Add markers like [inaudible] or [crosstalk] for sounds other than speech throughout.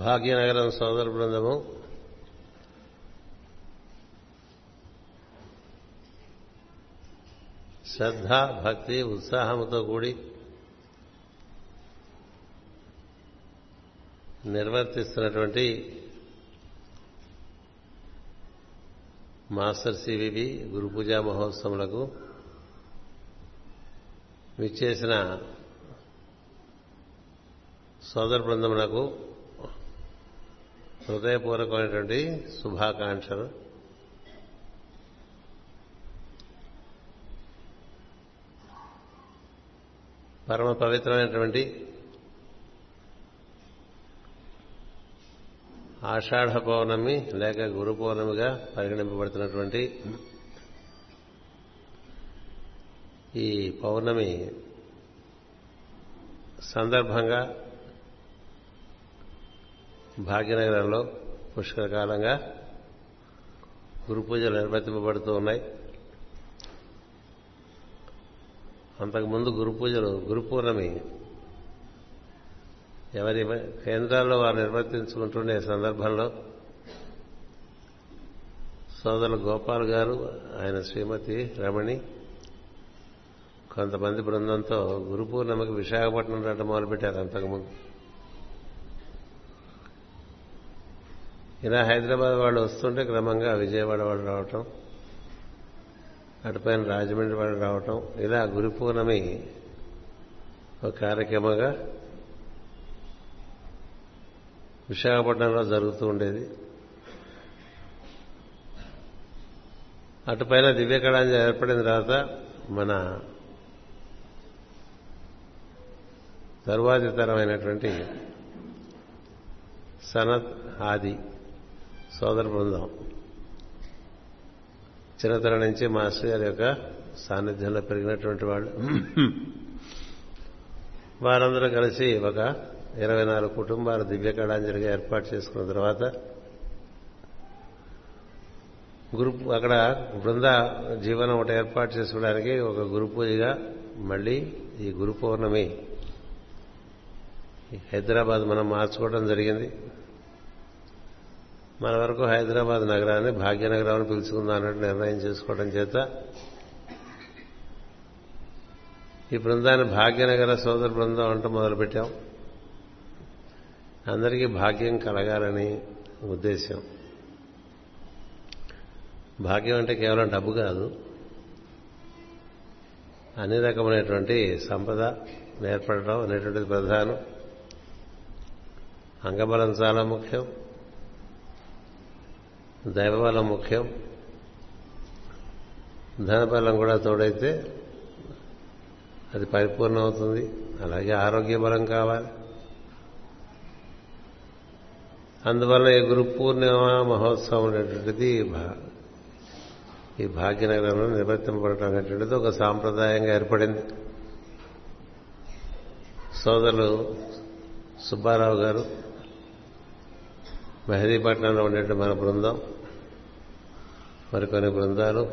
భాగ్యనగరం సోదర బృందము. శ్రద్ధ భక్తి ఉత్సాహంతో కూడి నిర్వర్తిస్తున్నటువంటి మాస్టర్ సివివి గురు పూజా మహోత్సవములకు విచ్చేసిన సోదర బృందమునకు హృదయపూర్వకమైనటువంటి శుభాకాంక్షలు. పరమ పవిత్రమైనటువంటి ఆషాఢ పౌర్ణమి లేక గురు పౌర్ణమిగా పరిగణింపబడుతున్నటువంటి ఈ పౌర్ణమి సందర్భంగా భాగ్యనగరంలో పుష్కరకాలంగా గురు పూజలు నిర్వర్తింపబడుతూ ఉన్నాయి. అంతకుముందు గురు పూజలు గురు పూర్ణమి ఎవరి కేంద్రాల్లో వారు నిర్వర్తించుకుంటుండే సందర్భంలో సోదరులు గోపాల్ గారు ఆయన శ్రీమతి రమణి కొంతమంది బృందంతో గురు పూర్ణమికి విశాఖపట్నం రట్ట మొదలుపెట్టారు అంతకుముందు ఇలా హైదరాబాద్ వాళ్ళు వస్తుంటే క్రమంగా విజయవాడ వాళ్ళు రావటం అటుపైన రాజమండ్రి వాళ్ళు రావటం ఇలా గురు పూర్ణమి ఒక కార్యక్రమంగా విశాఖపట్నంలో జరుగుతూ ఉండేది. అటుపైన దివ్యకళాంజలి ఏర్పడిన తర్వాత మన తరువాతి తరమైనటువంటి సనత్ ఆది సోదర బృందం. చిన్నతనం నుంచి మాస్టర్ గారి యొక్క సాన్నిధ్యంలో పెరిగినటువంటి వాళ్ళు. వారందరూ కలిసి ఒక ఇరవై నాలుగు కుటుంబాలు దివ్య కళాంజలిగా ఏర్పాటు చేసుకున్న తర్వాత గురు అక్కడ బృంద జీవనం ఒకటి ఏర్పాటు చేసుకోవడానికి ఒక గురు పూజగా మళ్ళీ ఈ గురు పౌర్ణమి హైదరాబాద్ మనం మార్చుకోవడం జరిగింది. మన వరకు హైదరాబాద్ నగరాన్ని భాగ్యనగరం అని పిలుచుకుందాం అన్నట్టు నిర్ణయం చేసుకోవడం చేత ఈ బృందాన్ని భాగ్యనగర సోదర బృందం అంటూ మొదలుపెట్టాం. అందరికీ భాగ్యం కలగాలని ఉద్దేశం భాగ్యం అంటే కేవలం డబ్బు కాదు. అన్ని రకమైనటువంటి సంపద ఏర్పడటం అనేటువంటిది ప్రధానం. అంగబలం చాలా ముఖ్యం. దైవబలం ముఖ్యం. ధనబలం కూడా తోడైతే అది పరిపూర్ణం అవుతుంది అలాగే ఆరోగ్య బలం కావాలి. అందువల్ల ఈ గురు పూర్ణిమ మహోత్సవం అనేటువంటిది ఈ భాగ్యనగరంలో నిర్వర్తింపడటం అనేటువంటిది ఒక సాంప్రదాయంగా ఏర్పడింది. సోదరులు సుబ్బారావు గారు మెహదీపట్నంలో ఉండేటువంటి మన బృందం మరికొన్ని బృందాలు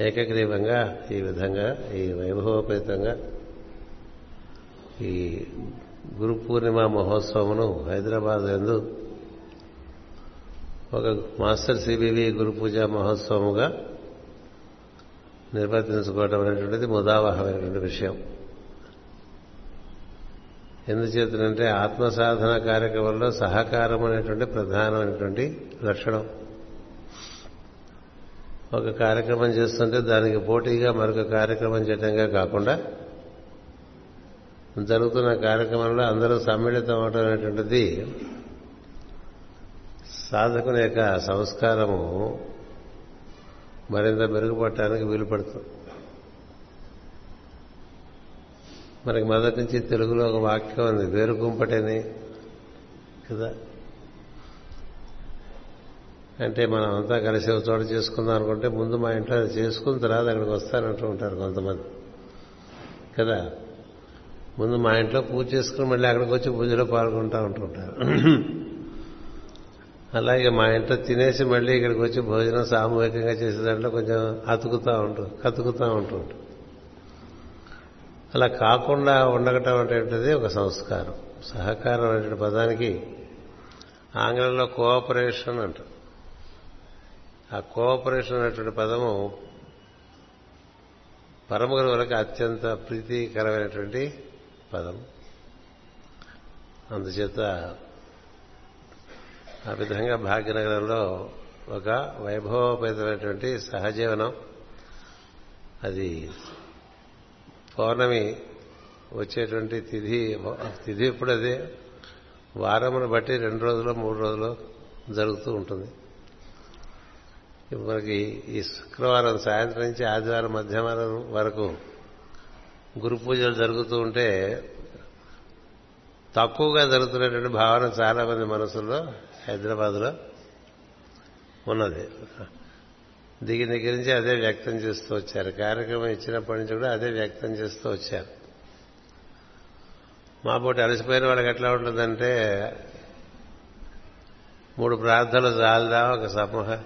ఏకగ్రీవంగా ఈ విధంగా ఈ వైభవోపేతంగా ఈ గురు పూర్ణిమ మహోత్సవమును హైదరాబాద్ ఎందు ఒక మాస్టర్ సిబివి గురు పూజ మహోత్సవముగా నిర్వర్తించుకోవటం అనేటువంటిది ముదావహమైనటువంటి విషయం. ఎందుచేతనంటే ఆత్మసాధన కార్యక్రమంలో సహకారం అనేటువంటి ప్రధానమైనటువంటి లక్షణం. ఒక కార్యక్రమం చేస్తుంటే దానికి పోటీగా మరొక కార్యక్రమం చేయడంగా కాకుండా జరుగుతున్న కార్యక్రమంలో అందరూ సమ్మిళితం అవడం అనేటువంటిది సాధకుని యొక్క సంస్కారము మరింత మెరుగుపడటానికి వీలు పడుతుంది మనకి మొదటి నుంచి తెలుగులో ఒక వాక్యం ఉంది వేరు కుంపటని కదా? అంటే మనం అంతా కలిసి ఒక చోట చేసుకుందాం అనుకుంటే ముందు మా ఇంట్లో అది చేసుకున్న తర్వాత అక్కడికి వస్తానంటూ ఉంటారు కొంతమంది. కదా? ముందు మా ఇంట్లో పూజ చేసుకుని మళ్ళీ అక్కడికి వచ్చి పూజలో పాల్గొంటూ ఉంటుంటారు అలాగే మా ఇంట్లో తినేసి మళ్ళీ ఇక్కడికి వచ్చి భోజనం సామూహికంగా చేసే దాంట్లో కొంచెం అతుకుతూ ఉంటుంది కతుకుతూ ఉంటుంటాం అలా కాకుండా ఉండగటం అనేటువంటిది ఒక సంస్కారం. సహకారం అనేటువంటి పదానికి ఆంగ్లంలో కోఆపరేషన్ అంటారు. ఆ కోఆపరేషన్ అనేటువంటి పదము పరమగురువులకు అత్యంత ప్రీతికరమైనటువంటి పదం అందుచేత ఆ విధంగా భాగ్యనగరంలో ఒక వైభవోపేతమైనటువంటి సహజీవనం అది పౌర్ణమి వచ్చేటువంటి తిథి తిథి ఇప్పుడు అదే? వారమును బట్టి రెండు రోజులు మూడు రోజులు జరుగుతూ ఉంటుంది. మనకి ఈ శుక్రవారం సాయంత్రం నుంచి ఆదివారం మధ్యాహ్నం వరకు గురు పూజలు జరుగుతూ ఉంటే తక్కువగా జరుగుతున్నటువంటి భావన చాలా మంది మనసుల్లో హైదరాబాద్లో ఉన్నది. దిగి దగ్గర నుంచి అదే వ్యక్తం చేస్తూ వచ్చారు. కార్యక్రమం ఇచ్చినప్పటి నుంచి కూడా అదే వ్యక్తం చేస్తూ వచ్చారు. మా పోటీ అలసిపోయిన వాళ్ళకి ఎట్లా ఉంటుందంటే మూడు ప్రార్థనలు చాలదా ఒక సమూహ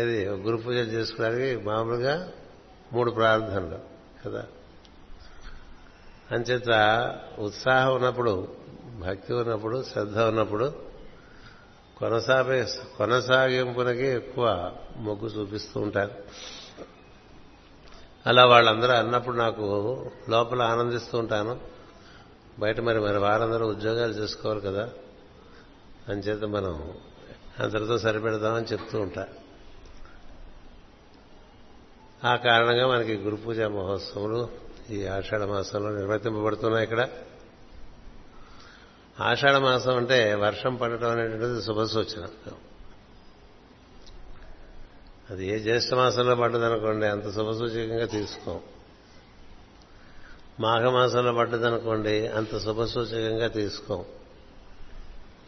ఇది గురు పూజ చేసుకోవడానికి మామూలుగా మూడు ప్రార్థనలు కదా. అంచేత ఉత్సాహం ఉన్నప్పుడు భక్తి ఉన్నప్పుడు శ్రద్ధ ఉన్నప్పుడు కొనసాగే కొనసాగింపునకి ఎక్కువ మొగ్గు చూపిస్తూ ఉంటారు. అలా వాళ్ళందరూ అన్నప్పుడు నాకు లోపల ఆనందిస్తూ ఉంటాను. బయట మరి మరి వారందరూ ఉద్యోగాలు చేసుకోవాలి కదా. అంచేత మనం అందరితో సరిపెడదామని చెప్తూ ఉంటా. ఆ కారణంగా మనకి గురు పూజ మహోత్సవాలు ఈ ఆషాఢ మాసంలో నిర్వర్తింపబడుతున్నాయి ఇక్కడ. ఆషాఢ మాసం అంటే వర్షం పడటం అనేటువంటిది శుభసూచన అది ఏ జ్యేష్ఠ మాసంలో పడ్డదనుకోండి అంత శుభసూచకంగా తీసుకోం. మాఘమాసంలో పడ్డదనుకోండి అంత శుభసూచకంగా తీసుకోం.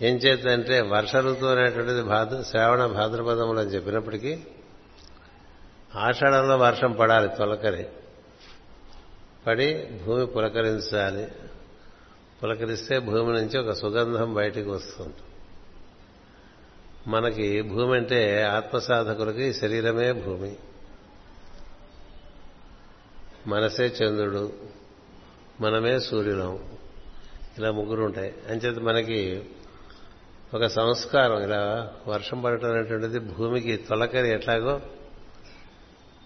ఏం చేద్దంటే వర్ష ఋతువు అనేటువంటిది భాద్ర శ్రావణ భాద్రపదములు అని చెప్పినప్పటికీ ఆషాఢంలో వర్షం పడాలి తొలకరి. పడి భూమి పులకరించాలి. పులకరిస్తే భూమి నుంచి ఒక సుగంధం బయటికి వస్తుంది మనకి భూమి అంటే ఆత్మసాధకులకి శరీరమే భూమి. మనసే చంద్రుడు మనమే సూర్యులం. ఇలా ముగ్గురు ఉంటాయి. అంచేత మనకి ఒక సంస్కారం ఇలా వర్షం పడటం అనేటువంటిది భూమికి తొలకరి ఎట్లాగో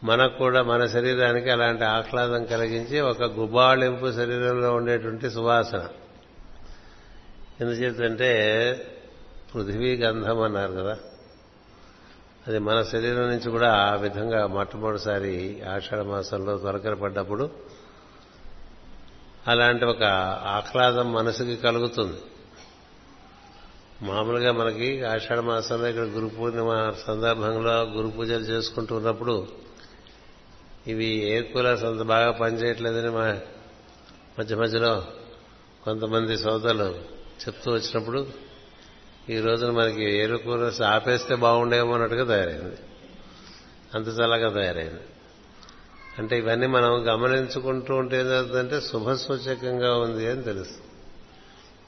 మనకు కూడా మన శరీరానికి అలాంటి ఆహ్లాదం కలిగించి ఒక గుబాళింపు శరీరంలో ఉండేటువంటి సువాసన. ఎందుచేతంటే పృథివీ గంధం అన్నారు కదా. అది మన శరీరం నుంచి కూడా ఆ విధంగా మొట్టమొదటిసారి ఆషాఢ మాసంలో తొలకర పడ్డప్పుడు అలాంటి ఒక ఆహ్లాదం మనసుకి కలుగుతుంది. మామూలుగా మనకి ఆషాఢ మాసంలో ఇక్కడ గురు పూర్ణిమ సందర్భంలో గురు పూజలు చేసుకుంటూ ఉన్నప్పుడు ఇవి ఎయిర్ కూలర్స్ అంత బాగా పనిచేయట్లేదని మా మధ్య మధ్యలో కొంతమంది సోదరులు చెప్తూ వచ్చినప్పుడు ఈ రోజున మనకి ఏరుకూర ఆపేస్తే బాగుండేమో అన్నట్టుగా తయారైంది. అంత చల్లగా తయారైంది. అంటే ఇవన్నీ మనం గమనించుకుంటూ ఉంటే ఏమవుతుందంటే శుభసూచకంగా ఉంది అని తెలుస్తుంది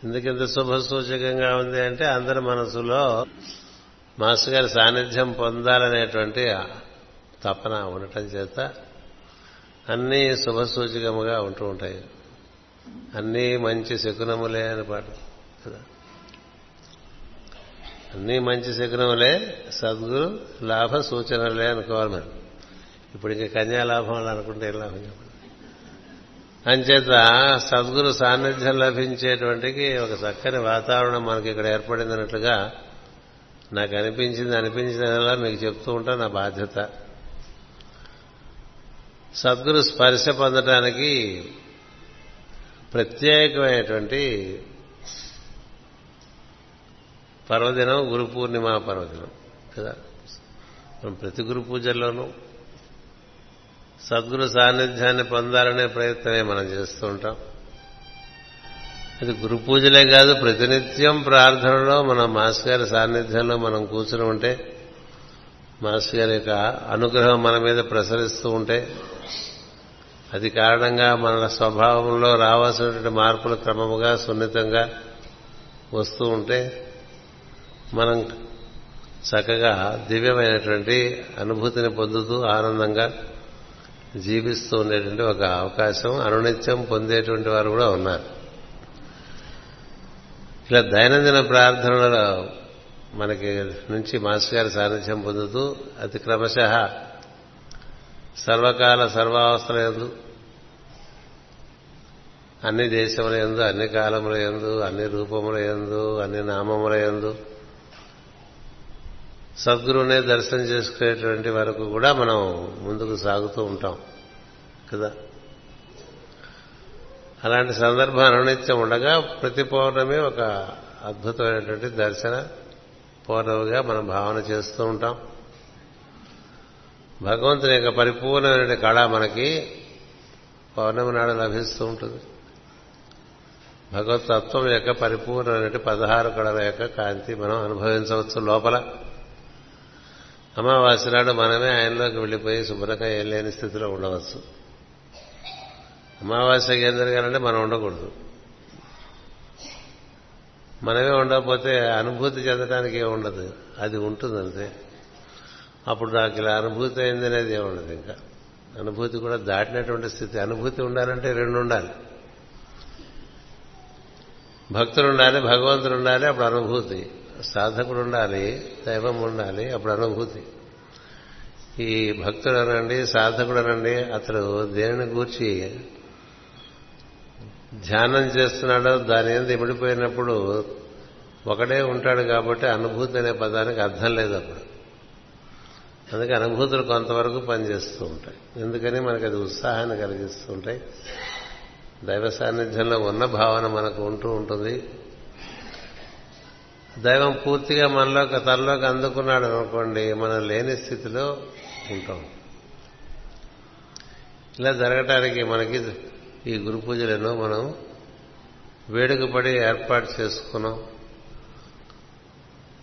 ఎందుకంత శుభసూచకంగా ఉంది అంటే అందరి మనసులో మాస్టర్ గారి సాన్నిధ్యం పొందాలనేటువంటి తపన ఉండటం చేత అన్నీ శుభసూచకముగా ఉంటూ ఉంటాయి. అన్నీ మంచి శకునములే అని పాటు కదా అన్నీ మంచి శకునములే సద్గురు లాభ సూచనలే అనుకోవాలి మనం ఇప్పుడు ఇంకా కన్యా లాభం అనుకుంటే ఏం లాభం చెప్పండి? అంచేత సద్గురు సాన్నిధ్యం లభించేటువంటికి ఒక చక్కని వాతావరణం మనకి ఇక్కడ ఏర్పడిందన్నట్లుగా నాకు అనిపించింది అనిపించినలా మీకు చెప్తూ ఉంటా నా బాధ్యత. సద్గురు స్పర్శ పొందటానికి ప్రత్యేకమైనటువంటి పర్వదినం గురు పూర్ణిమ పర్వదినం కదా? మనం ప్రతి గురు పూజల్లోనూ సద్గురు సాన్నిధ్యాన్ని పొందాలనే ప్రయత్నమే మనం చేస్తూ ఉంటాం. అది గురు పూజలే కాదు ప్రతినిత్యం ప్రార్థనలో మన మాస్ గారి సాన్నిధ్యంలో మనం కూర్చుని ఉంటే మాస్ గారి యొక్క అనుగ్రహం మన మీద ప్రసరిస్తూ ఉంటే అది కారణంగా మన స్వభావంలో రావాల్సినటువంటి మార్పులు క్రమముగా సున్నితంగా వస్తూ ఉంటే మనం చక్కగా దివ్యమైనటువంటి అనుభూతిని పొందుతూ ఆనందంగా జీవిస్తూ ఉండేటువంటి ఒక అవకాశం అనునిత్యం పొందేటువంటి వారు కూడా ఉన్నారు. ఇలా దైనందిన ప్రార్థనలలో మనకి నుంచి మాస్టర్ గారి సాన్నిధ్యం పొందుతూ అతి క్రమశ సర్వకాల సర్వావస్థల ఎందు అన్ని దేశముల ఎందు అన్ని కాలముల ఎందు అన్ని రూపముల ఎందు అన్ని నామముల ఎందు సద్గురువునే దర్శనం చేసుకునేటువంటి వరకు కూడా మనం ముందుకు సాగుతూ ఉంటాం కదా? అలాంటి సందర్భం అనునిత్యం ఉండగా ప్రతి పౌర్ణమి ఒక అద్భుతమైనటువంటి దర్శన పౌర్ణమిగా మనం భావన చేస్తూ ఉంటాం. భగవంతుని యొక్క పరిపూర్ణమైన కళ మనకి పౌర్ణమి నాడు లభిస్తూ ఉంటుంది. భగవతత్వం యొక్క పరిపూర్ణమైన పదహారు కళల యొక్క కాంతి మనం అనుభవించవచ్చు లోపల. అమావాస్య నాడు మనమే ఆయనలోకి వెళ్ళిపోయి శుభ్రంగా ఏం లేని స్థితిలో ఉండవచ్చు. అమావాస్య ఏం జరగాలంటే మనం ఉండకూడదు. మనమే ఉండకపోతే అనుభూతి చెందడానికి ఏముండదు ఉండదు. అది ఉంటుంది అంతే. అప్పుడు నాకు ఇలా అనుభూతి అయింది అనేది ఏముండదు ఉండదు ఇంకా. అనుభూతి కూడా దాటినటువంటి స్థితి. అనుభూతి ఉండాలంటే రెండు ఉండాలి. భక్తులు ఉండాలి భగవంతుడు ఉండాలి అప్పుడు అనుభూతి. సాధకుడు ఉండాలి దైవం ఉండాలి అప్పుడు అనుభూతి ఈ భక్తుడు అనండి సాధకుడు అనండి అతడు దేనిని గూర్చి ధ్యానం చేస్తున్నాడో దాని మీద ఇమిడిపోయినప్పుడు ఒకడే ఉంటాడు కాబట్టి అనుభూతి అనే పదానికి అర్థం లేదు అప్పుడు. అందుకే అనుభూతులు కొంతవరకు పనిచేస్తూ ఉంటాయి. ఎందుకని మనకి అది ఉత్సాహాన్ని కలిగిస్తూ ఉంటాయి. దైవ సాన్నిధ్యంలో ఉన్న భావన మనకు ఉంటూ ఉంటుంది. దైవం పూర్తిగా మనలోకి తనలోకి అందుకున్నాడు అనుకోండి మనం లేని స్థితిలో ఉంటాం. ఇలా జరగటానికి మనకి ఈ గురు పూజలను మనం వేడుకపడి ఏర్పాటు చేసుకున్నాం.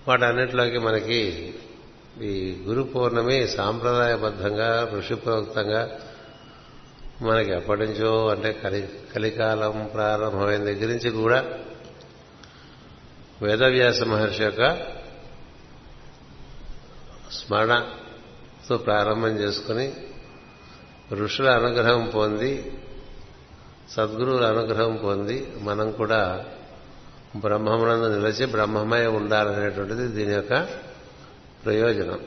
వాటన్నిటిలోకి మనకి ఈ గురు పౌర్ణమి సాంప్రదాయబద్ధంగా ఋషిప్రోక్తంగా మనకి ఎప్పటి నుంచో అంటే కలి కలికాలం ప్రారంభమైన దగ్గర నుంచి కూడా వేదవ్యాస మహర్షి యొక్క స్మరణతో ప్రారంభం చేసుకుని ఋషుల అనుగ్రహం పొంది సద్గురువుల అనుగ్రహం పొంది మనం కూడా బ్రహ్మమునందు నిలిచి బ్రహ్మమై ఉండాలనేటువంటిది దీని యొక్క ప్రయోజనం.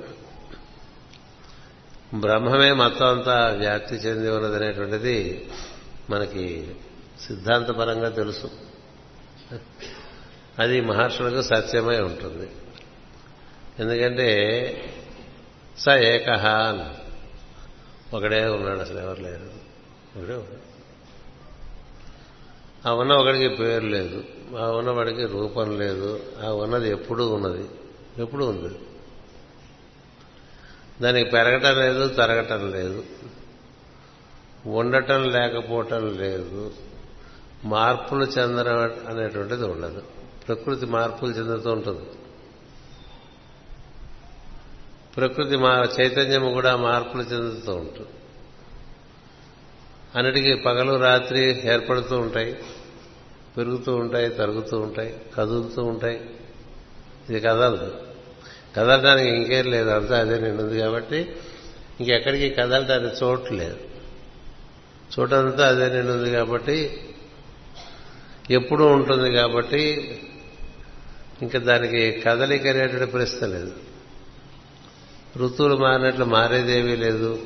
బ్రహ్మమే మొత్తం అంతా వ్యాప్తి చెంది ఉన్నదనేటువంటిది మనకి సిద్ధాంతపరంగా తెలుసు. అది మహర్షులకు సత్యమై ఉంటుంది. ఎందుకంటే స ఏకహ అని. ఒకడే ఉన్నాడు అసలు ఎవరు లేరు. ఒకడే. ఉన్నాడు ఆ ఉన్న ఒకడికి పేరు లేదు. ఆ ఉన్నవాడికి రూపం లేదు. ఆ ఉన్నది ఎప్పుడూ ఉన్నది. ఎప్పుడూ ఉంది. దానికి పెరగటం లేదు తరగటం లేదు. ఉండటం లేకపోవటం లేదు. మార్పులు చెందడం అనేటువంటిది ఉండదు. ప్రకృతి మార్పులు చెందుతూ ఉంటుంది. ప్రకృతి మా చైతన్యము కూడా మార్పులు చెందుతూ ఉంటుంది. అన్నిటికీ పగలు రాత్రి ఏర్పడుతూ ఉంటాయి పెరుగుతూ ఉంటాయి తరుగుతూ ఉంటాయి కదులుతూ ఉంటాయి. ఇది కదలదు. కదలడానికి ఇంకేం లేదు అంతా అదే నిండుంది కాబట్టి ఇంకెక్కడికి కదలడానికి చోటు లేదు. చోటంతా అదే నిండుంది కాబట్టి ఎప్పుడూ ఉంటుంది కాబట్టి ఇంకా దానికి కదలిక అనేటువంటి ప్రశ్న లేదు. ఋతువులు మారినట్లు మారేదేమీ లేదు.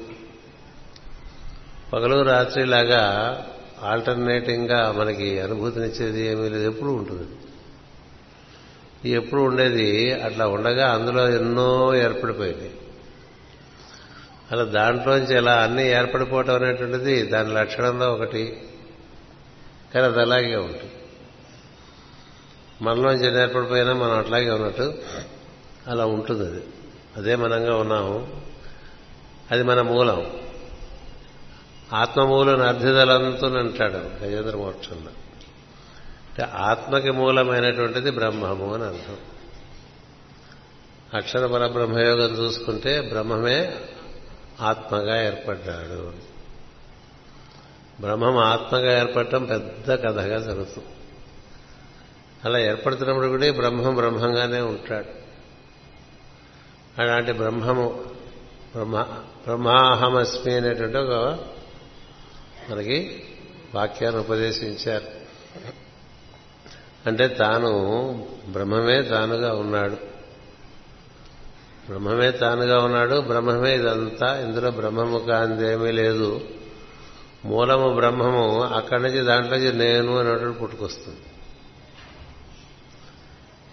పగలు రాత్రి లాగా ఆల్టర్నేటింగ్గా మనకి అనుభూతినిచ్చేది ఏమీ లేదు. ఎప్పుడు ఉంటుంది. ఎప్పుడు ఉండేది అట్లా ఉండగా అందులో ఎన్నో ఏర్పడిపోయింది. అలా దాంట్లోంచి ఇలా అన్నీ ఏర్పడిపోవటం అనేటువంటిది దాని లక్షణంలో ఒకటి. కానీ అది అలాగే ఉంటుంది. మనలోంచి ఏర్పడిపోయినా మనం అట్లాగే ఉన్నట్టు అలా ఉంటుంది అది. అదే మనంగా ఉన్నాము. అది మన మూలం. ఆత్మమూలం అర్థిదలంతో అంటాడు గజేంద్ర మోక్షంలో అంటే ఆత్మకి మూలమైనటువంటిది బ్రహ్మము అని అర్థం. అక్షర పరబ్రహ్మయోగం చూసుకుంటే బ్రహ్మమే ఆత్మగా ఏర్పడ్డాడు. బ్రహ్మం ఆత్మగా ఏర్పడటం పెద్ద కథగా జరుగుతుంది. అలా ఏర్పడుతున్నప్పుడు కూడా బ్రహ్మం బ్రహ్మంగానే ఉంటాడు. అలాంటి బ్రహ్మము బ్రహ్మ బ్రహ్మాహమస్మి అనేటువంటి ఒక మనకి వాక్యాన్ని ఉపదేశించారు. అంటే తాను బ్రహ్మమే తానుగా ఉన్నాడు. బ్రహ్మమే తానుగా ఉన్నాడు బ్రహ్మమే ఇదంతా ఇందులో బ్రహ్మము కాందేమీ లేదు. మూలము బ్రహ్మము అక్కడి నుంచి దాంట్లోంచి నేను అన్నట్టు పుట్టుకొస్తుంది.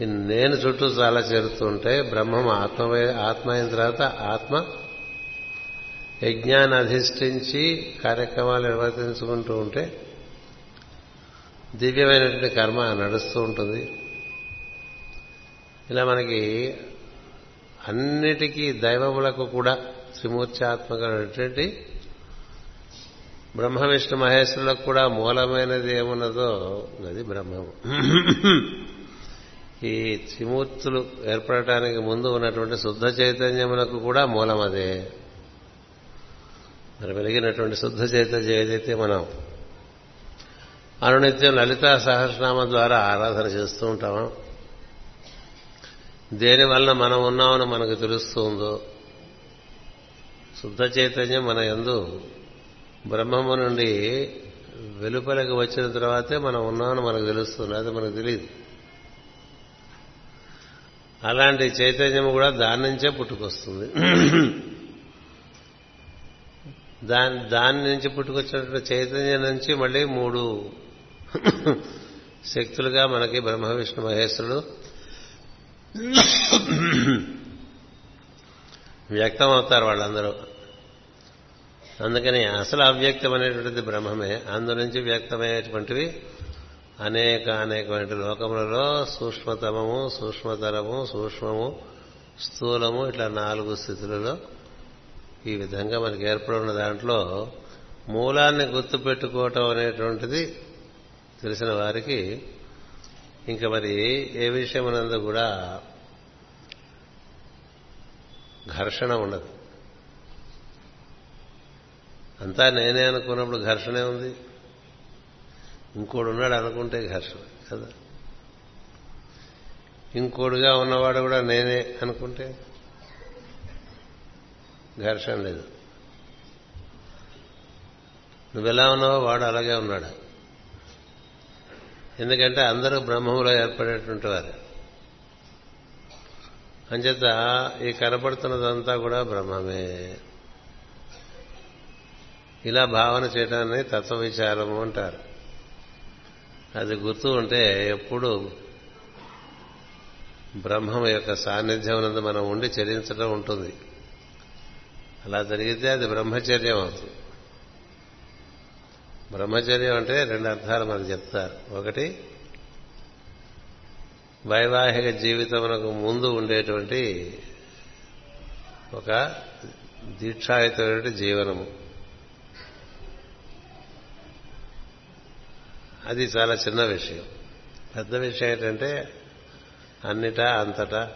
నేను చుట్టూ చాలా చేరుతుంటే బ్రహ్మం ఆత్మ ఆత్మ అయిన తర్వాత ఆత్మ యజ్ఞాన్ని అధిష్ఠించి కార్యక్రమాలు నిర్వర్తించుకుంటూ ఉంటే దివ్యమైనటువంటి కర్మ నడుస్తూ ఉంటుంది. ఇలా మనకి అన్నిటికీ దైవములకు కూడా త్రిమూర్త్యాత్మకమైనటువంటి బ్రహ్మ విష్ణు మహేశ్వరులకు కూడా మూలమైనది ఏమున్నదో అది బ్రహ్మము. ఈ త్రిమూర్తులు ఏర్పడటానికి ముందు ఉన్నటువంటి శుద్ధ చైతన్యములకు కూడా మూలం అదే. మరి వెలిగినటువంటి శుద్ధ చైతన్యం ఏదైతే మనం అనునిత్యం లలితా సహస్రనామ ద్వారా ఆరాధన చేస్తూ ఉంటామో దేనివల్ల మనం ఉన్నామని మనకు తెలుస్తుందో శుద్ధ చైతన్యం మన ఎందు బ్రహ్మము నుండి వెలుపలకి వచ్చిన తర్వాతే మనం ఉన్నామని మనకు తెలుస్తుంది అది మనకు తెలియదు. అలాంటి చైతన్యం కూడా దాని నుంచే పుట్టుకొస్తుంది. దాని దాని నుంచి పుట్టుకొచ్చినటువంటి చైతన్యం నుంచి మళ్ళీ మూడు శక్తులుగా మనకి బ్రహ్మ విష్ణు మహేశ్వరుడు వ్యక్తం అవుతారు వాళ్ళందరూ. అందుకని అసలు అవ్యక్తం అనేటువంటిది బ్రహ్మమే. అందు నుంచి వ్యక్తమయ్యేటువంటివి అనేక అనేకమైన లోకములలో సూక్ష్మతమము సూక్ష్మతరము సూక్ష్మము స్థూలము ఇట్లా నాలుగు స్థితులలో ఈ విధంగా మనకి ఏర్పడిన దాంట్లో మూలాన్ని గుర్తుపెట్టుకోవటం అనేటువంటిది తెలిసిన వారికి ఇంకా మరి ఏ విషయమునందు కూడా ఘర్షణ ఉండదు. అంతా నేనే అనుకున్నప్పుడు ఘర్షణే ఉంది. ఇంకోడు ఉన్నాడు అనుకుంటే ఘర్షణ కదా? ఇంకోడుగా ఉన్నవాడు కూడా నేనే అనుకుంటే ఘర్షణ లేదు. నువ్వెలా ఉన్నావో వాడు అలాగే ఉన్నాడు. ఎందుకంటే అందరూ బ్రహ్మంలో ఏర్పడేటువంటి వారు. అంచేత ఈ కనపడుతున్నదంతా కూడా బ్రహ్మమే. ఇలా భావన చేయడాన్ని తత్వ విచారము అంటారు. అది గుర్తు ఉంటే ఎప్పుడు బ్రహ్మం యొక్క సాన్నిధ్యం ఉన్నది మనం ఉండి చరించడం ఉంటుంది. అలా జరిగితే అది బ్రహ్మచర్యం అవుతుంది. బ్రహ్మచర్యం అంటే రెండు అర్థాలు మనకు చెప్తారు. ఒకటి వైవాహిక జీవితమునకు ముందు ఉండేటువంటి ఒక దీక్షాయుతమైన జీవనము. అది చాలా చిన్న విషయం. పెద్ద విషయం ఏంటంటే అన్నిటా అంతటా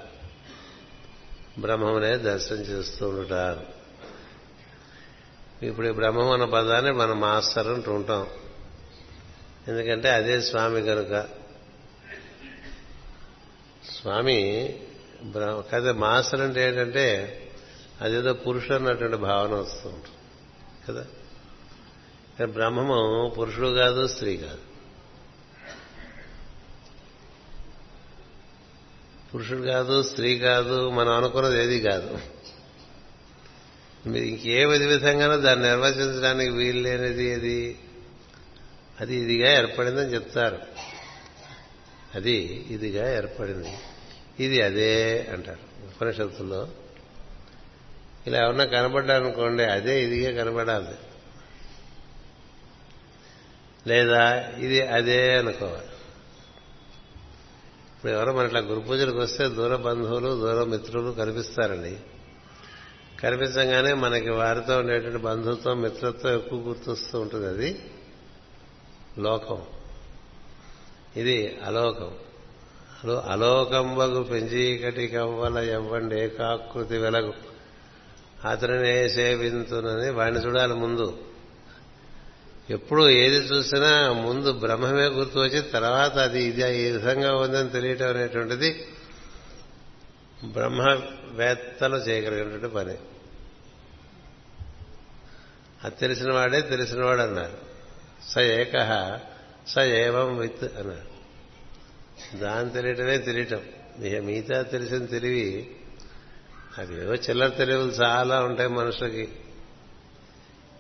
బ్రహ్మమునే దర్శనం చేస్తూ ఉంటారు. ఇప్పుడు ఈ బ్రహ్మం అన్న పదాన్ని మనం మాస్టర్ అంటూ ఉంటాం. ఎందుకంటే అదే స్వామి కనుక. స్వామి కదా మాస్టర్ అంటే ఏంటంటే అదేదో పురుషుడు అన్నటువంటి భావన వస్తూ ఉంటుంది. కదా? బ్రహ్మము పురుషుడు కాదు స్త్రీ కాదు. పురుషుడు కాదు స్త్రీ కాదు మనం అనుకున్నది ఏది కాదు. మీరు ఇంకే విధి విధంగానూ దాన్ని నిర్వచించడానికి వీలు లేనిది ఏది? అది ఇదిగా ఏర్పడిందని చెప్తారు. అది ఇదిగా ఏర్పడింది. ఇది అదే అంటారు ఉపనిషత్తుల్లో. ఇలా ఎవరన్నా కనబడ్డారనుకోండి అదే ఇదిగా కనబడాలి. లేదా ఇది అదే అనుకోవాలి. ఇప్పుడు ఎవరో మన ఇట్లా గురు పూజలకు వస్తే దూర బంధువులు దూర మిత్రులు కనిపిస్తారండి. కనిపించగానే మనకి వారితో ఉండేటువంటి బంధుత్వం మిత్రత్వం ఎక్కువ గుర్తొస్తూ ఉంటుంది అది. లోకం. ఇది అలోకం. అలోకంబగు పెంచీకటి కవ్వల ఎవ్వండి ఏకాకృతి వెలగు. అతనినే సేవింతునని వాడిని చూడాలి ముందు. ఎప్పుడు ఏది చూసినా ముందు బ్రహ్మమే గుర్తు వచ్చి తర్వాత అది ఇది ఈ విధంగా ఉందని తెలియటం అనేటువంటిది బ్రహ్మవేత్తలు చేయగలిగినటువంటి పని. అది తెలిసిన వాడే తెలిసినవాడు అన్నారు. స ఏక స ఏవం విత్ అన్నారు. దాని తెలియటమే తెలియటం. ఇక మిగతా తెలిసిన తెలివి అవి చిల్లర తెలివులు చాలా ఉంటాయి మనుషులకి.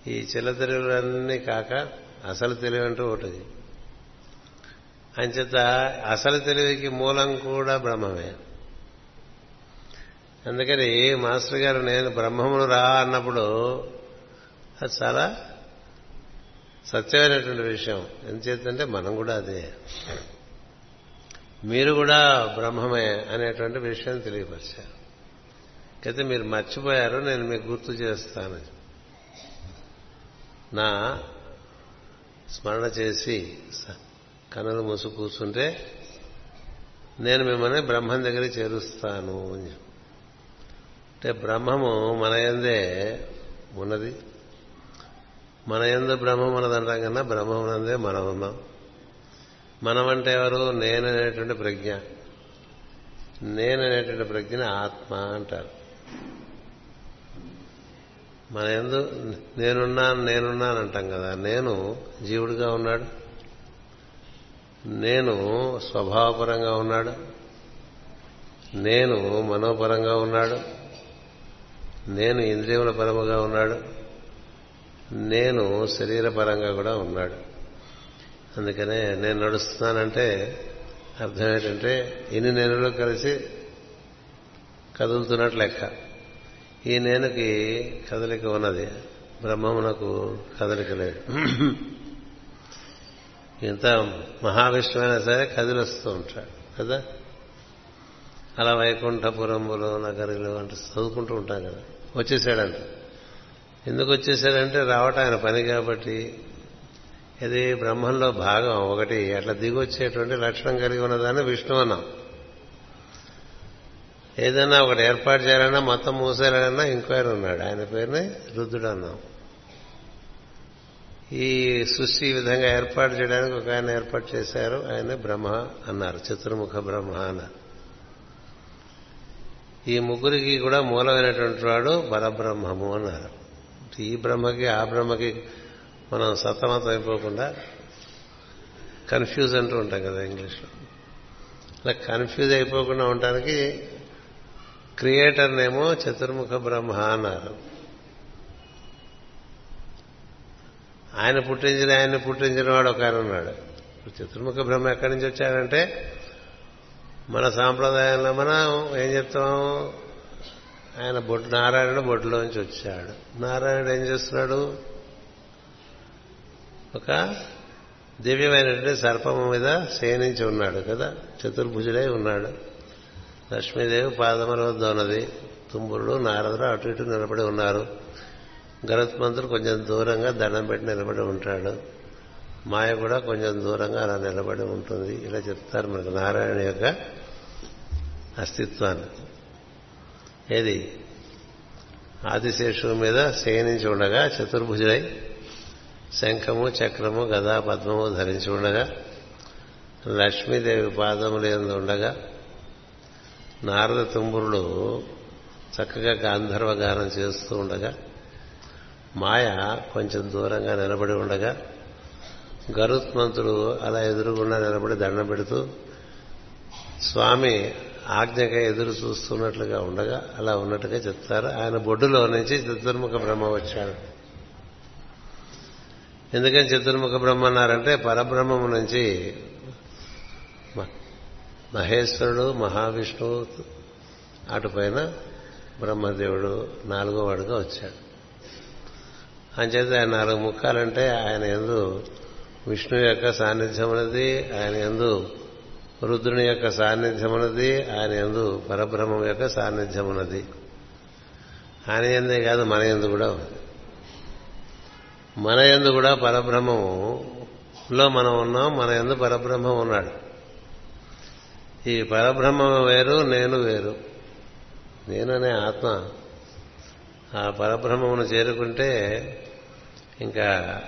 ఈ చిల్లర తెలివులన్నీ కాక అసలు తెలివి అంటూ ఒకటి. అంచేత అసలు తెలివికి మూలం కూడా బ్రహ్మమే. అందుకని మాస్టర్ గారు నేను బ్రహ్మమును రా అన్నప్పుడు అది చాలా సత్యమైనటువంటి విషయం. ఎందుచేతంటే మనం కూడా అదే. మీరు కూడా బ్రహ్మమే అనేటువంటి విషయం తెలియపరిచారు. అయితే మీరు మర్చిపోయారు నేను మీకు గుర్తు చేస్తాను. నా స్మరణ చేసి కనులు మూసు కూర్చుంటే నేను మిమ్మల్ని బ్రహ్మం దగ్గర చేరుస్తాను అని అంటే బ్రహ్మము మన ఎందే ఉన్నది. మన ఎందు బ్రహ్మం ఉన్నదంటాం కన్నా బ్రహ్మమునందే మనం ఉన్నాం. మనం అంటే ఎవరు? నేననేటువంటి ప్రజ్ఞ. నేననేటువంటి ప్రజ్ఞని ఆత్మ అంటారు. మన ఎందు నేనున్నాను నేనున్నాను అంటాం కదా. నేను జీవుడిగా ఉన్నాడు. నేను స్వభావపరంగా ఉన్నాడు. నేను మనోపరంగా ఉన్నాడు. నేను ఇంద్రియముల పరముగా ఉన్నాడు. నేను శరీరపరంగా కూడా ఉన్నాడు. అందుకనే నేను నడుస్తున్నానంటే అర్థం ఏంటంటే ఇన్ని నేనులో కలిసి కదులుతున్నట్లు లెక్క. ఈ నేనుకి కదలిక ఉన్నది. బ్రహ్మమునకు కదలిక లేదు. ఇంత మహావిష్ణువైనా సరే కదిలిస్తూ ఉంటాడు కదా? అలా వైకుంఠపురములు నగరులు అంటే చదువుకుంటూ ఉంటాం కదా. వచ్చేసాడంట. ఎందుకు వచ్చేసాడంటే రావటం ఆయన పని కాబట్టి. ఇది బ్రహ్మంలో భాగం ఒకటి అట్లా దిగొచ్చేటువంటి లక్షణం కలిగి ఉన్నదాన్ని విష్ణు అన్నాం. ఏదైనా ఒకటి ఏర్పాటు చేయాలన్నా మొత్తం మూసేయాలన్నా ఇంక్వైరీ ఉన్నాడు. ఆయన పేరునే రుద్రుడు అన్నాం. ఈ సృష్టి ఈ విధంగా ఏర్పాటు చేయడానికి ఒక ఆయన ఏర్పాటు చేశారు. ఆయన బ్రహ్మ అన్నారు. చతుర్ముఖ బ్రహ్మ అన్నారు. ఈ ముగ్గురికి కూడా మూలమైనటువంటి వాడు పరబ్రహ్మము అన్నారు. ఈ బ్రహ్మకి ఆ బ్రహ్మకి మనం సతమతం అయిపోకుండా కన్ఫ్యూజ్ అంటూ ఉంటాం కదా ఇంగ్లీష్లో. అలా కన్ఫ్యూజ్ అయిపోకుండా ఉండటానికి క్రియేటర్నేమో చతుర్ముఖ బ్రహ్మ అన్నారు. ఆయన పుట్టించిన ఆయన పుట్టించిన వాడు ఒక ఆయన ఉన్నాడు. ఇప్పుడు చతుర్ముఖ బ్రహ్మ ఎక్కడి నుంచి వచ్చాడంటే మన సాంప్రదాయంలో మనం ఏం చెప్తాం? ఆయన బొట్టు నారాయణుడు బొట్టులోంచి వచ్చాడు. నారాయణుడు ఏం చేస్తున్నాడు? ఒక దివ్యమైనటువంటి సర్పము మీద శయనించి ఉన్నాడు కదా చతుర్భుజుడై ఉన్నాడు. లక్ష్మీదేవి పాదముల వద్ద ఉన్నది తుంబురుడు నారదుడు అటు ఇటు నిలబడి ఉన్నారు. గరుత్మంతుడు కొంచెం దూరంగా దండం పెట్టి నిలబడి ఉంటాడు. మాయ కూడా కొంచెం దూరంగా అలా నిలబడి ఉంటుంది. ఇలా చెప్తారు మనకు నారాయణ యొక్క అస్తిత్వాన్ని. ఏది? ఆదిశేషువు మీద శయనించి ఉండగా చతుర్భుజుడై శంఖము చక్రము గదా పద్మము ధరించి ఉండగా లక్ష్మీదేవి పాదములు ఉండగా నారద తుంబురుడు చక్కగా గాంధర్వ గానం చేస్తూ ఉండగా మాయ కొంచెం దూరంగా నిలబడి ఉండగా గరుత్మంతుడు అలా ఎదురుగుండా నిలబడి దండం పెడుతూ స్వామి ఆజ్ఞగా ఎదురు చూస్తున్నట్లుగా ఉండగా అలా ఉన్నట్టుగా చెప్తారు. ఆయన బొడ్డులో నుంచి చతుర్ముఖ బ్రహ్మ వచ్చాడు. ఎందుకని చతుర్ముఖ బ్రహ్మ అన్నారంటే పరబ్రహ్మము నుంచి మహేశ్వరుడు మహావిష్ణువు అటుపైన బ్రహ్మదేవుడు నాలుగో వాడుగా వచ్చాడు. అంచేత ఆయన నాలుగు ముఖాలంటే ఆయన ఎందు విష్ణు యొక్క సాన్నిధ్యం ఆయన ఎందు రుద్రుని యొక్క సాన్నిధ్యం ఆయన ఎందు పరబ్రహ్మం యొక్క సాన్నిధ్యం ఆయన ఎందే కాదు మన ఎందు కూడా మన ఎందు కూడా పరబ్రహ్మములో మనం ఉన్నాం మన ఎందు పరబ్రహ్మం ఉన్నాడు. ఈ పరబ్రహ్మ వేరు నేను వేరు. నేననే ఆత్మ. ఆ పరబ్రహ్మమును చేరుకుంటే ఇంకా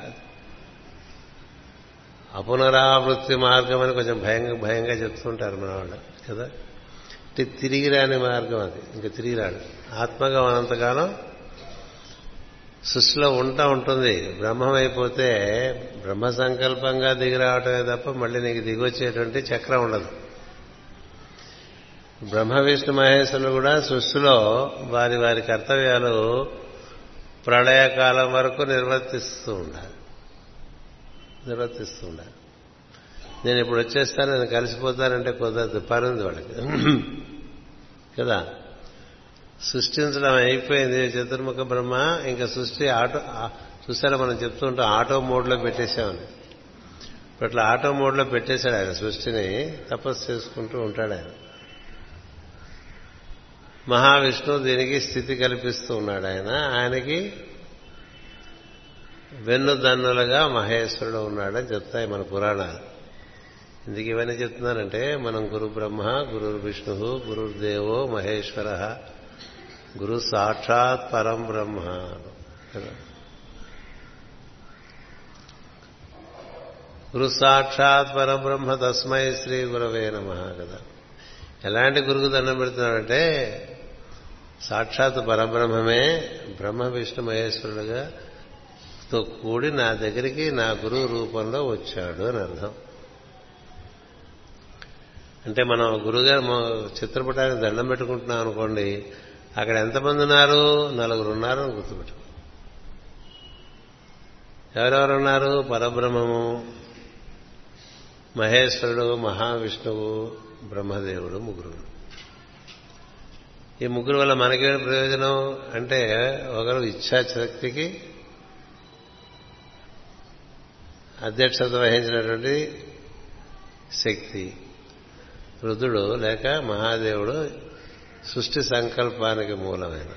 అపునరావృత్తి మార్గం అని కొంచెం భయంగా భయంగా చెప్తుంటారు మన వాళ్ళు కదా? అంటే తిరిగి రాని మార్గం అది ఇంకా తిరిగి రాడు ఆత్మగా ఉన్నంతకాలం సృష్టిలో ఉంటా ఉంటుంది. బ్రహ్మం అయిపోతే బ్రహ్మ సంకల్పంగా దిగి రావటమే తప్ప మళ్ళీ నీకు దిగొచ్చేటువంటి చక్రం ఉండదు. బ్రహ్మ విష్ణు మహేశ్వరులు కూడా సృష్టిలో వారి వారి కర్తవ్యాలు ప్రళయకాలం వరకు నిర్వర్తిస్తూ ఉండాలి. నిర్వర్తిస్తూ ఉండాలి. నేను ఇప్పుడు వచ్చేస్తాను నేను కలిసిపోతానంటే కుదరదు పని ఉంది వాళ్ళకి. కదా? సృష్టించడం అయిపోయింది చతుర్ముఖ బ్రహ్మ ఇంకా సృష్టి ఆటో చూసారా మనం చెప్తూ ఆటో మోడ్లో పెట్టేశామని. ఇప్పుడు అట్లా ఆటో మోడ్లో పెట్టేశాడు ఆయన సృష్టిని తపస్సు చేసుకుంటూ ఉంటాడు ఆయన. మహావిష్ణువు దీనికి స్థితి కల్పిస్తూ ఉన్నాడు ఆయన. ఆయనకి వెన్నుదన్నులుగా మహేశ్వరుడు ఉన్నాడని చెప్తాయి మన పురాణాలు. ఎందుకు ఇవన్నీ చెప్తున్నానంటే మనం గురు బ్రహ్మ గురు విష్ణు గురుదేవో మహేశ్వర గురు సాక్షాత్ పరం బ్రహ్మ. గురు సాక్షాత్ పరబ్రహ్మ తస్మై శ్రీ గురవే నమ కదా. ఎలాంటి గురుకు దండం పెడుతున్నాడంటే సాక్షాత్ పరబ్రహ్మమే బ్రహ్మ విష్ణు మహేశ్వరుడుగా తో కూడి నా దగ్గరికి నా గురువు రూపంలో వచ్చాడు అని అర్థం. అంటే మనం గురుగారు చిత్రపటానికి దండం పెట్టుకుంటున్నాం అనుకోండి అక్కడ ఎంతమంది ఉన్నారు? నలుగురు ఉన్నారు అని గుర్తుపెట్టు ఎవరెవరు ఉన్నారు? పరబ్రహ్మము మహేశ్వరుడు మహావిష్ణువు బ్రహ్మదేవుడు ముగ్గురు. ఈ ముగ్గురు వల్ల మనకేం ప్రయోజనం అంటే ఒకరు ఇచ్ఛాశక్తికి అధ్యక్షత వహించినటువంటి శక్తి. రుద్రుడు లేక మహాదేవుడు సృష్టి సంకల్పానికి మూలమైన.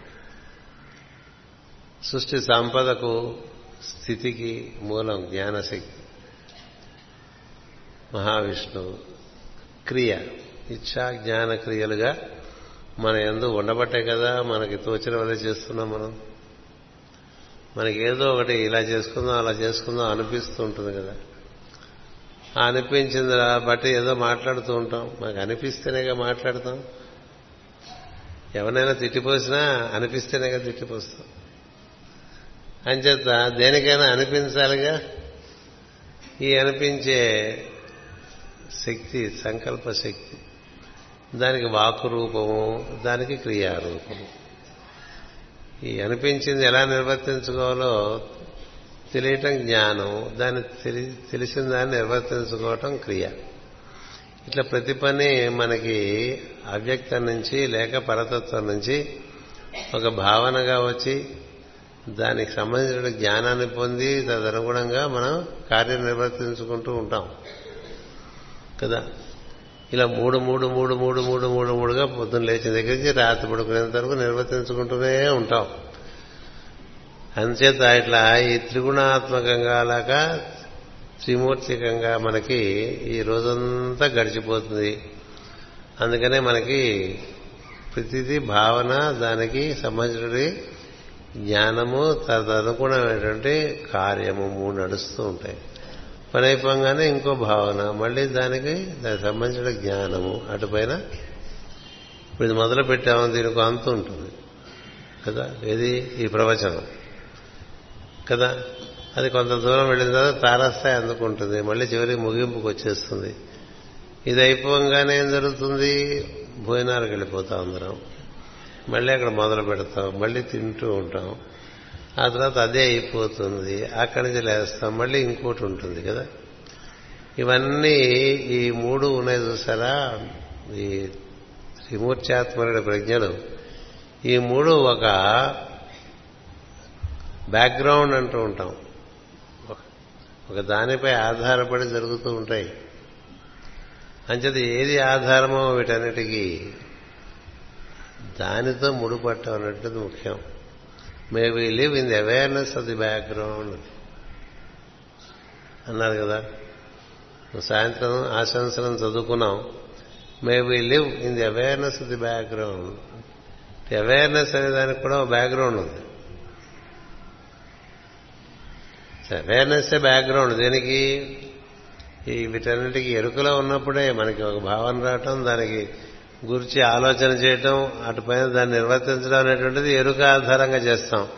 సృష్టి సంపదకు స్థితికి మూలం జ్ఞానశక్తి. మహావిష్ణువు క్రియ ఇచ్చా జ్ఞాన క్రియలుగా మన ఎందు ఉండబట్టే కదా మనకి తోచిన వల్లే చేస్తున్నాం మనం. మనకి ఏదో ఒకటి ఇలా చేసుకుందాం అలా చేసుకుందాం అనిపిస్తూ ఉంటుంది కదా. ఆ అనిపించింది బట్టి ఏదో మాట్లాడుతూ ఉంటాం. మాకు అనిపిస్తేనేగా మాట్లాడతాం. ఎవరినైనా తిట్టిపోసినా అనిపిస్తేనేగా తిట్టిపోస్తాం. అంచేత దేనికైనా అనిపించాలిగా? ఈ అనిపించే శక్తి సంకల్ప శక్తి. దానికి వాకు రూపము దానికి క్రియారూపము. ఈ అనిపించింది ఎలా నిర్వర్తించుకోవాలో తెలియటం జ్ఞానం దాన్ని తెలిసిన దాన్ని నిర్వర్తించుకోవటం క్రియ. ఇట్లా ప్రతి పని మనకి అవ్యక్తం నుంచి లేక పరతత్వం నుంచి ఒక భావనగా వచ్చి దానికి సంబంధించిన జ్ఞానాన్ని పొంది తదనుగుణంగా మనం కార్యం నిర్వర్తించుకుంటూ ఉంటాం. కదా? ఇలా మూడు మూడు మూడు మూడు మూడు మూడు మూడుగా పొద్దున్న లేచిన దగ్గర నుంచి రాత్రి పడుకునేంత వరకు నిర్వర్తించుకుంటూనే ఉంటాం. అంచేత ఇట్లా ఈ త్రిగుణాత్మకంగా లాగా త్రిమూర్తికంగా మనకి ఈ రోజంతా గడిచిపోతుంది. అందుకనే మనకి ప్రతిదీ భావన దానికి సంబంధించినటువంటి జ్ఞానము తదనుగుణమైనటువంటి కార్యము మూడు నడుస్తూ ఉంటాయి. పని అయిపోగానే ఇంకో భావన మళ్ళీ దానికి దానికి సంబంధించిన జ్ఞానము. అటుపైన ఇప్పుడు ఇది మొదలు పెట్టాము దీనికి అంత ఉంటుంది. కదా? ఏది? ఈ ప్రవచనం. కదా? అది కొంత దూరం వెళ్ళిన తర్వాత తారాస్థాయి అందుకుంటుంది. మళ్ళీ చివరికి ముగింపుకు వచ్చేస్తుంది. ఇది అయిపోగానే ఏం జరుగుతుంది? భోజనాలకు వెళ్ళిపోతాం అందరం. మళ్ళీ అక్కడ మొదలు పెడతాం. మళ్ళీ తింటూ ఉంటాం. ఆ తర్వాత అదే అయిపోతుంది. అక్కడి నుంచి లేస్తాం. మళ్ళీ ఇంకోటి ఉంటుంది కదా. ఇవన్నీ ఈ మూడు ఉన్నాయి చూసారా? ఈ త్రిమూర్త్యాత్మరుడి ప్రజ్ఞలు. ఈ మూడు ఒక బ్యాక్గ్రౌండ్ అంటూ ఉంటాం. ఒక దానిపై ఆధారపడి జరుగుతూ ఉంటాయి. అంచేది ఏది ఆధారమో వీటన్నిటికీ దానితో ముడిపట్టం అన్నట్టు ముఖ్యం. May we live in the awareness of the background అన్నారు కదా. సాయంత్రం ఆశంసనం చదువుకున్నాం may we live in the awareness of the background awareness అనే దానికి కూడా ఒక బ్యాక్గ్రౌండ్ ఉంది. అవేర్నెస్ బ్యాక్గ్రౌండ్ దీనికి? ఈ వీటన్నిటికీ ఎరుకలో ఉన్నప్పుడే మనకి ఒక భావన రావటం దానికి గురించి ఆలోచన చేయటం అటుపైన దాన్ని నిర్వర్తించడం అనేటువంటిది ఎరుక ఆధారంగా చేస్తాం.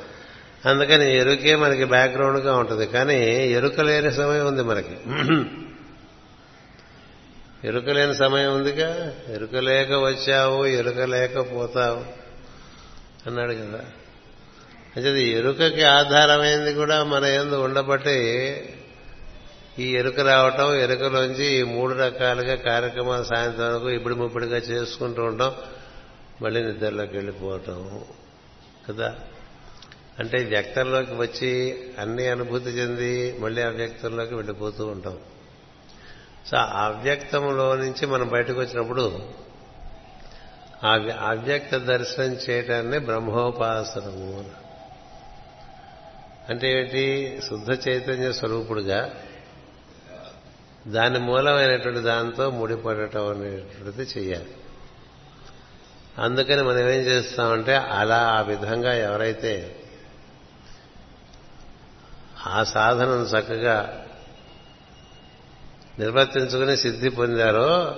అందుకని ఎరుకే మనకి బ్యాక్గ్రౌండ్గా ఉంటుంది. కానీ ఎరుక లేని సమయం ఉంది మనకి. ఎరుక లేని సమయం ఉందిగా? ఎరుక లేక వచ్చావు ఎరుక లేకపోతావు అన్నాడు కదా. అంటే ఎరుకకి ఆధారమైంది కూడా మన ఎందు ఉండబట్టి ఈ ఎరుక రావటం ఎరుకలోంచి ఈ మూడు రకాలుగా కార్యక్రమాలు సాయంత్రం వరకు ఇప్పుడు ముప్పుడుగా చేసుకుంటూ ఉంటాం. మళ్ళీ నిద్రలోకి వెళ్ళిపోవటం కదా? అంటే వ్యక్తంలోకి వచ్చి అన్ని అనుభూతి చెంది మళ్ళీ అవ్యక్తంలోకి వెళ్ళిపోతూ ఉంటాం. సో అవ్యక్తంలో నుంచి మనం బయటకు వచ్చినప్పుడు ఆ అవ్యక్త దర్శనం చేయటాన్ని బ్రహ్మోపాసనము అంటే ఏంటి? శుద్ధ చైతన్య స్వరూపుడుగా దాని మూలమైనటువంటి దాంతో ముడిపడటం అనేటువంటిది చేయాలి అందుకని మనం ఏం చేస్తామంటే అలా ఆ విధంగా ఎవరైతే ఆ సాధనను చక్కగా నిర్వర్తించుకుని సిద్ధి పొందారో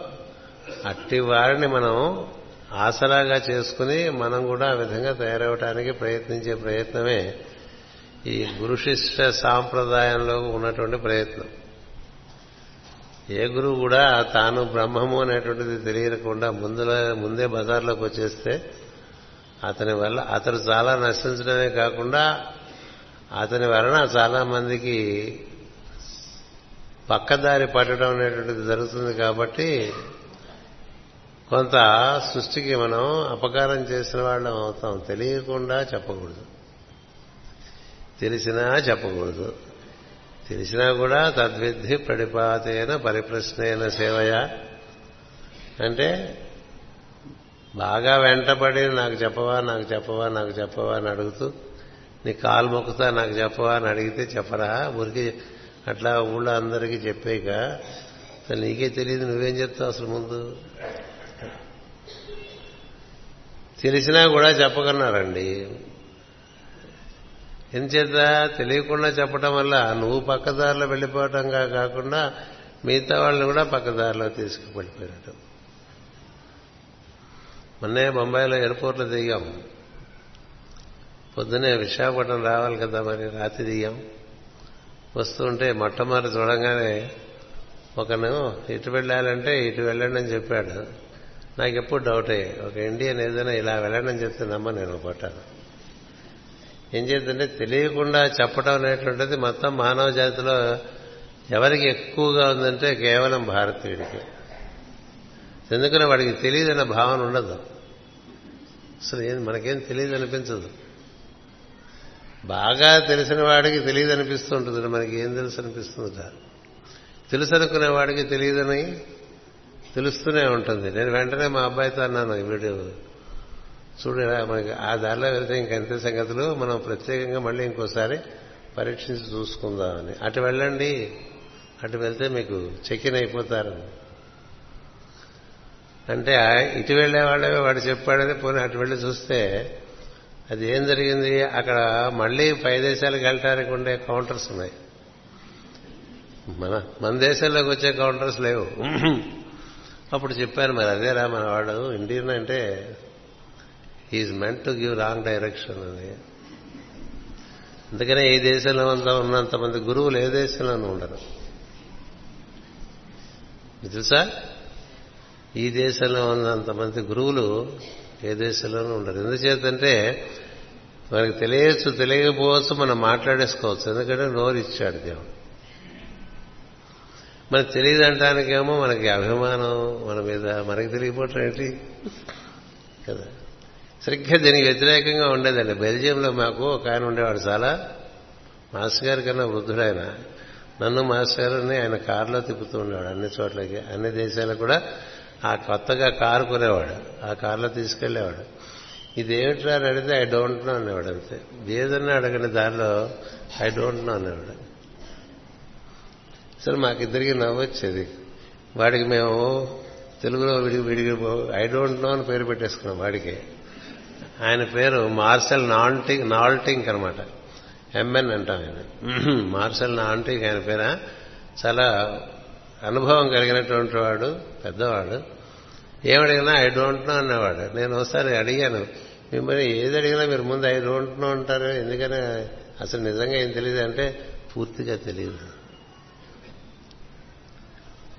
అట్టి వారిని మనం ఆసరాగా చేసుకుని మనం కూడా ఆ విధంగా తయారవటానికి ప్రయత్నించే ప్రయత్నమే ఈ గురుశిష్ట సాంప్రదాయంలో ఉన్నటువంటి ప్రయత్నం. ఏ గురువు కూడా తాను బ్రహ్మము అనేటువంటిది తెలియకుండా ముందులో ముందే బజార్లోకి వచ్చేస్తే అతని వల్ల అతను చాలా నశించడమే కాకుండా అతని వలన చాలా మందికి పక్కదారి పట్టడం అనేటువంటిది జరుగుతుంది కాబట్టి కొంత సృష్టికి మనం అపకారం చేసిన వాళ్ళం అవుతాం. తెలియకుండా చెప్పకూడదు. తెలిసినా చెప్పకూడదు. తెలిసినా కూడా తద్విద్ధి ప్రడిపాతైన పరిప్రశ్నైన సేవయ. అంటే బాగా వెంటపడి నాకు చెప్పవా నాకు చెప్పవా నాకు చెప్పవా అని అడుగుతూ నీ కాలు మొక్కుతా నాకు చెప్పవా అని అడిగితే చెప్పరా? ఊరికి అట్లా ఊళ్ళో అందరికీ చెప్పాక అసలు నీకే తెలియదు నువ్వేం చెప్తావు అసలు ముందు? తెలిసినా కూడా చెప్పకన్నారండి ఎంచేత తెలియకుండా చెప్పడం వల్ల నువ్వు పక్కదారిలో వెళ్ళిపోవటంగా కాకుండా మిగతా వాళ్ళని కూడా పక్కదారిలో తీసుకువెళ్ళిపోయినట్టు మొన్నే బొంబాయిలో ఎయిర్పోర్ట్లో దిగాం. పొద్దునే విశాఖపట్నం రావాలి కదా మరి రాత్రి దిగాం. వస్తుంటే మొట్టమొదటి చూడంగానే ఒకను ఇటు వెళ్ళాలంటే ఇటు వెళ్ళండి అని చెప్పాడు. నాకు ఎప్పుడు డౌట్ అయ్యాయి ఒక ఇండియన్ ఏదైనా ఇలా వెళ్ళండి అని చెప్తే నమ్మ నేను పట్టాను. ఏం చేద్దంటే తెలియకుండా చెప్పడం అనేటువంటిది మొత్తం మానవ జాతిలో ఎవరికి ఎక్కువగా ఉందంటే కేవలం భారతీయుడికి. ఎందుకని వాడికి తెలియదన్న భావన ఉండదు. అసలు ఏం మనకేం తెలియదు అనిపించదు బాగా తెలిసిన వాడికి తెలియదు అనిపిస్తూ ఉంటుంది మనకి ఏం తెలుసు అనిపిస్తుంది తెలుసు అనుకునే వాడికి తెలియదని తెలుస్తూనే ఉంటుంది. నేను వెంటనే మా అబ్బాయితో అన్నాను వీడు చూడరా మనకి ఆ దారిలో వెళ్తే ఇంకంతే సంగతులు. మనం ప్రత్యేకంగా మళ్ళీ ఇంకోసారి పరీక్షించి చూసుకుందామని. అటు వెళ్ళండి అటు వెళ్తే మీకు చెక్కిన్ అయిపోతారు. అంటే ఇటు వెళ్ళేవాళ్ళే వాడు చెప్పాడని పోనీ అటు వెళ్ళి చూస్తే అది ఏం జరిగింది? అక్కడ మళ్ళీ పై దేశాలకు వెళ్ళటానికి ఉండే కౌంటర్స్ ఉన్నాయి. మన మన దేశంలోకి వచ్చే కౌంటర్స్ లేవు. అప్పుడు చెప్పాను మరి అదేరా మన వాడు ఇండియన్ అంటే is meant to give wrong direction అని. అందుకనే ఈ దేశంలో అంతా ఉన్నంత మంది గురువులు ఏ దేశంలోనూ ఉండరు. తెలుసా? ఈ దేశంలో ఉన్నంత మంది గురువులు ఏ దేశంలోనూ ఉండరు. ఎందుచేతంటే మనకి తెలియచ్చు తెలియకపోవచ్చు మనం మాట్లాడేసుకోవచ్చు. ఎందుకంటే నోరు ఇచ్చాడు దేవుడు. మనకు తెలియదు అంటానికేమో మనకి అభిమానం మన మీద మనకి తెలియపోవటం ఏంటి? కదా. సరిగ్గా దీనికి వ్యతిరేకంగా ఉండేదండి. బెల్జియంలో మాకు ఒక ఆయన ఉండేవాడు చాలా మాస్టర్ గారి కన్నా వృద్ధుడైన నన్ను మాస్టర్ గారిని ఆయన కారులో తిప్పుతూ ఉండేవాడు అన్ని చోట్లకి అన్ని దేశాలకు కూడా ఆ కొత్తగా కారు కొనేవాడు ఆ కారులో తీసుకెళ్ళేవాడు ఇదేమిట్రా అని అడిగితే ఐ డోంట్ నో అనేవాడు అంతే. ఏదన్నా అడగండి దారిలో ఐ డోంట్ నో అనేవాడు. సరే మాకిద్దరికి నవ్వొచ్చేది. వాడికి మేము తెలుగులో విడిగి విడిగి ఐ డోంట్ నో అని పేరు పెట్టేసుకున్నాం వాడికి. ఆయన పేరు మార్సెల్ నాల్టింగ్ నాల్టింగ్ అనమాట ఎంఎన్ అంటాం ఆయన. మార్సెల్ నాల్టింగ్ ఆయన పేర? చాలా అనుభవం కలిగినటువంటి వాడు పెద్దవాడు. ఏమడిగినా ఐ డోంట్ నో అన్నవాడు. నేను ఒకసారి అడిగాను మిమ్మల్ని ఏది అడిగినా మీరు ముందు ఐదు నో ఉంటారు ఎందుకని? అసలు నిజంగా ఏం తెలియదు అంటే పూర్తిగా తెలియదు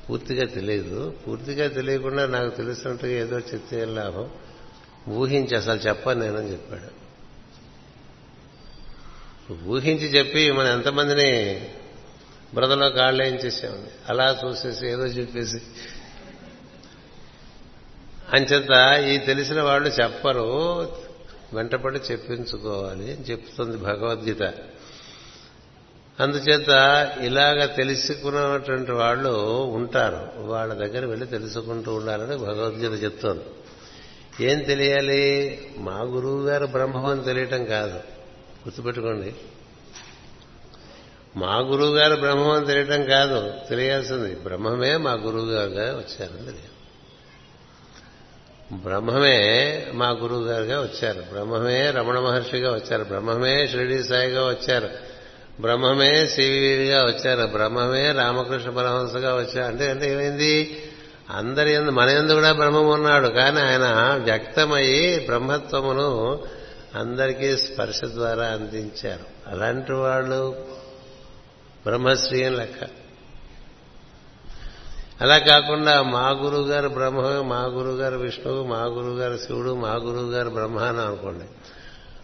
పూర్తిగా తెలియదు పూర్తిగా తెలియకుండా నాకు తెలిసినట్టుగా ఏదో చెప్తే లాభం? ఊహించి అసలు చెప్పను నేనని చెప్పాడు. ఊహించి చెప్పి మనం ఎంతమందిని బ్రదలో కాళ్ళు అలా చూసేసి ఏదో చెప్పేసి. అంచేత ఈ తెలిసిన వాళ్ళు చెప్పరు. వెంటపడి చెప్పించుకోవాలి అని చెప్తుంది భగవద్గీత. అందుచేత ఇలాగ తెలుసుకున్నటువంటి వాళ్ళు ఉంటారు. వాళ్ళ దగ్గర వెళ్ళి తెలుసుకుంటూ ఉండాలని భగవద్గీత చెప్తోంది. ఏం తెలియాలి? మా గురువు గారు బ్రహ్మం అని తెలియటం కాదు. గుర్తుపెట్టుకోండి. మా గురువు గారు బ్రహ్మం అని తెలియటం కాదు. తెలియాల్సింది బ్రహ్మమే మా గురువు గారుగా వచ్చారని తెలియాలి. బ్రహ్మమే మా గురువు గారుగా వచ్చారు. బ్రహ్మమే రమణ మహర్షిగా వచ్చారు. బ్రహ్మమే షిరిడి సాయిగా వచ్చారు. బ్రహ్మమే సివిగా వచ్చారు. బ్రహ్మమే రామకృష్ణ పరమహంసగా వచ్చారు. అంటే అంటే ఏమైంది? అందరి ఎందు మన ఎందు కూడా బ్రహ్మం ఉన్నాడు. కానీ ఆయన వ్యక్తమయ్యి బ్రహ్మత్వమును అందరికీ స్పర్శ ద్వారా అందించారు. అలాంటి వాళ్ళు బ్రహ్మశ్రీ అని లెక్క. అలా కాకుండా మా గురువు గారు బ్రహ్మ మా గురువు గారు విష్ణువు మా గురువు గారు శివుడు మా గురువు గారు బ్రహ్మ అని అనుకోండి.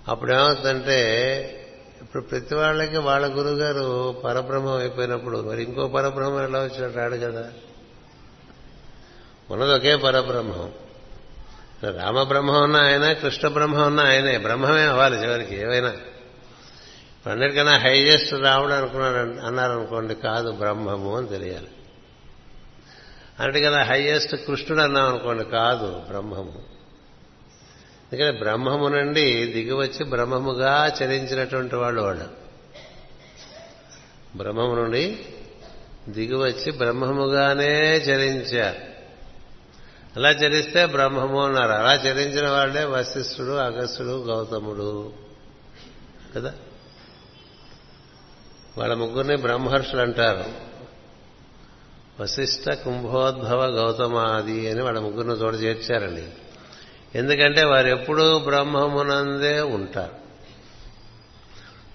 అప్పుడేమవుతుందంటే ఇప్పుడు ప్రతి వాళ్ళకి వాళ్ళ గురువు గారు పరబ్రహ్మం అయిపోయినప్పుడు మరి ఇంకో పరబ్రహ్మం ఎలా వచ్చినట్టు రాడు కదా? ఉన్నది ఒకే పరబ్రహ్మం. రామబ్రహ్మం ఉన్నా ఆయన కృష్ణ బ్రహ్మం ఉన్న ఆయనే. బ్రహ్మమే అవ్వాలి చివరికి ఏవైనా. అన్నిటికన్నా హైయెస్ట్ రాముడు అనుకున్నాడు అన్నారనుకోండి కాదు బ్రహ్మము అని తెలియాలి. అన్నిటికన్నా హైయెస్ట్ కృష్ణుడు అన్నాం అనుకోండి కాదు బ్రహ్మము. ఎందుకంటే బ్రహ్మము నుండి దిగివచ్చి బ్రహ్మముగా చరించినటువంటి వాళ్ళు వాళ్ళు బ్రహ్మము నుండి దిగివచ్చి బ్రహ్మముగానే చరించారు. అలా చరిస్తే బ్రహ్మము అన్నారు. అలా చరించిన వాళ్ళే వశిష్ఠుడు అగస్త్యుడు గౌతముడు. కదా? వాళ్ళ ముగ్గురిని బ్రహ్మర్షులు అంటారు. వశిష్ట కుంభోద్భవ గౌతమాది అని వాళ్ళ ముగ్గురిని చోట చేర్చారండి. ఎందుకంటే వారు ఎప్పుడూ బ్రహ్మమునందే ఉంటారు.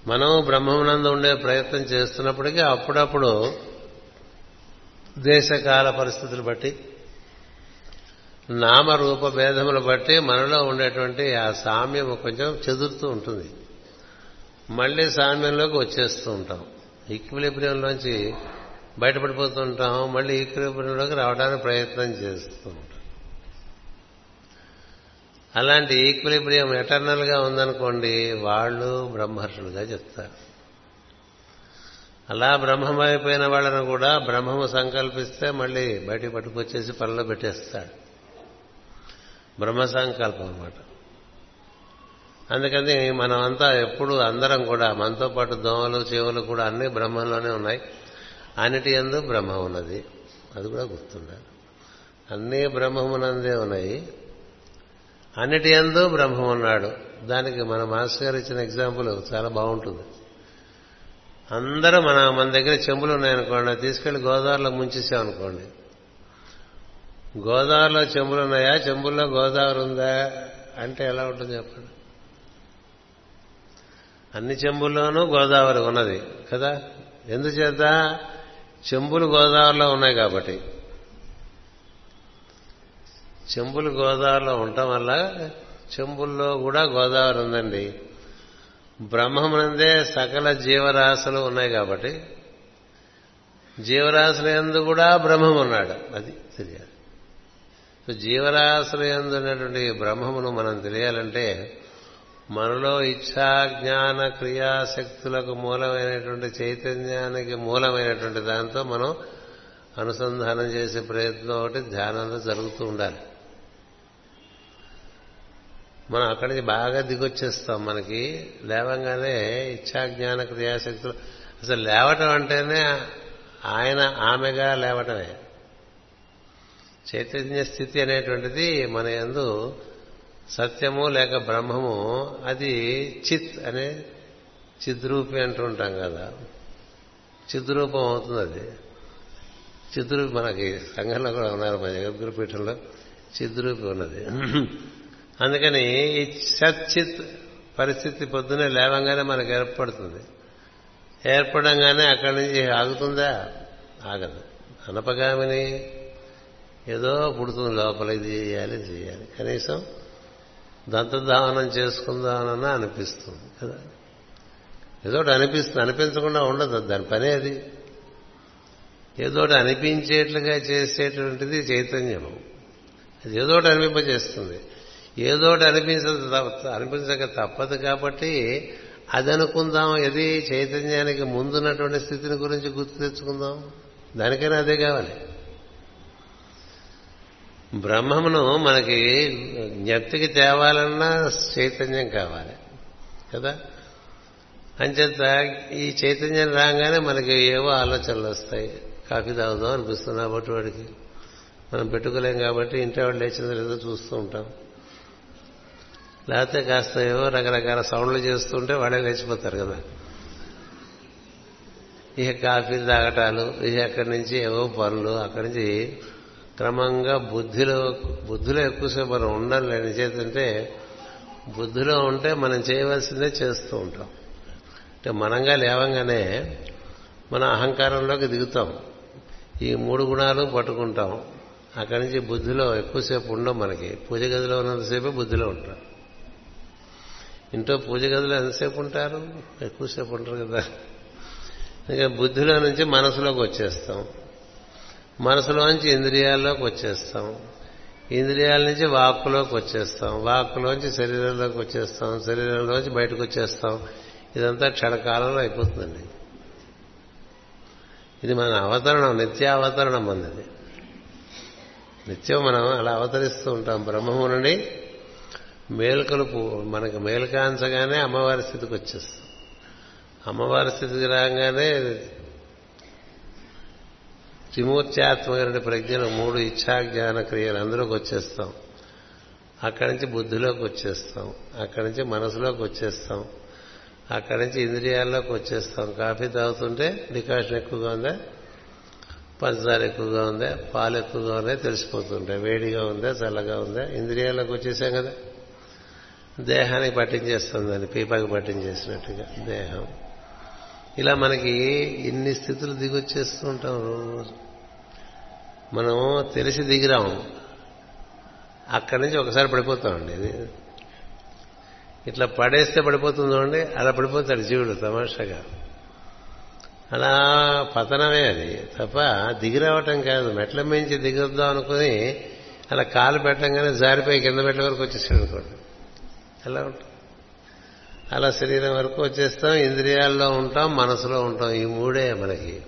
మనం బ్రహ్మమునందు ఉండే ప్రయత్నం చేస్తున్నప్పటికీ అప్పుడప్పుడు దేశకాల పరిస్థితులు బట్టి నామరూప భేదములు బట్టి మనలో ఉండేటువంటి ఆ సామ్యం కొంచెం చెదురుతూ ఉంటుంది. మళ్ళీ సామ్యంలోకి వచ్చేస్తూ ఉంటాం. ఈక్విలిబ్రియంలోంచి బయటపడిపోతూ ఉంటాం. మళ్ళీ ఈక్విలిబ్రియంలోకి రావడానికి ప్రయత్నం చేస్తూ ఉంటాం. అలాంటి ఈక్విలిబ్రియం ఎటర్నల్గా ఉందనుకోండి వాళ్ళు బ్రహ్మర్షులుగా చెప్తారు. అలా బ్రహ్మమైపోయిన వాళ్ళను కూడా బ్రహ్మము సంకల్పిస్తే మళ్ళీ బయటికి పట్టుకొచ్చేసి పనిలో పెట్టేస్తాడు. బ్రహ్మ సంకల్పం అనమాట అందుకని మనమంతా ఎప్పుడు అందరం కూడా మనతో పాటు దోమలు చెవులు కూడా అన్ని బ్రహ్మంలోనే ఉన్నాయి. అన్నిటి ఎందు బ్రహ్మ ఉన్నది. అది కూడా గుర్తుండాలి. అన్నీ బ్రహ్మమునందే ఉన్నాయి. అన్నిటి ఎందు బ్రహ్మం ఉన్నాడు. దానికి మన మాస్టర్ గారు ఇచ్చిన ఎగ్జాంపుల్ చాలా బాగుంటుంది. అందరూ మన మన దగ్గర చెంబులు ఉన్నాయనుకోండి తీసుకెళ్ళి గోదావరిలో ముంచేసామనుకోండి గోదావరిలో చెంబులు ఉన్నాయా? చెంబుల్లో గోదావరి ఉందా? అంటే ఎలా ఉంటుంది చెప్పండి. అన్ని చెంబుల్లోనూ గోదావరి ఉన్నది కదా? ఎందుచేత? చెంబులు గోదావరిలో ఉన్నాయి కాబట్టి. చెంబులు గోదావరిలో ఉండటం వల్ల చెంబుల్లో కూడా గోదావరి ఉందండి. బ్రహ్మమునందే సకల జీవరాశులు ఉన్నాయి కాబట్టి. జీవరాశుల ఎందు కూడా బ్రహ్మం ఉన్నాడు అది. తెలియాలి బ్రహ్మమును మనం తెలియాలంటే మనలో ఇచ్ఛా జ్ఞాన క్రియాశక్తులకు మూలమైనటువంటి చైతన్యానికి మూలమైనటువంటి దాంతో మనం అనుసంధానం చేసే ప్రయత్నం ఒకటి ధ్యానంలో జరుగుతూ ఉండాలి. మనం అక్కడి నుంచి బాగా దిగొచ్చేస్తాం మనకి. లేవంగానే ఇచ్ఛాజ్ఞాన క్రియాశక్తులు అసలు లేవటం అంటేనే ఆయన ఆమెగా లేవటమే. చైతన్య స్థితి అనేటువంటిది మన ఎందు సత్యము లేక బ్రహ్మము అది చిత్ అనే చిద్రూపి అంటూ ఉంటాం కదా. చిద్రూపం అవుతుంది అది. చిద్రూపి మనకి సంఘంలో కూడా ఉన్నారు మన జగద్గురు పీఠంలో చిద్రూపి ఉన్నది. అందుకని ఈ సచ్చిత్ పరిస్థితి పొద్దునే లేవంగానే మనకు ఏర్పడుతుంది. ఏర్పడంగానే అక్కడి నుంచి ఆగుతుందా? ఆగదు. అనపగామిని ఏదో పుడుతుంది లోపల ఇది చేయాలి చేయాలి. కనీసం దంతధావనం చేసుకుందామన్నా అనిపిస్తుంది కదా? ఏదో అనిపిస్తుంది అనిపించకుండా ఉండదు దాని పనే అది. ఏదో అనిపించేట్లుగా చేసేటువంటిది చైతన్యం అది ఏదో అనిపింపజేస్తుంది. ఏదో అనిపించ అనిపించక తప్పదు కాబట్టి అది అనుకుందాం ఇది చైతన్యానికి ముందున్నటువంటి స్థితిని గురించి గుర్తు తెచ్చుకుందాం. దానికైనా అదే కావాలి. బ్రహ్మమును మనకి జ్ఞప్తికి తేవాలన్నా చైతన్యం కావాలి. కదా? అంచేత ఈ చైతన్యం రాగానే మనకి ఏవో ఆలోచనలు వస్తాయి. కాఫీ తాగుదాం అనిపిస్తుంది కాబట్టి వాడికి. మనం పెట్టుకోలేం కాబట్టి ఇంటి వాడు లేచిందో లేదో చూస్తూ ఉంటాం. లేకపోతే కాస్త ఏవో రకరకాల సౌండ్లు చేస్తుంటే వాళ్ళే లేచిపోతారు కదా? ఇక కాఫీలు తాగటాలు ఇక అక్కడి నుంచి ఏవో పనులు అక్కడి నుంచి క్రమంగా బుద్ధిలో బుద్ధిలో ఎక్కువసేపు మనం ఉండాలి లేని చేతంటే బుద్ధిలో ఉంటే మనం చేయవలసిందే చేస్తూ ఉంటాం. అంటే మనంగా లేవంగానే మన అహంకారంలోకి దిగుతాం. ఈ మూడు గుణాలు పట్టుకుంటాం. అక్కడి నుంచి బుద్ధిలో ఎక్కువసేపు ఉండం మనకి. పూజ గదిలో ఉన్నంతసేపే బుద్ధిలో ఉంటాం. ఇంట్లో పూజ గదిలో ఎంతసేపు ఉంటారు? ఎక్కువసేపు ఉంటారు కదా. ఇంకా బుద్ధిలో నుంచి మనసులోకి వచ్చేస్తాం. మనసులోంచి ఇంద్రియాల్లోకి వచ్చేస్తాం. ఇంద్రియాల నుంచి వాక్కులోకి వచ్చేస్తాం. వాక్కులోంచి శరీరంలోకి వచ్చేస్తాం. శరీరంలోంచి బయటకు వచ్చేస్తాం. ఇదంతా క్షణకాలంలో అయిపోతుందండి. ఇది మన అవతరణం నిత్య అవతరణం అన్నది. నిత్యం మనం అలా అవతరిస్తూ ఉంటాం. బ్రహ్మము నుండి మేలుకలుపు మనకి మేల్కాంచగానే అమ్మవారి స్థితికి వచ్చేస్తాం. అమ్మవారి స్థితికి రాగానే త్రిమూర్త్యాత్మకమైన ప్రజ్ఞలు మూడు ఇచ్ఛా జ్ఞాన క్రియలు. అందులోకి వచ్చేస్తాం. అక్కడి నుంచి బుద్ధిలోకి వచ్చేస్తాం. అక్కడి నుంచి మనసులోకి వచ్చేస్తాం. అక్కడి నుంచి ఇంద్రియాల్లోకి వచ్చేస్తాం. కాఫీ తాగుతుంటే డికాషన్ ఎక్కువగా ఉందా? పంచదార ఎక్కువగా ఉందా? పాలు ఎక్కువగా ఉందా తెలిసిపోతుంటాయి. వేడిగా ఉందా? చల్లగా ఉందా? ఇంద్రియాల్లోకి వచ్చేసాం కదా. దేహానికి పట్టించేస్తుందని పీపాకి పట్టించేసినట్టుగా. దేహం. ఇలా మనకి ఇన్ని స్థితులు దిగొచ్చేస్తూ ఉంటాం రోజు? మనం తెలిసి దిగిరాము. అక్కడి నుంచి ఒకసారి పడిపోతామండి. ఇట్లా పడేస్తే పడిపోతుందో అండి అలా పడిపోతాడు జీవుడు తమాషాగా. అలా పతనమే అది. తప్ప దిగిరావటం కాదు. మెట్ల మించి దిగొద్దాం అనుకుని అలా కాలు పెట్టంగానే జారిపోయి కింద మెట్ల వరకు వచ్చేసాడు అనుకోండి. ఎలా ఉంటాం అలా శరీరం వరకు వచ్చేస్తాం ఇంద్రియాల్లో ఉంటాం మనసులో ఉంటాం. ఈ మూడే మనకి.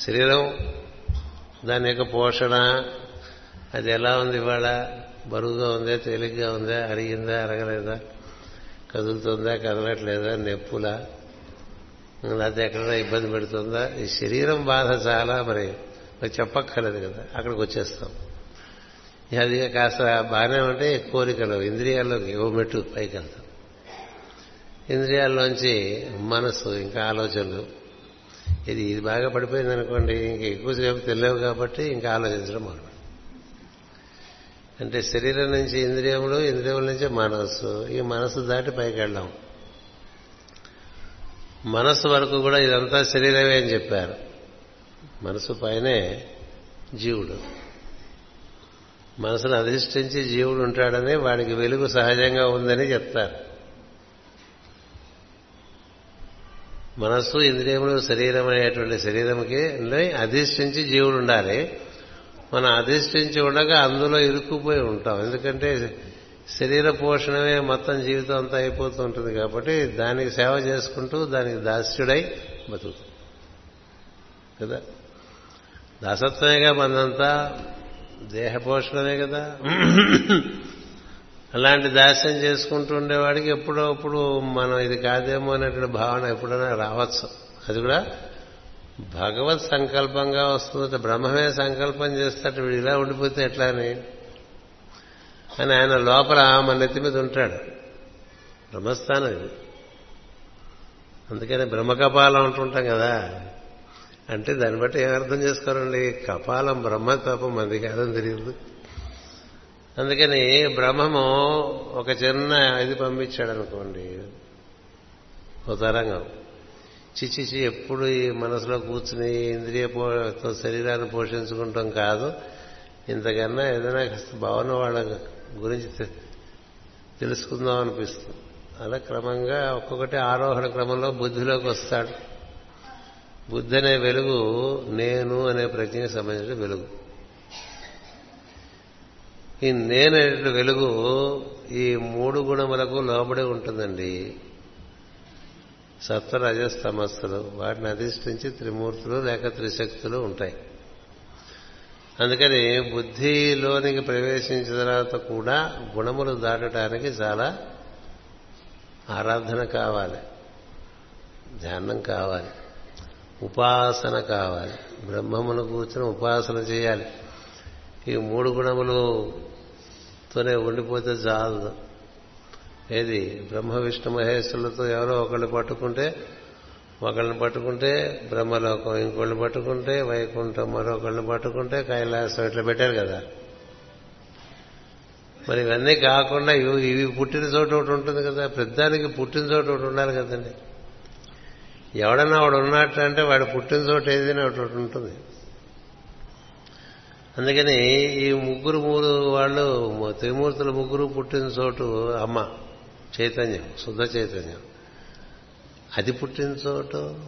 శరీరం దాని యొక్క పోషణ అది ఎలా ఉంది ఇవాళ? బరువుగా ఉందా? తేలిగ్గా ఉందా? అరిగిందా? అరగలేదా? కదులుతుందా? కదలట్లేదా? నెప్పులా? లేకపోతే ఎక్కడైనా ఇబ్బంది పెడుతుందా? ఈ శరీరం బాధ చాలా మరి మరి చెప్పక్కర్లేదు కదా. అక్కడికి వచ్చేస్తాం. అది కాస్త బాగానే ఉంటే కోరికలు ఇంద్రియాల్లోకి ఓ మెట్టు పైకి వెళ్తాం ఇంద్రియాల్లోంచి మనసు ఇంకా ఆలోచనలు ఇది ఇది బాగా పడిపోయింది అనుకోండి ఇంక ఎక్కువసేపు తెలియవు కాబట్టి ఇంకా ఆలోచించడం మొదలు అంటే శరీరం నుంచి ఇంద్రియములు ఇంద్రియముల నుంచి మనస్సు. ఈ మనసు దాటి పైకి వెళ్ళాం మనస్సు వరకు కూడా ఇదంతా శరీరమే అని చెప్పారు. మనసు పైనే జీవుడు. మనసును అధిష్ఠించి జీవుడు ఉంటాడని వాడికి వెలుగు సహజంగా ఉందని చెప్తారు. మనస్సు ఇంద్రియములు శరీరం అనేటువంటి శరీరంకి అధిష్ఠించి జీవులు ఉండాలి. మనం అధిష్ఠించి ఉండగా అందులో ఇరుక్కుపోయి ఉంటాం. ఎందుకంటే శరీర పోషణమే మొత్తం జీవితం అంతా అయిపోతూ ఉంటుంది కాబట్టి దానికి సేవ చేసుకుంటూ దానికి దాస్యుడై బతుకుతాం. కదా? దాసత్వమేగా మనంతా దేహ పోషణమే కదా? [coughs] అలాంటి దాస్యం చేసుకుంటూ ఉండేవాడికి ఎప్పుడో అప్పుడు మనం ఇది కాదేమో అనేటువంటి భావన ఎప్పుడైనా రావచ్చు. అది కూడా భగవత్ సంకల్పంగా వస్తుంది. బ్రహ్మమే సంకల్పం చేస్తాడు. వీడు ఇలా ఉండిపోతే ఎట్లా అని? అని ఆయన లోపల మన నెత్తి మీద ఉంటాడు. బ్రహ్మస్థానం ఇది. అందుకని బ్రహ్మకపాలం అంటుంటాం కదా. అంటే దాన్ని బట్టి ఏమర్థం చేసుకోరండి? కపాలం బ్రహ్మ తప్ప మంది కాదని తెలియదు. అందుకని బ్రహ్మము ఒక చిన్న ఇది పంపించాడు అనుకోండి ఒక తరంగం చిచ్చిచి ఎప్పుడు ఈ మనసులో కూర్చుని ఇంద్రియ శరీరాన్ని పోషించుకుంటాం కాదు. ఇంతకన్నా ఏదైనా భావన వాళ్ళ గురించి తెలుసుకుందాం అనిపిస్తుంది. అలా క్రమంగా ఒక్కొక్కటి ఆరోహణ క్రమంలో బుద్ధిలోకి వస్తాడు. బుద్ధి అనే వెలుగు నేను అనే ప్రజ్ఞకి సంబంధించిన వెలుగు. ఈ నేను వెలుగు ఈ మూడు గుణములకు లోబడి ఉంటుందండి. సత్వ రజస్తమస్సులు వాటిని అధిష్ఠించి త్రిమూర్తులు లేక త్రిశక్తులు ఉంటాయి. అందుకని బుద్ధిలోనికి ప్రవేశించిన తర్వాత కూడా గుణములు దాటడానికి చాలా ఆరాధన కావాలి ధ్యానం కావాలి ఉపాసన కావాలి. బ్రహ్మమును కూర్చొని ఉపాసన చేయాలి. ఈ మూడు గుణములు తోనే ఉండిపోతే చాలదు. ఏది? బ్రహ్మ విష్ణు మహేశ్వరులతో ఎవరో ఒకళ్ళు పట్టుకుంటే ఒకళ్ళని పట్టుకుంటే బ్రహ్మలోకం ఇంకోళ్ళు పట్టుకుంటే వైకుంఠం మరొకళ్ళని పట్టుకుంటే కైలాసం ఇట్లా పెట్టారు కదా. మరి ఇవన్నీ కాకుండా ఇవి ఇవి పుట్టిన చోటు ఒకటి ఉంటుంది కదా పెద్దానికి పుట్టిన చోటు ఒకటి ఉండాలి కదండి. ఎవడన్నా వాడు ఉన్నట్టు అంటే వాడు పుట్టిన చోటు ఏదైనా ఒకటి ఉంటుంది. అందుకని ఈ ముగ్గురు మూడు వాళ్ళు త్రిమూర్తుల ముగ్గురు పుట్టిన చోటు అమ్మ చైతన్యం శుద్ధ చైతన్యం. అది పుట్టిన చోటు?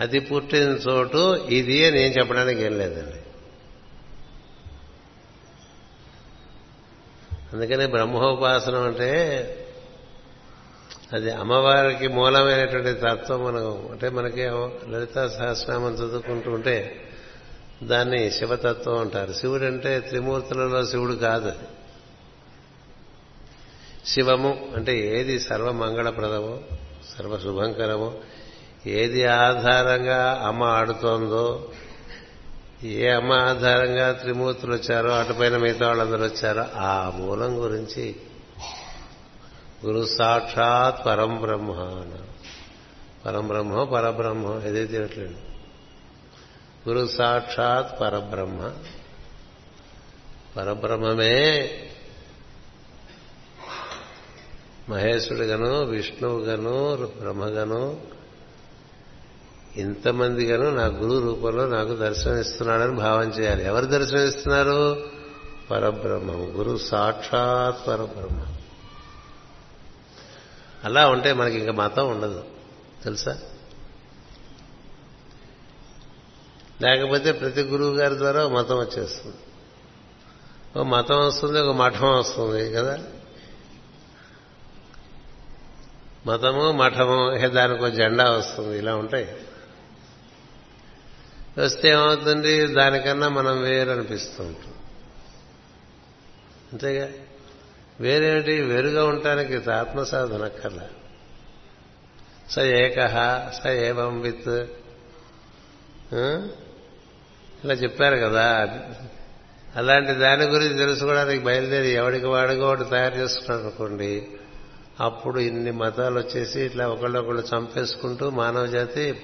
అది పుట్టిన చోటు ఇది అని ఏం చెప్పడానికి ఏం లేదండి. అందుకని బ్రహ్మోపాసనం అంటే అది అమ్మవారికి మూలమైనటువంటి తత్వం మనం అంటే మనకి లలితా సహస్రనామం చదువుకుంటూ ఉంటే దాన్ని శివతత్వం అంటారు. శివుడు అంటే త్రిమూర్తులలో శివుడు కాదు. శివము అంటే ఏది సర్వమంగళప్రదమో సర్వశుభంకరమో ఏది ఆధారంగా అమ్మ ఆడుతోందో ఏ అమ్మ ఆధారంగా త్రిమూర్తులు వచ్చారో అటుపైన మిగతా వాళ్ళందరూ వచ్చారో ఆ మూలం గురించి గురు సాక్షాత్ పరం బ్రహ్మ పరం బ్రహ్మ పరబ్రహ్మ ఏదైతే ఇట్లేదు గురు సాక్షాత్ పరబ్రహ్మ. పరబ్రహ్మమే మహేశ్వరుడుగాను విష్ణువుగాను బ్రహ్మగాను ఇంతమందిగాను నా గురువు రూపంలో నాకు దర్శనమిస్తున్నాడని భావం చేయాలి. ఎవరు దర్శనమిస్తున్నారు? పరబ్రహ్మం గురు సాక్షాత్ పరబ్రహ్మ. అలా ఉంటే మనకి ఇంకా మతం ఉండదు. తెలుసా? లేకపోతే ప్రతి గురువు గారి ద్వారా మతం వచ్చేస్తుంది. ఒక మతం వస్తుంది ఒక మఠం వస్తుంది కదా. మతము మఠము దానికి ఒక జెండా వస్తుంది ఇలా ఉంటాయి. వస్తే ఏమవుతుంది? దానికన్నా మనం వేరు అనిపిస్తూ ఉంటుంది అంతేగా? వేరేమిటి? వేరుగా ఉండటానికి ఆత్మసాధన కల స ఏక స ఏవం విత్ ఇలా చెప్పారు కదా. అలాంటి దాని గురించి తెలుసుకోవడానికి బయలుదేరి ఎవడికి వాడిగా ఒకటి తయారు చేసుకున్నాడు అనుకోండి అప్పుడు ఇన్ని మతాలు వచ్చేసి ఇట్లా ఒకళ్ళొకళ్ళు చంపేసుకుంటూ మానవ జాతి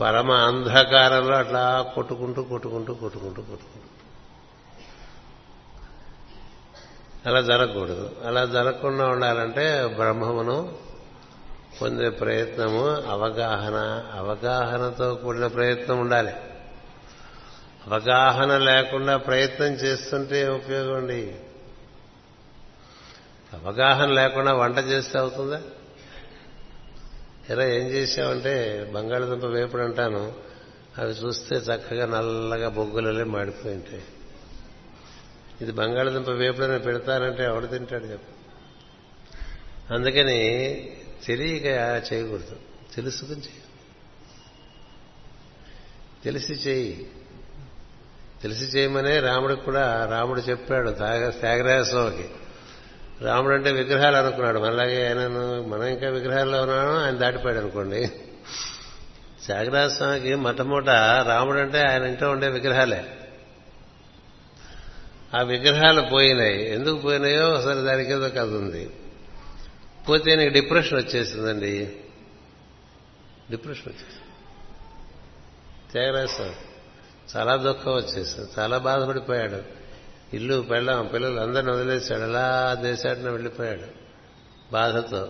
పరమ అంధకారంలో అట్లా కొట్టుకుంటూ కొట్టుకుంటూ కొట్టుకుంటూ కొట్టుకుంటూ. అలా జరగకూడదు. అలా జరగకుండా ఉండాలంటే బ్రహ్మమును పొందే ప్రయత్నము అవగాహన అవగాహనతో కూడిన ప్రయత్నం ఉండాలి. అవగాహన లేకుండా ప్రయత్నం చేస్తుంటే ఉపయోగం అండి అవగాహన లేకుండా వంట చేస్తే అవుతుందా? ఇలా ఏం చేసావంటే బంగాళదుంప వేపుడు అంటాను అవి చూస్తే చక్కగా నల్లగా బొగ్గులలే మాడిపోయి ఉంటాయి. ఇది బంగాళదుంప వేపుడని పెడతానంటే ఎవడు తింటాడు చెప్పు. అందుకని తెలియక చేయకూడదు. తెలుసుకుని చేయి. తెలిసి చేయి. తెలిసి చేయమనే రాముడికి కూడా రాముడు చెప్పాడు త్యాగరాజస్వామికి. రాముడు అంటే విగ్రహాలు అనుకున్నాడు. మనలాగే ఆయనను మనం ఇంకా విగ్రహాల్లో ఉన్నాను ఆయన దాటిపోయాడు అనుకోండి. త్యాగరాజస్వామికి మొట్టమొదట రాముడు అంటే ఆయన ఇంట్లో ఉండే విగ్రహాలే. ఆ విగ్రహాలు పోయినాయి. ఎందుకు పోయినాయో ఒకసారి దానికి ఏదో కథ ఉంది. పోతే నీకు డిప్రెషన్ వచ్చేసిందండి. డిప్రెషన్ వచ్చేసింది. త్యాగరాజస్వామి. చాలా దుఃఖం వచ్చేసింది. చాలా బాధపడిపోయాడు. ఇల్లు పెళ్ళం పిల్లలు అందరిని వదిలేశాడు. అలా దేశాటన వెళ్ళిపోయాడు బాధతో.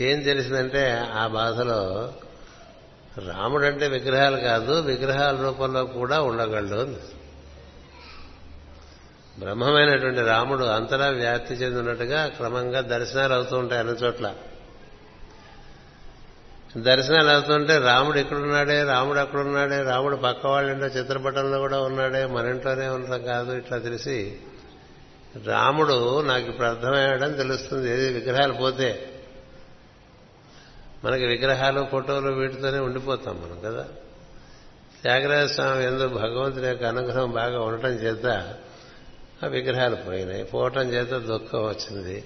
ఏం తెలిసిందంటే ఆ బాధలో రాముడు అంటే విగ్రహాలు కాదు విగ్రహాల రూపంలో కూడా ఉండగలడు బ్రహ్మమైనటువంటి రాముడు అంతరా వ్యాప్తి చెందినట్టుగా క్రమంగా దర్శనాలు అవుతూ ఉంటాయి అన్ని చోట్ల. దర్శనాలు అవుతుంటే రాముడు ఇక్కడున్నాడే రాముడు అక్కడున్నాడే? రాముడు పక్క వాళ్ళ చిత్రపటంలో కూడా ఉన్నాడే? మన ఇంట్లోనే ఉండడం కాదు ఇట్లా తెలిసి రాముడు నాకు ఇప్పుడు అర్థమయ్యాడని తెలుస్తుంది. ఏది విగ్రహాలు పోతే మనకి విగ్రహాలు ఫోటోలు వీటితోనే ఉండిపోతాం మనం కదా? త్యాగరాజ స్వామి ఎందుకు భగవంతుని యొక్క అనుగ్రహం బాగా ఉండటం చేత ఆ విగ్రహాలు పోయినాయి. పోవటం చేత దుఃఖం వచ్చింది.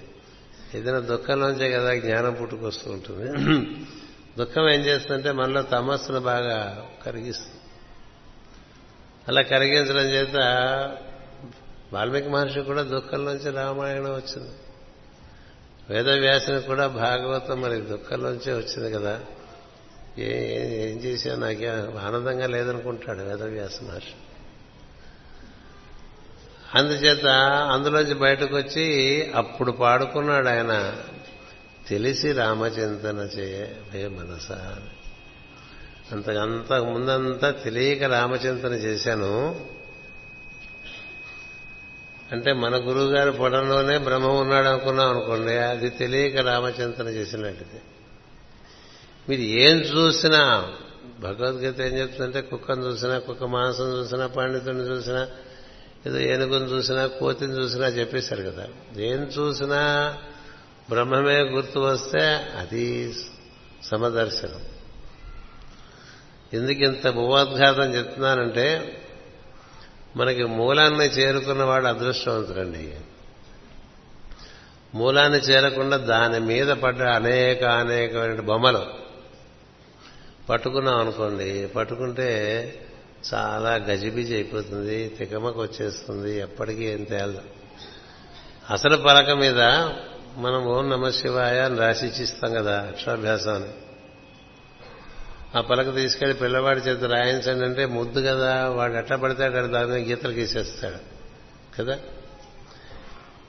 ఏదైనా దుఃఖంలోంచే కదా జ్ఞానం పుట్టుకొస్తూ ఉంటుంది. దుఃఖం ఏం చేస్తుందంటే మనలో తమస్సును బాగా కరిగిస్తుంది. అలా కరిగించడం చేత వాల్మీకి మహర్షి కూడా దుఃఖం నుంచి రామాయణం వచ్చింది. వేదవ్యాసుని కూడా భాగవతం మరి దుఃఖంలోంచే వచ్చింది కదా. ఏం చేసా నాకే ఆనందంగా లేదనుకుంటాడు వేదవ్యాస మహర్షి. అందుచేత అందులోంచి బయటకు వచ్చి అప్పుడు పాడుకున్నాడు ఆయన తెలిసి రామచింతన చేయ మనస? అంతకంత ముందంతా తెలియక రామచింతన చేశాను. అంటే మన గురువు గారి పొడంలోనే బ్రహ్మ ఉన్నాడు అనుకున్నాం అనుకోండి అది తెలియక రామచింతన చేసినట్టుది మీరు ఏం చూసినా భగవద్గీత ఏం చెప్తుందంటే కుక్కను చూసినా కుక్క మాంసం చూసినా పండితుని చూసినా ఏదో ఏనుగుని చూసినా కోతిని చూసినా చెప్పేశారు కదా. ఏం చూసినా బ్రహ్మమే గుర్తు వస్తే అది సమదర్శనం. ఎందుకు ఇంత భూవద్ఘాతం చెప్తున్నానంటే మనకి మూలాన్ని చేరుకున్నవాడు అదృష్టవంతుడండి. మూలాన్ని చేరకుండా దాని మీద పడ్డ అనేక అనేకమైన బొమ్మలు పట్టుకున్నాం అనుకోండి పట్టుకుంటే చాలా గజిబిజి అయిపోతుంది తికమకు వచ్చేస్తుంది ఎప్పటికీ ఏం తేలదు. అసలు పలక మీద మనం ఓం నమ శివాయ అని రాసి ఇచ్చిస్తాం కదా అక్షరాభ్యాసం అని ఆ పలక తీసుకెళ్ళి పిల్లవాడి చేత రాయించండి అంటే ముద్దు కదా వాడు ఎట్లా పడతాడు దాని మీద గీతలు గీసేస్తాడు కదా.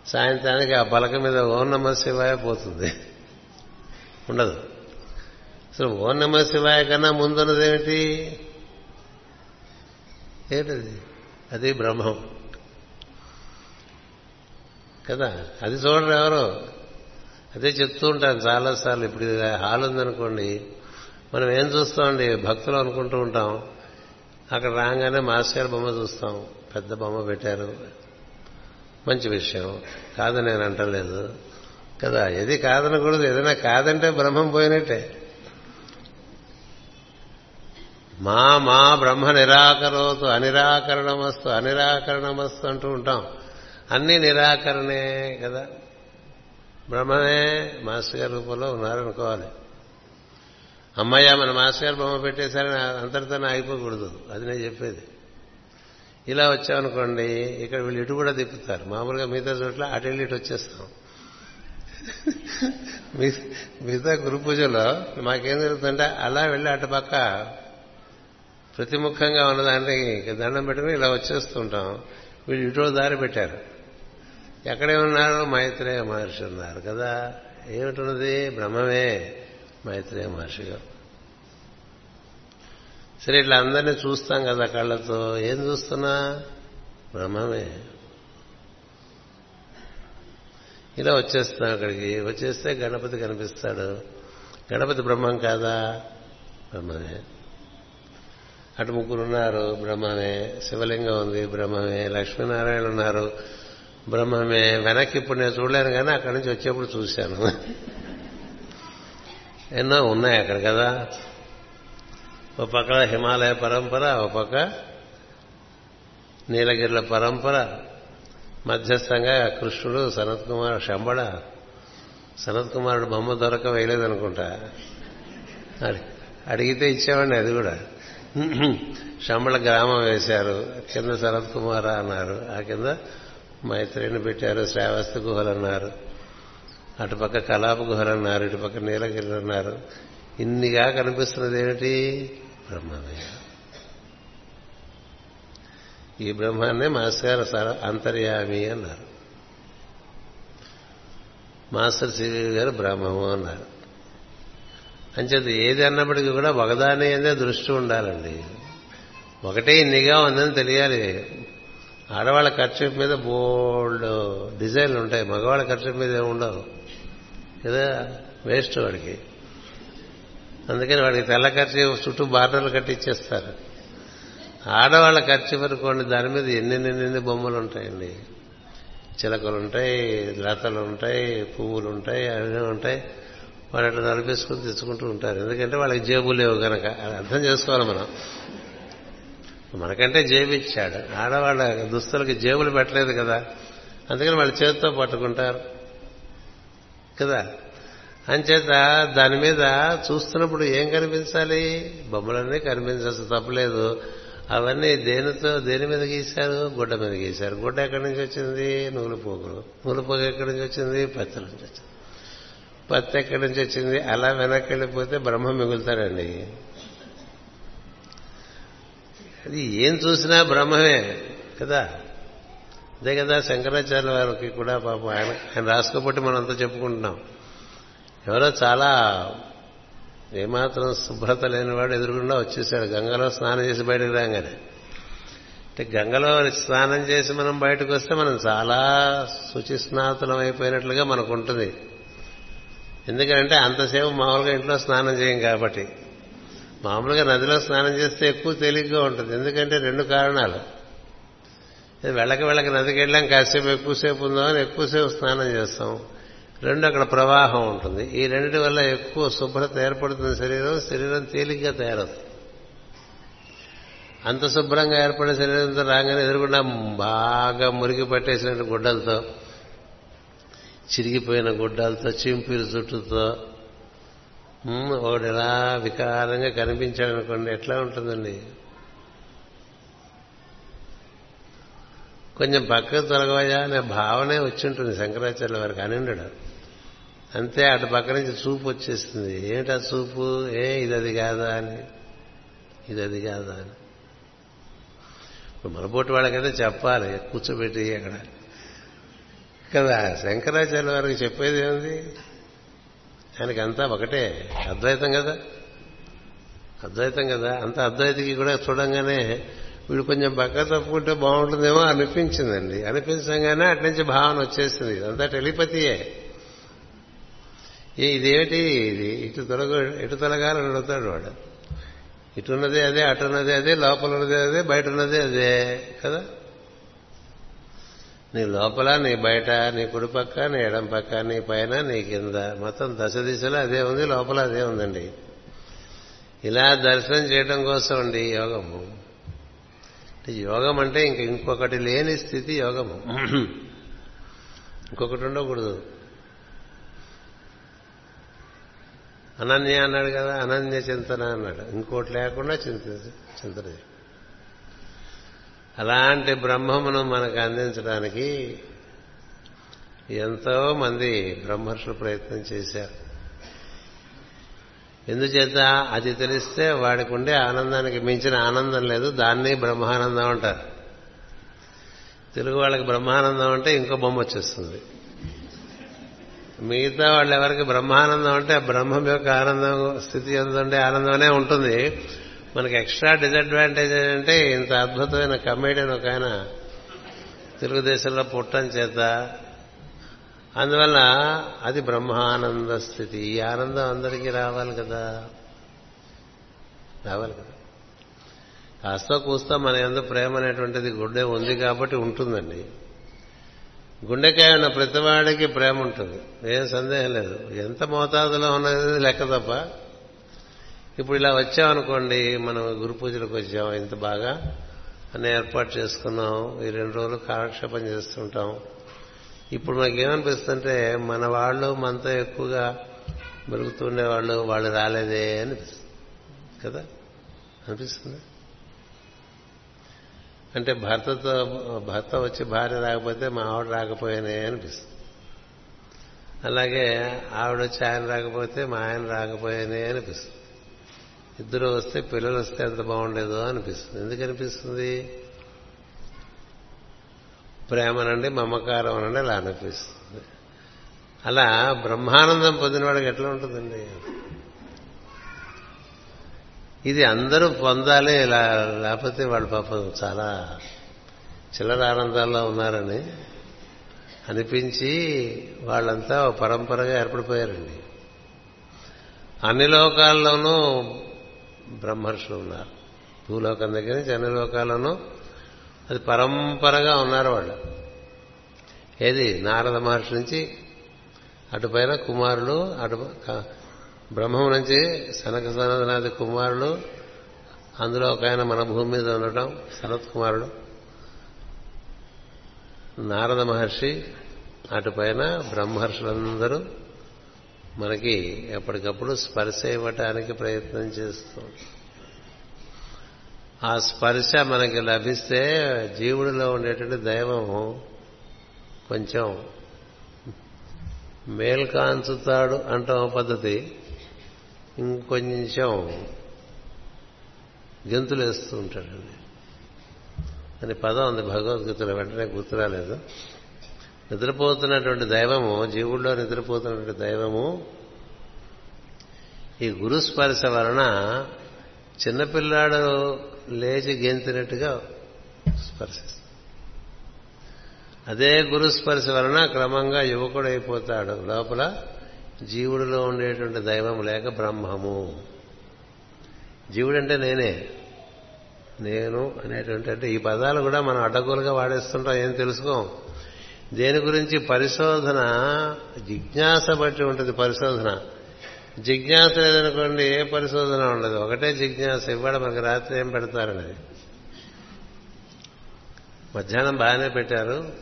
సాయంత్రానికి ఆ పలక మీద ఓం నమ శివాయ పోతుంది. ఉండదు. అసలు ఓం నమ శివాయ కన్నా ముందున్నదేమిటి? ఏంటది? అది బ్రహ్మం. కదా? అది చూడరు ఎవరు? అదే చెప్తూ ఉంటాను చాలాసార్లు. ఇప్పుడు హాల్ ఉందనుకోండి మనం ఏం చూస్తామండి? భక్తులు అనుకుంటూ ఉంటాం. అక్కడ రాగానే మాస్టర్ బొమ్మ చూస్తాం. పెద్ద బొమ్మ పెట్టారు. మంచి విషయం. కాదని నేను అంటలేదు. కదా ఏది కాదనకూడదు. ఏదైనా కాదంటే బ్రహ్మం పోయినట్టే. మా మా బ్రహ్మ నిరాకరోతు అనిరాకరణమస్తు అనిరాకరణమస్తు అంటూ ఉంటాం. అన్ని నిరాకరణే కదా. బ్రహ్మమే మాస్టర్ గారి రూపంలో ఉన్నారనుకోవాలి. అమ్మయ్య మన మాస్టర్ గారు బొమ్మ పెట్టేశారని అంతటితోనే ఆగిపోకూడదు. అది నేను చెప్పేది. ఇలా వచ్చామనుకోండి ఇక్కడ వీళ్ళు ఇటు కూడా తిప్పుతారు. మామూలుగా మిగతా చోట్ల అటు వెళ్ళి ఇటు వచ్చేస్తాం. మిగతా గురు పూజలో మాకేం జరుగుతుందంటే అలా వెళ్ళి అటు పక్క ప్రతిముఖంగా ఉన్నదాన్ని దండం పెట్టుకుని ఇలా వచ్చేస్తుంటాం. వీళ్ళు ఇటో దారి పెట్టారు. ఎక్కడే ఉన్నారు మైత్రేయ మహర్షి ఉన్నారు కదా? ఏమిటున్నది? బ్రహ్మమే మైత్రేయ మహర్షిగా. సరే ఇట్లా అందరినీ చూస్తాం కదా కళ్ళతో. ఏం చూస్తున్నా? బ్రహ్మమే ఇలా వచ్చేస్తున్నాం అక్కడికి. వచ్చేస్తే గణపతి కనిపిస్తాడు. గణపతి బ్రహ్మం కాదా? బ్రహ్మమే అటు ముగ్గురు ఉన్నారు. బ్రహ్మమే శివలింగం ఉంది. బ్రహ్మమే లక్ష్మీనారాయణ ఉన్నారు. బ్రహ్మమే. వెనక్కి ఇప్పుడు నేను చూడలేను కానీ అక్కడి నుంచి వచ్చేప్పుడు చూశాను. ఎన్నో ఉన్నాయి అక్కడ కదా. ఒక పక్క హిమాలయ పరంపర ఒక పక్క నీలగిరిల పరంపర మధ్యస్థంగా కృష్ణుడు సనత్ కుమార్ శంబడ సనత్ కుమారుడు బొమ్మ దొరక వేయలేదనుకుంటా. అడిగితే ఇచ్చేవాడిని అది కూడా. శంబళ గ్రామం వేశారు. కింద శరత్ కుమార్ అన్నారు. ఆ కింద మైత్రిని పెట్టారు శ్రావస్త గుహలు అన్నారు అటుపక్క కలాప గుహలు అన్నారు ఇటుపక్క నీలగిరి అన్నారు ఇన్నిగా కనిపిస్తున్నది ఏమిటి బ్రహ్మమే ఈ బ్రహ్మాన్నే మాస్టర్ గారు అంతర్యామి అన్నారు. మాస్టర్ సివి గారు బ్రహ్మము అన్నారు. అంచేది ఏది అన్నప్పటికీ కూడా ఒకదాని అనే దృష్టి ఉండాలండి. ఒకటే ఇన్నిగా ఉందని తెలియాలి. ఆడవాళ్ళ ఖర్చు మీద బోల్డ్ డిజైన్లు ఉంటాయి. మగవాళ్ళ ఖర్చు మీద ఏమి ఉండవు. కదా? వేస్ట్ వాడికి. అందుకని వాడికి తెల్ల ఖర్చు చుట్టూ బార్డర్లు కట్టిచ్చేస్తారు. ఆడవాళ్ళ ఖర్చు వరకోండి దాని మీద ఎన్నెన్ని ఎన్ని బొమ్మలు ఉంటాయండి. చిలకలు ఉంటాయి లతలు ఉంటాయి పువ్వులు ఉంటాయి అవి ఉంటాయి. వాళ్ళు అట్లా నడిపేసుకుని తెచ్చుకుంటూ ఉంటారు. ఎందుకంటే వాళ్ళకి జేబు లేవు కనుక అది అర్థం చేసుకోవాలి మనం. మనకంటే జేబు ఇచ్చాడు ఆడవాళ్ళ దుస్తులకి జేబులు పెట్టలేదు కదా. అందుకని వాళ్ళ చేతితో పట్టుకుంటారు. కదా? అంచేత దాని మీద చూస్తున్నప్పుడు ఏం కనిపించాలి? బొమ్మలన్నీ కనిపించాల్సి తప్పలేదు. అవన్నీ దేనితో దేని మీద గీశారు? గుడ్డ మీద గీశారు. గుడ్డ ఎక్కడి నుంచి వచ్చింది? నూలు పోగులు. నూలు పోగు ఎక్కడి నుంచి వచ్చింది? పత్తి నుంచి వచ్చింది. పత్తి ఎక్కడి నుంచి వచ్చింది? అలా వెనక్కి వెళ్ళిపోతే బ్రహ్మ మిగులుతాడండి. అది ఏం చూసినా బ్రహ్మమే కదా? అదే కదా శంకరాచార్య వారికి కూడా పాపం ఆయన ఆయన రాసుకోబట్టి మనం అంతా చెప్పుకుంటున్నాం. ఎవరో చాలా ఏమాత్రం శుభ్రత లేనివాడు ఎదురుగుండా వచ్చేసాడు. గంగలో స్నానం చేసి బయటకు రాగానే. అంటే గంగలో స్నానం చేసి మనం బయటకు వస్తే మనం చాలా శుచి స్నాతులం అయిపోయినట్లుగా మనకు ఉంటుంది. ఎందుకంటే అంతసేపు మామూలుగా ఇంట్లో స్నానం చేయం కాబట్టి. మామూలుగా నదిలో స్నానం చేస్తే ఎక్కువ తేలిగ్గా ఉంటుంది. ఎందుకంటే రెండు కారణాలు. వెళ్ళక వెళ్ళక నదికి వెళ్ళాం కాసేపు ఎక్కువసేపు ఉందామని ఎక్కువసేపు స్నానం చేస్తాం. రెండు అక్కడ ప్రవాహం ఉంటుంది. ఈ రెండింటి వల్ల ఎక్కువ శుభ్రత ఏర్పడుతుంది శరీరం శరీరం తేలిగ్గా తయారవుతుంది. అంత శుభ్రంగా ఏర్పడిన శరీరంతో రాగానే ఎదురుకుండా బాగా మురిగి పట్టేసినట్టు గుడ్డలతో చిరిగిపోయిన గుడ్డలతో చింపిరి చుట్టుతో ఒకడు ఎలా వికారంగా కనిపించాడు అనుకోండి ఎట్లా ఉంటుందండి? కొంచెం పక్కకు తొలగవయా అనే భావనే వచ్చి ఉంటుంది శంకరాచార్య వారికి అని అంతే అటు పక్క నుంచి చూపు వచ్చేస్తుంది. ఏమిటా చూపు ఏ ఇది అది కాదా అని. ఇది అది కాదా అని. ఇప్పుడు మనపోటి వాళ్ళకైతే చెప్పాలి కూర్చోబెట్టి అక్కడ. కదా శంకరాచార్య వారికి చెప్పేది ఏంది ఆయనకి అంతా ఒకటే అద్వైతం కదా. అద్వైతం కదా. అంత అద్వైతికి కూడా చూడంగానే వీడు కొంచెం బక్క తప్పుకుంటే బాగుంటుందేమో అనిపించిందండి. అనిపించగానే అటు నుంచి భావన వచ్చేసింది. ఇదంతా టెలిపతియే. ఏ ఇదేమిటి ఇది? ఇటు తొలగ ఇటు తొలగాలని అడుగుతాడు వాడు. ఇటున్నదే అదే అటున్నదే అదే లోపల ఉన్నదే అదే బయట ఉన్నదే అదే కదా? నీ లోపల నీ బయట నీ కుడి పక్క నీ ఎడం పక్క నీ పైన నీ కింద. మొత్తం దశ దిశలో అదే ఉంది లోపల అదే ఉందండి. ఇలా దర్శనం చేయడం కోసం అండి యోగము. యోగం అంటే ఇంక ఇంకొకటి లేని స్థితి యోగము. ఇంకొకటి ఉండకూడదు. అనన్య అన్నాడు కదా అనన్య చింతన అన్నాడు. ఇంకోటి లేకుండా చింత చింతన అలాంటి బ్రహ్మమును మనకు అందించడానికి ఎంతో మంది బ్రహ్మర్షులు ప్రయత్నం చేశారు. ఎందుచేత అది తెలిస్తే వాడికి ఉండే ఆనందానికి మించిన ఆనందం లేదు దాన్ని బ్రహ్మానందం అంటారు. తెలుగు వాళ్ళకి బ్రహ్మానందం అంటే ఇంకో బొమ్మ వచ్చేస్తుంది. మిగతా వాళ్ళు ఎవరికి బ్రహ్మానందం అంటే ఆ బ్రహ్మం యొక్క ఆనందం స్థితి ఎందుండే ఆనందమనే ఉంటుంది. మనకి ఎక్స్ట్రా డిసడ్వాంటేజ్ ఏంటంటే ఇంత అద్భుతమైన కమేడియన్ ఒక ఆయన తెలుగుదేశంలో పుట్టం చేత. అందువల్ల అది బ్రహ్మానంద స్థితి. ఈ ఆనందం అందరికీ రావాలి కదా. రావాలి కదా. కాస్త కూస్తా మన ఎందు ప్రేమ అనేటువంటిది గుండె ఉంది కాబట్టి ఉంటుందండి. గుండెకాయ ఉన్న ప్రతివాడికి ప్రేమ ఉంటుంది. ఏం సందేహం లేదు. ఎంత మోతాదులో ఉన్నది లెక్క తప్ప. ఇప్పుడు ఇలా వచ్చామనుకోండి మనం గురు పూజలకు వచ్చాం ఇంత బాగా అని ఏర్పాటు చేసుకున్నాం ఈ రెండు రోజులు కాలక్షేపం చేస్తుంటాం. ఇప్పుడు మనకి ఏమనిపిస్తుంటే మన వాళ్ళు మనతో ఎక్కువగా మెరుగుతుండే వాళ్ళు వాళ్ళు రాలేదే అనిపిస్తుంది. కదా? అనిపిస్తుంది? అంటే భర్తతో భర్త వచ్చి భార్య రాకపోతే మా ఆవిడ రాకపోయానే అనిపిస్తుంది. అలాగే ఆవిడ వచ్చి ఆయన రాకపోతే మా ఆయన రాకపోయానే అనిపిస్తుంది. ఇద్దరు వస్తే పిల్లలు వస్తే ఎంత బాగుండేదో అనిపిస్తుంది. ఎందుకు అనిపిస్తుంది? ప్రేమనండి మమకారం అనండి అలా అనిపిస్తుంది. అలా బ్రహ్మానందం పొందినవాడికి ఎట్లా ఉంటుందండి? ఇది అందరూ పొందాలి ఇలా లేకపోతే వాళ్ళు పాపం చాలా చిల్లర ఆనందాల్లో ఉన్నారని అనిపించి వాళ్ళంతా పరంపరగా ఏర్పడిపోయారండి. అన్ని లోకాల్లోనూ బ్రహ్మర్షులు ఉన్నారు. భూలోకం దగ్గర నుంచి అన్ని అది పరంపరగా ఉన్నారు వాళ్ళు. ఏది? నారద మహర్షి నుంచి అటుపైన కుమారులు అటు బ్రహ్మం నుంచి సనక సనదనాథి కుమారులు అందులో ఒక ఆయన మన భూమి మీద ఉండటం సనత్ కుమారుడు. నారద మహర్షి అటుపైన బ్రహ్మర్షులందరూ మనకి ఎప్పటికప్పుడు స్పర్శ ఇవ్వటానికి ప్రయత్నం చేస్తూ ఆ స్పర్శ మనకి లభిస్తే జీవుడిలో ఉండేటువంటి దైవం కొంచెం మేల్కాంచుతాడు అంటాం పద్ధతి. ఇంకొంచెం గెంతులు వేస్తూ ఉంటాడండి. అని పదం ఉంది భగవద్గీతలో వెంటనే గుర్తురాలేదు. నిద్రపోతున్నటువంటి దైవము జీవుల్లో నిద్రపోతున్నటువంటి దైవము ఈ గురుస్పర్శ వలన చిన్నపిల్లాడు లేచి గెంతినట్టుగా స్పర్శిస్తాడు. అదే గురుస్పర్శ వలన క్రమంగా యువకుడైపోతాడు లోపల జీవుడిలో ఉండేటువంటి దైవం లేక బ్రహ్మము. జీవుడంటే నేనే. నేను అనేటువంటి అంటే ఈ పదాలు కూడా మనం అడ్డగోలుగా వాడేస్తుంటాం ఏం తెలుసుకోం? దేని గురించి పరిశోధన? జిజ్ఞాస బట్టి ఉంటుంది పరిశోధన. జిజ్ఞాస లేదనుకోండి ఏ పరిశోధన ఉండదు. ఒకటే జిజ్ఞాస. ఇవ్వడం మనకి రాత్రి ఏం పెడతారని మధ్యాహ్నం బాగానే పెట్టారు.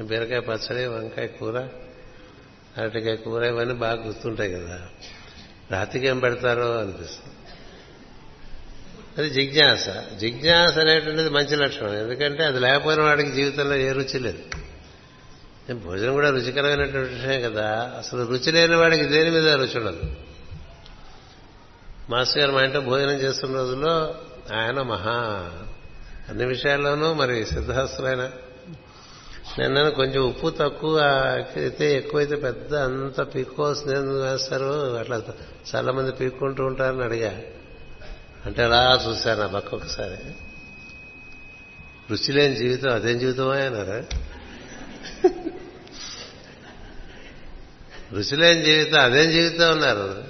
బీరకాయ పచ్చడి వంకాయ కూర అరటికాయ కూర ఇవన్నీ బాగా గుర్తుంటాయి కదా. రాత్రికి ఏం పెడతారో అనిపిస్తుంది. అది జిజ్ఞాస. జిజ్ఞాస అనేటువంటిది మంచి లక్షణం. ఎందుకంటే అది లేకపోయిన వాడికి జీవితంలో ఏ రుచి లేదు. భోజనం కూడా రుచికరమైనటువంటి విషయం కదా. అసలు రుచి లేని వాడికి దేని మీద రుచి ఉండదు? మాస్టర్ గారు మా ఇంట్లో భోజనం చేస్తున్న రోజుల్లో ఆయన మహా అన్ని విషయాల్లోనూ మరి సిద్ధహస్తులైన. నిన్న కొంచెం ఉప్పు తక్కువ అయితే ఎక్కువైతే పెద్ద అంత పీక్కోవాల్సింది ఎందుకు వేస్తారు అట్లా చాలా మంది పీక్కుంటూ ఉంటారని అడిగా. అంటే అలా చూశాను ఆ పక్క ఒకసారి. రుచి లేని జీవితం అదేం జీవితమా అన్నారా రుచి లేని జీవితం అదేం జీవితం అన్నారు.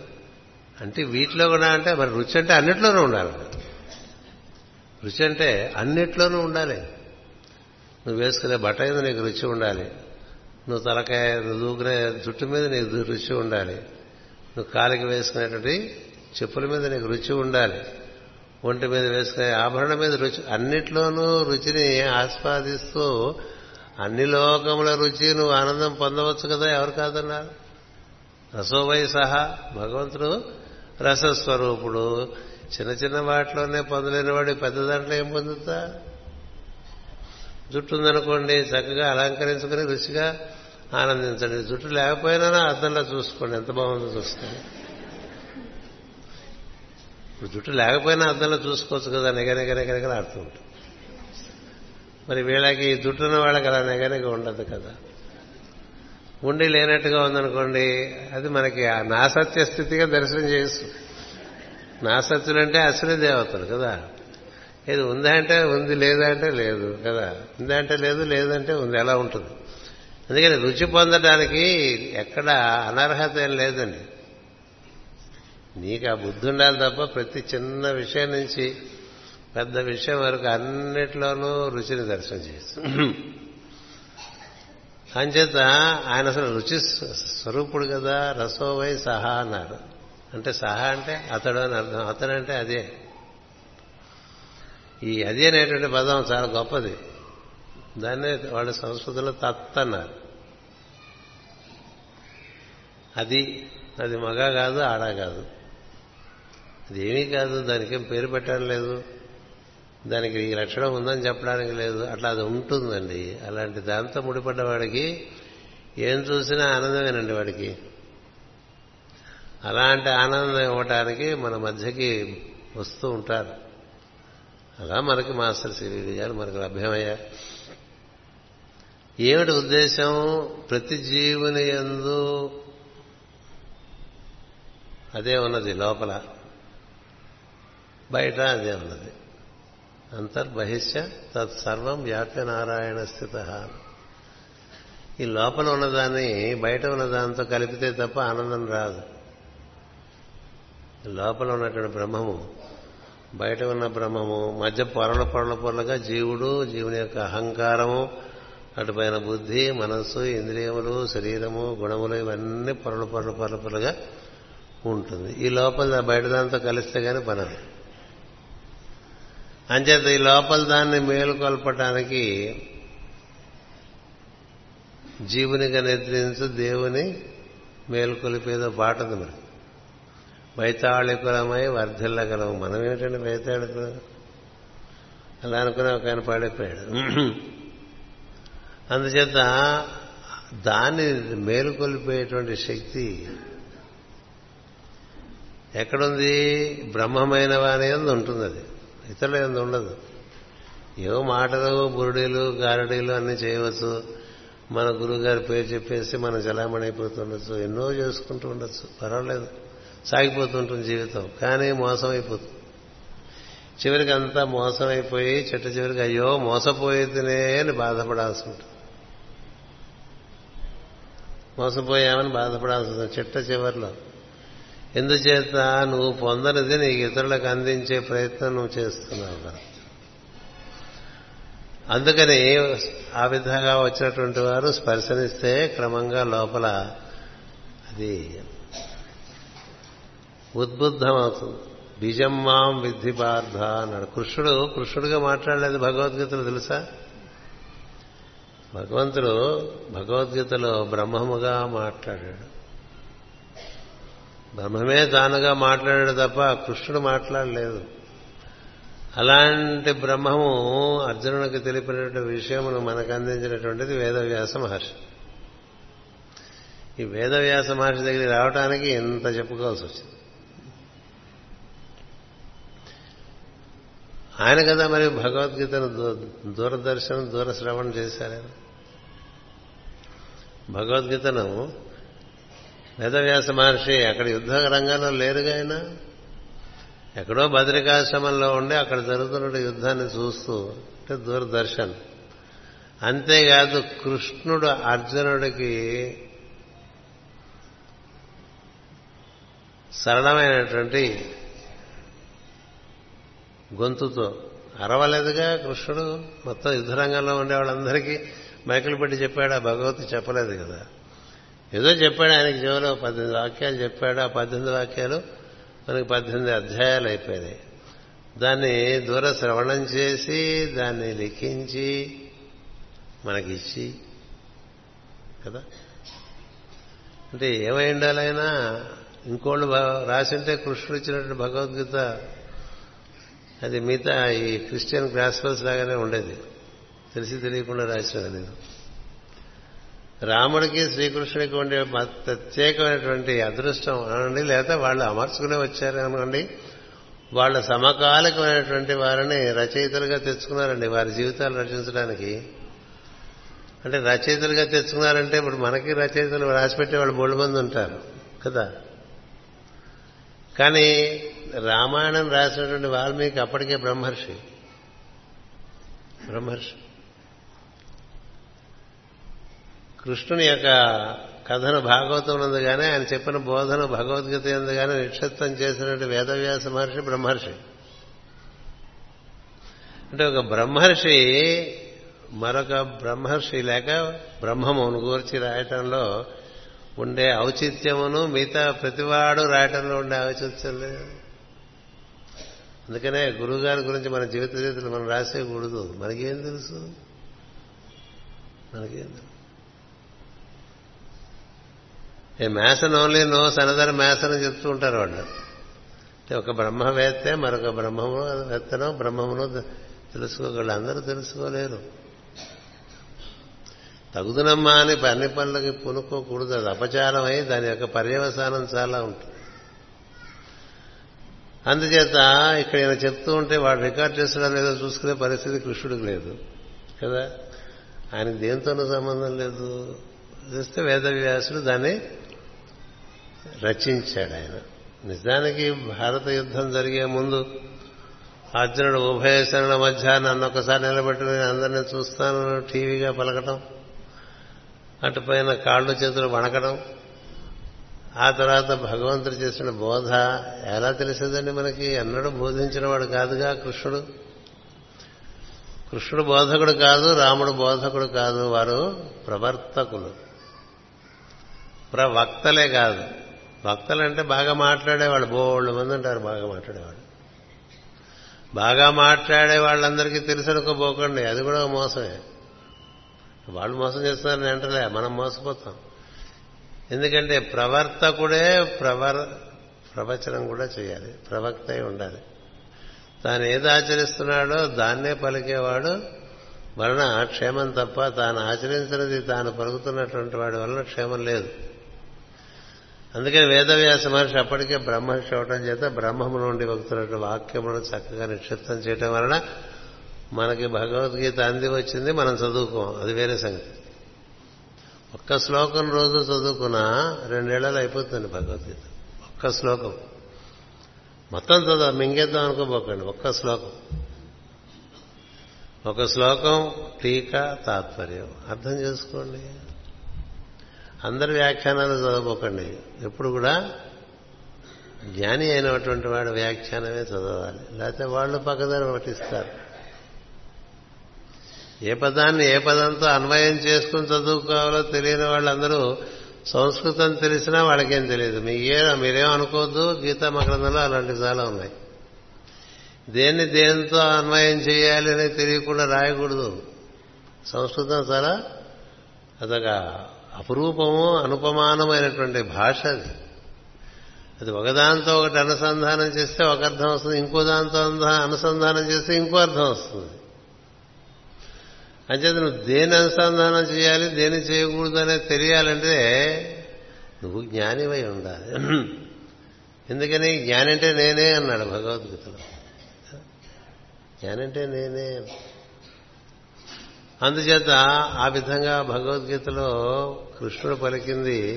అంటే వీటిలో కూడా అంటే మరి రుచి అంటే అన్నిట్లోనూ ఉండాలి. రుచి అంటే అన్నిట్లోనూ ఉండాలి. నువ్వు వేసుకునే బట్ట మీద నీకు రుచి ఉండాలి. నువ్వు తలకాయ నువ్వు దూకునే జుట్టు మీద నీకు రుచి ఉండాలి. నువ్వు కాలికి వేసుకునేటువంటి చెప్పుల మీద నీకు రుచి ఉండాలి. ఒంటి మీద వేసుకునే ఆభరణ మీద రుచి అన్నిట్లోనూ రుచిని ఆస్వాదిస్తూ అన్ని లోకముల రుచి నువ్వు ఆనందం పొందవచ్చు కదా ఎవరు కాదన్నారు? రసోవై సహా భగవంతుడు రసస్వరూపుడు. చిన్న చిన్న వాటిలోనే పొందలేని వాడు పెద్ద దాంట్లో ఏం పొందుతా? జుట్టు ఉందనుకోండి చక్కగా అలంకరించుకుని రుచిగా ఆనందించండి. జుట్టు లేకపోయినా అద్దంలో చూసుకోండి ఎంత బాగుందో చూసుకోండి. ఇప్పుడు జుట్టు లేకపోయినా అద్దంలో చూసుకోవచ్చు కదా నెగనెగ నెగనెగలు ఆడుతూ ఉంటుంది మరి వీళ్ళకి జుట్టున్న వాళ్ళకి అలా నెగనెగ ఉండదు కదా. ఉండి లేనట్టుగా ఉందనుకోండి అది మనకి ఆ నాసత్య స్థితిగా దర్శనం చేస్తుంది నాసత్యులంటే అసలు దేవతలు కదా. ఇది ఉందా అంటే ఉంది లేదా అంటే లేదు కదా. ఉందా అంటే లేదు లేదంటే ఉంది ఎలా ఉంటుంది. అందుకని రుచి పొందడానికి ఎక్కడ అనర్హత ఏం లేదండి. నీకు ఆ బుద్ధి ఉండాలి తప్ప ప్రతి చిన్న విషయం నుంచి పెద్ద విషయం వరకు అన్నిట్లోనూ రుచిని దర్శనం చేస్తాం అంచేత ఆయన అసలు రుచి స్వరూపుడు కదా రసోవై సహా అన్నారు. అంటే సహా అంటే అతడు అని అర్థం అతడంటే అదే. ఈ అది అనేటువంటి పదం చాలా గొప్పది. దాన్నే వాళ్ళ సంస్కృతిలో తత్ అన్నారు. అది అది మగ కాదు ఆడ కాదు. అది ఏమీ కాదు దానికేం పేరు పెట్టడం లేదు. దానికి ఈ లక్షణం ఉందని చెప్పడానికి లేదు. అట్లా అది ఉంటుందండి. అలాంటి దాంతో ముడిపడ్డ వాడికి ఏం చూసినా ఆనందమేనండి వాడికి. అలాంటి ఆనందం ఇవ్వటానికి మన మధ్యకి వస్తూ ఉంటారు. అలా మనకి మాస్టర్ సివి గారు మనకు లభ్యమయ్యారు. ఏమిటి ఉద్దేశం? ప్రతి జీవుని ఎందు అదే ఉన్నది లోపల. బయట అదే ఉన్నది. అంతర్బహిష్య తత్సర్వం వ్యాప్య నారాయణ స్థిత. ఈ లోపల ఉన్నదాన్ని బయట ఉన్నదాంతో కలిపితే తప్ప ఆనందం రాదు. లోపల ఉన్నటువంటి బ్రహ్మము బయట ఉన్న బ్రహ్మము మధ్య పొరల పొరల పొరలుగా జీవుడు జీవుని యొక్క అహంకారము అటుపైన బుద్ధి మనస్సు ఇంద్రియములు శరీరము గుణములు ఇవన్నీ పొరల పొరలు పొరల పొరలుగా ఉంటుంది. ఈ లోపల బయట దాంతో కలిస్తే కానీ పనదు అంచేత ఈ లోపల దాన్ని మేలుకొల్పటానికి జీవునిగా నిద్రించు దేవుని మేలుకొలిపేదో పాట ఉంది మరి. వైతాళికులమై వర్ధిల్లగలము మనం ఏమిటండి వైతాళికులు? అలా అనుకునే ఒక ఆయన పాడైపోయాడు. అందుచేత దాన్ని మేలుకొల్పేటువంటి శక్తి ఎక్కడుంది? బ్రహ్మమైన వారి ఉంటుంది అది ఇతరుల ఎందు ఉండదు. ఏవో మాటలు బురుడీలు గారడీలు అన్నీ చేయవచ్చు. మన గురువుగారి పేరు చెప్పేసి మనం చలామణి అయిపోతుండొచ్చు. ఎన్నో చేసుకుంటూ ఉండొచ్చు. పర్వాలేదు. సాగిపోతుంటుంది జీవితం. కానీ మోసం అయిపోతుంది. చివరికి అంతా మోసం అయిపోయి చెట్ట చివరికి అయ్యో మోసపోయితేనే అని బాధపడాల్సి ఉంటుంది. మోసపోయామని బాధపడాల్సి ఉంటుంది. చిట్ట చివరిలో. ఎందుచేత నువ్వు పొందనిది నీకు ఇతరులకు అందించే ప్రయత్నం నువ్వు చేస్తున్నావు కదా. అందుకని ఆ విధంగా వచ్చినటువంటి వారు స్పర్శనిస్తే క్రమంగా లోపల అది ఉద్బుద్ధమవుతుంది. బీజం మాం విద్ధి పార్థ అన్నాడు. కృష్ణుడు కృష్ణుడిగా మాట్లాడలేదు భగవద్గీతలు తెలుసా? భగవంతుడు భగవద్గీతలో బ్రహ్మముగా మాట్లాడాడు. బ్రహ్మమే తానుగా మాట్లాడాడు తప్ప కృష్ణుడు మాట్లాడలేదు. అలాంటి బ్రహ్మము అర్జునునికి తెలిపినటువంటి విషయమును మనకు అందించినటువంటిది వేదవ్యాస మహర్షి. ఈ వేదవ్యాస మహర్షి దగ్గర రావటానికి ఎంత చెప్పుకోవాల్సి వచ్చింది. ఆయన కదా మరి భగవద్గీతను దూరదర్శనం దూరశ్రవణం చేశారు. భగవద్గీతను వేదవ్యాస మహర్షి అక్కడ యుద్ధ రంగంలో లేరుగా ఆయన? ఎక్కడో బద్రికాశ్రమంలో ఉండి అక్కడ జరుగుతున్న యుద్ధాన్ని చూస్తూ అంటే దూరదర్శన్. అంతేకాదు కృష్ణుడు అర్జునుడికి సరళమైనటువంటి గొంతుతో అరవలేదుగా కృష్ణుడు? మొత్తం యుద్ధరంగంలో ఉండే వాళ్ళందరికీ మైకులు పెట్టి చెప్పాడు ఆ భగవతి చెప్పలేదు కదా. ఏదో చెప్పాడు ఆయనకి జీవలో పద్దెనిమిది వాక్యాలు చెప్పాడు. ఆ పద్దెనిమిది వాక్యాలు మనకి పద్దెనిమిది అధ్యాయాలు అయిపోయినాయి. దాన్ని దూర శ్రవణం చేసి దాన్ని లిఖించి మనకిచ్చి కదా? అంటే ఏమై ఉండాలైనా ఇంకోళ్ళు రాసింటే కృష్ణుడు ఇచ్చినటువంటి భగవద్గీత అది మిగతా ఈ క్రిస్టియన్ గ్రాస్పల్స్ లాగానే ఉండేది. తెలిసి తెలియకుండా రాశాను నేను. రాముడికి శ్రీకృష్ణుడికి ఉండే ప్రత్యేకమైనటువంటి అదృష్టం అనండి లేదా వాళ్ళు అమర్చుకునే వచ్చారు అనుకోండి. వాళ్ళ సమకాలికమైనటువంటి వారిని రచయితలుగా తెచ్చుకున్నారండి వారి జీవితాలు రచించడానికి. అంటే రచయితలుగా తెచ్చుకున్నారంటే ఇప్పుడు మనకి రచయితలు రాసిపెట్టే వాళ్ళు మూడు మంది ఉంటారు కదా? కానీ రామాయణం రాసినటువంటి వాల్మీకి అప్పటికే బ్రహ్మర్షి. బ్రహ్మర్షి. కృష్ణుని యొక్క కథను భాగవతం ఉంది కానీ ఆయన చెప్పిన బోధన భగవద్గీత ఎందుగానే నిక్షిప్తం చేసినట్టు వేదవ్యాస మహర్షి బ్రహ్మర్షి. అంటే ఒక బ్రహ్మర్షి మరొక బ్రహ్మర్షి లేక బ్రహ్మమును గూర్చి రాయటంలో ఉండే ఔచిత్యమును మిగతా ప్రతివాడు రాయటంలో ఉండే ఔచిత్యం లేదు. అందుకనే గురువుగారి గురించి మన జీవిత చరిత్రలు మనం రాసేయకూడదు. మనకేం తెలుసు? మనకేం తెలుసు? A mason only knows another mason అని చెప్తూ ఉంటారు వాళ్ళు. అంటే ఒక బ్రహ్మవేత్తే మరొక బ్రహ్మము వేత్తనో బ్రహ్మమును తెలుసుకోగలరు. అందరూ తెలుసుకోలేరు. తగుదునమ్మా అని అన్ని పనులకి పూనుకోకూడదు. అది అపచారమై దాని యొక్క పర్యవసానం చాలా ఉంటుంది. అందుచేత ఇక్కడ ఈయన చెప్తూ ఉంటే వాడు రికార్డ్ చేస్తున్నాడు లేదో చూసుకునే పరిస్థితి కృష్ణుడికి లేదు. కదా? ఆయన దేంతోనూ సంబంధం లేదు. చూస్తే వేదవ్యాసుడు దాన్ని రచించాడు ఆయన. నిజానికి భారత యుద్ధం జరిగే ముందు అర్జునుడు ఉభయ శరణుల మధ్య నన్ను ఒకసారి నిలబెట్టి నేను అందరినీ చూస్తాను టీవీగా పలకటం అటుపైన కాళ్ళు చేతులు వణకడం ఆ తర్వాత భగవంతుడు చేసిన బోధ ఎలా తెలిసేదండి మనకి? ఎన్నడూ బోధించిన వాడు కాదుగా కృష్ణుడు. కృష్ణుడు బోధకుడు కాదు రాముడు బోధకుడు కాదు వారు ప్రవర్తకులు. ప్రవక్తలే కాదు. భక్తులు అంటే బాగా మాట్లాడేవాళ్ళు. బోళ్ళు మంది ఉంటారు బాగా మాట్లాడేవాళ్ళు. బాగా మాట్లాడే వాళ్ళందరికీ తెలుసనుకోబోకండి అది కూడా మోసమే. వాళ్ళు మోసం చేస్తున్నారని అంటలే మనం మోసపోతాం. ఎందుకంటే ప్రవర్తకుడే ప్రవర్ ప్రవచనం కూడా చేయాలి ప్రవక్త అయి ఉండాలి. తాను ఏది ఆచరిస్తున్నాడో దాన్నే పలికేవాడు వలన క్షేమం తప్ప తాను ఆచరించినది తాను పలుకుతున్నటువంటి వాడి వలన క్షేమం లేదు. అందుకని వేదవ్యాస మహర్షి అప్పటికే బ్రహ్మర్షి అవటం చేత బ్రహ్మము నుండి వస్తున్నట్టు వాక్యములను చక్కగా నిక్షిప్తం చేయటం వలన మనకి భగవద్గీత అంది వచ్చింది మనం చదువుకోం. అది వేరే సంగతి. ఒక్క శ్లోకం రోజు చదువుకున్నా రెండేళ్ళలో అయిపోతుంది భగవద్గీత. ఒక్క శ్లోకం. మొత్తం చదువు మింగేద్దాం అనుకోబోకండి ఒక్క శ్లోకం. ఒక శ్లోకం టీకా తాత్పర్యం. అర్థం చేసుకోండి. అందరి వ్యాఖ్యానాలు చదవబోకండి ఎప్పుడు కూడా జ్ఞాని అయినటువంటి వాడు వ్యాఖ్యానమే చదవాలి. లేకపోతే వాళ్ళు పక్కదారి పట్టిస్తారు. ఏ పదాన్ని ఏ పదంతో అన్వయం చేసుకుని చదువుకోవాలో తెలియని వాళ్ళందరూ సంస్కృతం తెలిసినా వాళ్ళకేం తెలియదు. మీ ఏ మీరేం అనుకోవద్దు గీతా మగ్రంథంలో అలాంటి చాలా ఉన్నాయి. దేన్ని దేనితో అన్వయం చేయాలి అనేది తెలియకుండా రాయకూడదు. సంస్కృతం చాలా అదొక అపురూపము అనుపమానమైనటువంటి భాష అది. అది ఒకదాంతో ఒకటి అనుసంధానం చేస్తే ఒక అర్థం వస్తుంది ఇంకో దాంతో అనుసంధానం చేస్తే ఇంకో అర్థం వస్తుంది. అంచేత నువ్వు దేని అనుసంధానం చేయాలి దేని చేయకూడదు అనేది తెలియాలంటే నువ్వు జ్ఞానివై ఉండాలి. ఎందుకని? జ్ఞానంటే నేనే అన్నాడు భగవద్గీతలో. జ్ఞానంటే నేనే అందుచేత ఆ విధంగా భగవద్గీతలో కృష్ణుడు పలికింది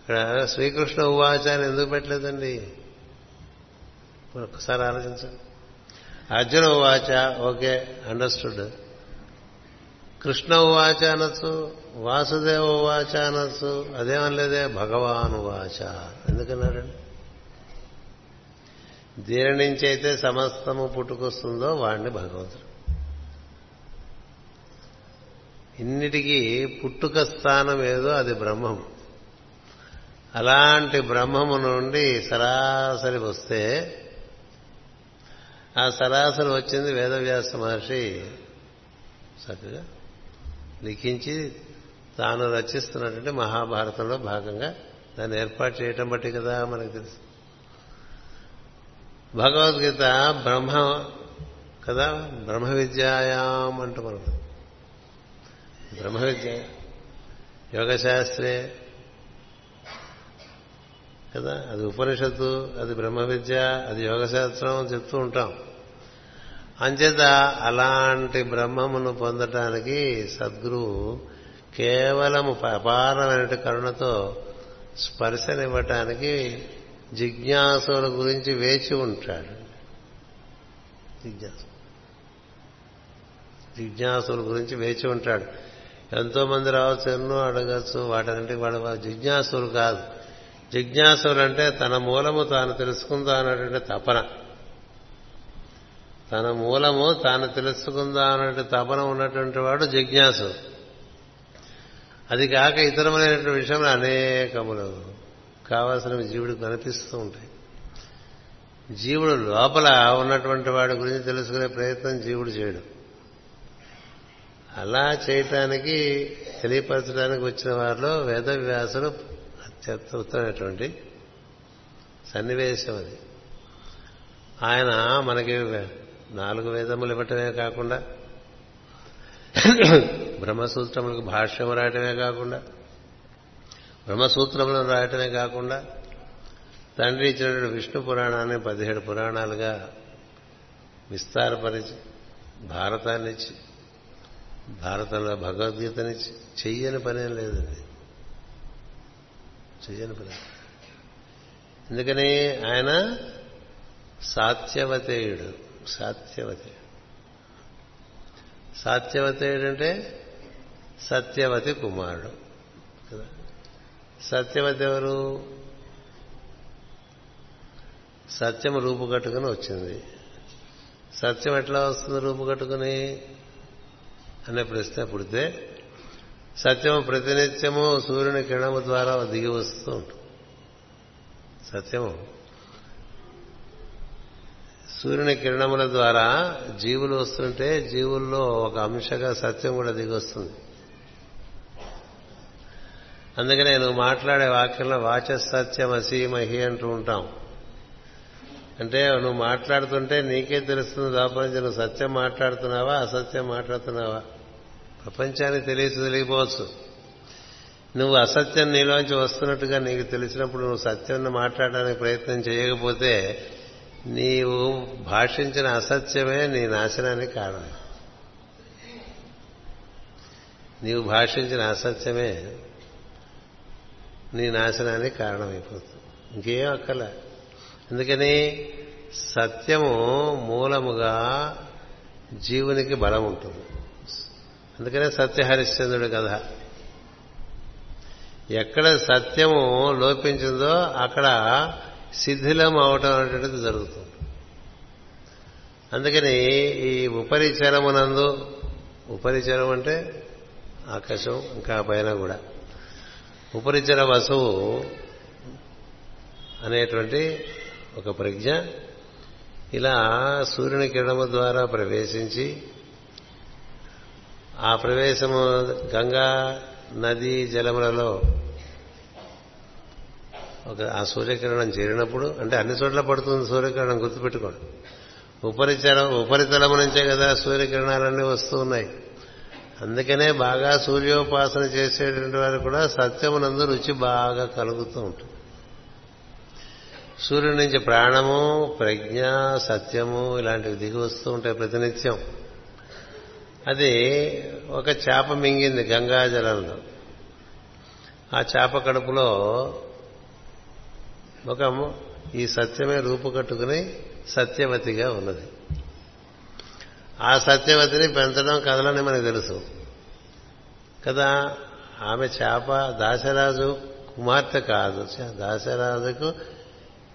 ఇక్కడ శ్రీకృష్ణ ఉవాచ ఎందుకు పెట్టలేదండి? ఒకసారి ఆలోచించండి. అర్జున ఉవాచ ఓకే అండర్స్టూడ్. కృష్ణ ఉవాచ అనొచ్చు వాసుదేవ ఉవాచ అనొచ్చు అదేమనలేదే భగవాన్ ఉవాచ. ఎందుకన్నాడండి దీని నుంచి అయితే సమస్తము పుట్టుకొస్తుందో వాడిని భగవంతుడు. ఇన్నిటికీ పుట్టుక స్థానం ఏదో అది బ్రహ్మం. అలాంటి బ్రహ్మము నుండి సరాసరి వస్తే ఆ సరాసరి వచ్చింది వేదవ్యాస మహర్షి. చక్కగా లిఖించి తాను రచిస్తున్నటువంటి మహాభారతంలో భాగంగా దాన్ని ఏర్పాటు చేయటం బట్టి కదా మనకు తెలుసు. భగవద్గీత బ్రహ్మ కదా బ్రహ్మ విద్యాయాం అంటూ మనకు బ్రహ్మ విద్య యోగశాస్త్రే. కదా? అది ఉపనిషత్తు అది బ్రహ్మ విద్య అది యోగశాస్త్రం చెప్తూ ఉంటాం. అంచేత అలాంటి బ్రహ్మమును పొందటానికి సద్గురువు కేవలం అపారమైన కరుణతో స్పర్శనివ్వటానికి జిజ్ఞాసుల గురించి వేచి ఉంటాడు. జిజ్ఞాసు. జిజ్ఞాసుల గురించి వేచి ఉంటాడు. ఎంతో మంది రావచ్చు ఎన్నో అడగచ్చు. వాటన్నింటికి వాడు జిజ్ఞాసులు కాదు. జిజ్ఞాసులు అంటే తన మూలము తాను తెలుసుకుందా అన్నటువంటి తపన. తన మూలము తాను తెలుసుకుందా అన్నటువంటి తపన ఉన్నటువంటి వాడు జిజ్ఞాసు అది కాక ఇతరమైనటువంటి విషయంలో అనేకములు కావాల్సినవి జీవుడికి కనిపిస్తూ ఉంటాయి. జీవుడు లోపల ఉన్నటువంటి వాడి గురించి తెలుసుకునే ప్రయత్నం జీవుడు చేయడు. అలా చేయటానికి తెలియపరచడానికి వచ్చిన వారిలో వేదవ్యాసుడు అత్యద్భుతమైనటువంటి సన్నివేశం అది. ఆయన మనకి నాలుగు వేదములు ఇవ్వటమే కాకుండా బ్రహ్మసూత్రములకు భాష్యం రాయటమే కాకుండా బ్రహ్మసూత్రములను రాయటమే కాకుండా తండ్రి ఇచ్చినటువంటి విష్ణు పురాణాన్ని పదిహేడు పురాణాలుగా విస్తారపరిచి భారతాన్నిచ్చి భారతంలో భగవద్గీతని చెయ్యని పనేం లేదండి. చెయ్యని పని. ఎందుకని ఆయన సాత్యవతేయుడు సాత్యవతేయుడు. సాత్యవతేయుడు అంటే సత్యవతి కుమారుడు కదా? సత్యవతి ఎవరు? సత్యం రూపు కట్టుకుని వచ్చింది. సత్యం ఎట్లా వస్తుంది రూపు కట్టుకుని? అనే ప్రశ్న పుడితే సత్యము ప్రతినిత్యము సూర్యుని కిరణము ద్వారా దిగి వస్తూ ఉంటుంది. సత్యము. సూర్యుని కిరణముల ద్వారా జీవులు వస్తుంటే జీవుల్లో ఒక అంశగా సత్యం కూడా దిగి వస్తుంది. అందుకనే నువ్వు మాట్లాడే వాక్యంలో వాచ సత్యం అసీమహి అంటూ ఉంటాం. అంటే నువ్వు మాట్లాడుతుంటే నీకే తెలుస్తుంది దాపరించి నువ్వు సత్యం మాట్లాడుతున్నావా అసత్యం మాట్లాడుతున్నావా? ప్రపంచానికి తెలియదు తెలియకపోవచ్చు. నువ్వు అసత్యం నీలోంచి వస్తున్నట్టుగా నీకు తెలిసినప్పుడు నువ్వు సత్యం మాట్లాడడానికి ప్రయత్నం చేయకపోతే నీవు భాషించిన అసత్యమే నీ నాశనానికి కారణం. నీవు భాషించిన అసత్యమే నీ నాశనానికి కారణమైపోతుంది. ఇంకేం అక్కల అందుకని సత్యము మూలముగా జీవునికి బలం ఉంటుంది అందుకనే సత్యహరిశ్చంద్రుడి కథ. ఎక్కడ సత్యము లోపించిందో అక్కడ శిథిలం అవటం అనేటువంటిది జరుగుతుంది. అందుకని ఈ ఉపరిచరమునందు ఉపరిచరం అంటే ఆకాశం ఇంకా పైన కూడా. ఉపరిచర వసువు అనేటువంటి ఒక ప్రజ్ఞ ఇలా సూర్యుని కిరణము ద్వారా ప్రవేశించి ఆ ప్రవేశము గంగా నది జలములలో ఒక ఆ సూర్యకిరణం చేరినప్పుడు అంటే అన్ని చోట్ల పడుతుంది సూర్యకిరణం గుర్తుపెట్టుకోండి. ఉపరితలం ఉపరితలము నుంచే కదా సూర్యకిరణాలన్నీ వస్తూ ఉన్నాయి. అందుకనే బాగా సూర్యోపాసన చేసేటువంటి వారు కూడా సత్యమునందు రుచి బాగా కలుగుతూ ఉంటుంది. సూర్యుడి నుంచి ప్రాణము ప్రజ్ఞ సత్యము ఇలాంటివి దిగి వస్తూ ఉంటాయి ప్రతినిత్యం. అది ఒక చేప మింగింది గంగాజలంలో. ఆ చేప కడుపులో ఒక ఈ సత్యమే రూపు కట్టుకుని సత్యవతిగా ఉన్నది. ఆ సత్యవతిని పెంచడం కథలని మనకు తెలుసు. కదా ఆమె చేప దాశరాజు కుమార్తె కాదు. దాశరాజుకు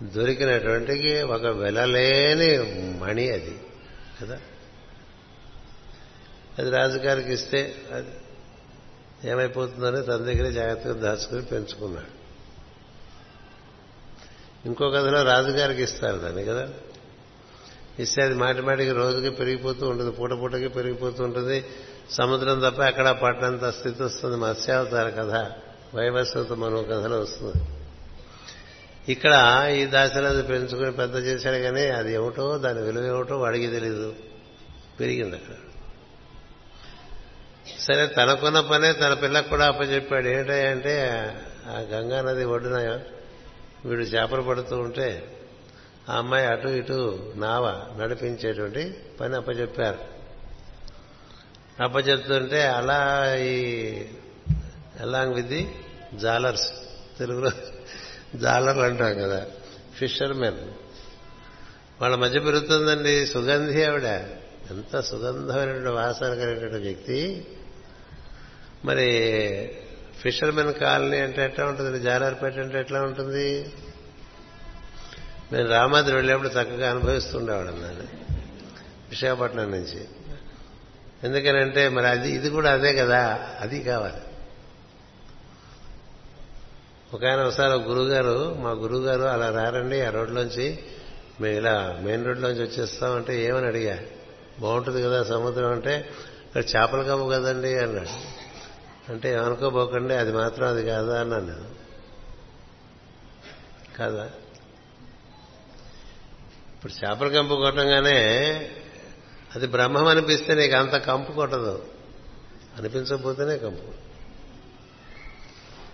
దొరికినటువంటి ఒక వెలలేని మణి అది. కదా? అది రాజుగారికి ఇస్తే అది ఏమైపోతుందని తన దగ్గర జాగ్రత్తగా దాచుకుని పెంచుకున్నాడు. ఇంకో కథలో రాజుగారికి ఇస్తారు దాన్ని కదా? ఇస్తే అది మాటి మాటికి రోజుకి పెరిగిపోతూ ఉంటుంది పూట పూటకి పెరిగిపోతూ ఉంటుంది. సముద్రం తప్ప ఎక్కడ పట్టణంత స్థితి వస్తుంది మత్స్యావతార కథ వైవస్వత మనో కథలో వస్తుంది. ఇక్కడ ఈ దాశరాజు పెంచుకుని పెద్ద చేశాడు కానీ అది ఏమిటో దాని విలువ ఏమిటో వాడికి తెలియదు పెరిగింది అక్కడ. సరే తనకున్న పనే తన పిల్లకు కూడా అప్పచెప్పాడు. ఏంటంటే ఆ గంగా నది ఒడ్డున వీడు చేపలు పడుతూ ఉంటే ఆ అమ్మాయి అటు ఇటు నావ నడిపించేటువంటి పని అప్పచెప్పారు. అప్పచెప్తుంటే అలా ఈ అలాంగ్ విత్ ది జాలర్స్ తెలుగులో జాలర్లు అంటాం కదా ఫిషర్మెన్ వాళ్ళ మధ్య పెరుగుతుందండి సుగంధి ఆవిడ. ఎంత సుగంధమైనటువంటి వాసన కలిగినటువంటి వ్యక్తి. మరి ఫిషర్మెన్ కాలనీ అంటే ఎట్లా ఉంటుంది జాలార్పేట అంటే ఎట్లా ఉంటుంది? నేను రామాద్రి వెళ్ళేప్పుడు చక్కగా అనుభవిస్తుండేవాడు నేను విశాఖపట్నం నుంచి. ఎందుకనంటే మరి అది ఇది కూడా అదే కదా అది కావాలి. ఒక ఆయన ఒకసారి ఒక మా గురుగారు అలా రారండి ఆ రోడ్లోంచి మేము ఇలా మెయిన్ రోడ్లోంచి వచ్చేస్తామంటే ఏమని అడిగా? బాగుంటుంది కదా సముద్రం అంటే ఇక్కడ చేపల కమ్ము కదండి అన్నాడు. అంటే ఏమనుకోబోకండి అది మాత్రం అది కాదా అన్నాను. నేను కాదా? ఇప్పుడు చేపల కంపు కొట్టంగానే అది బ్రహ్మం అనిపిస్తే నీకు అంత కంపు కొట్టదు. అనిపించకపోతేనే కంపు.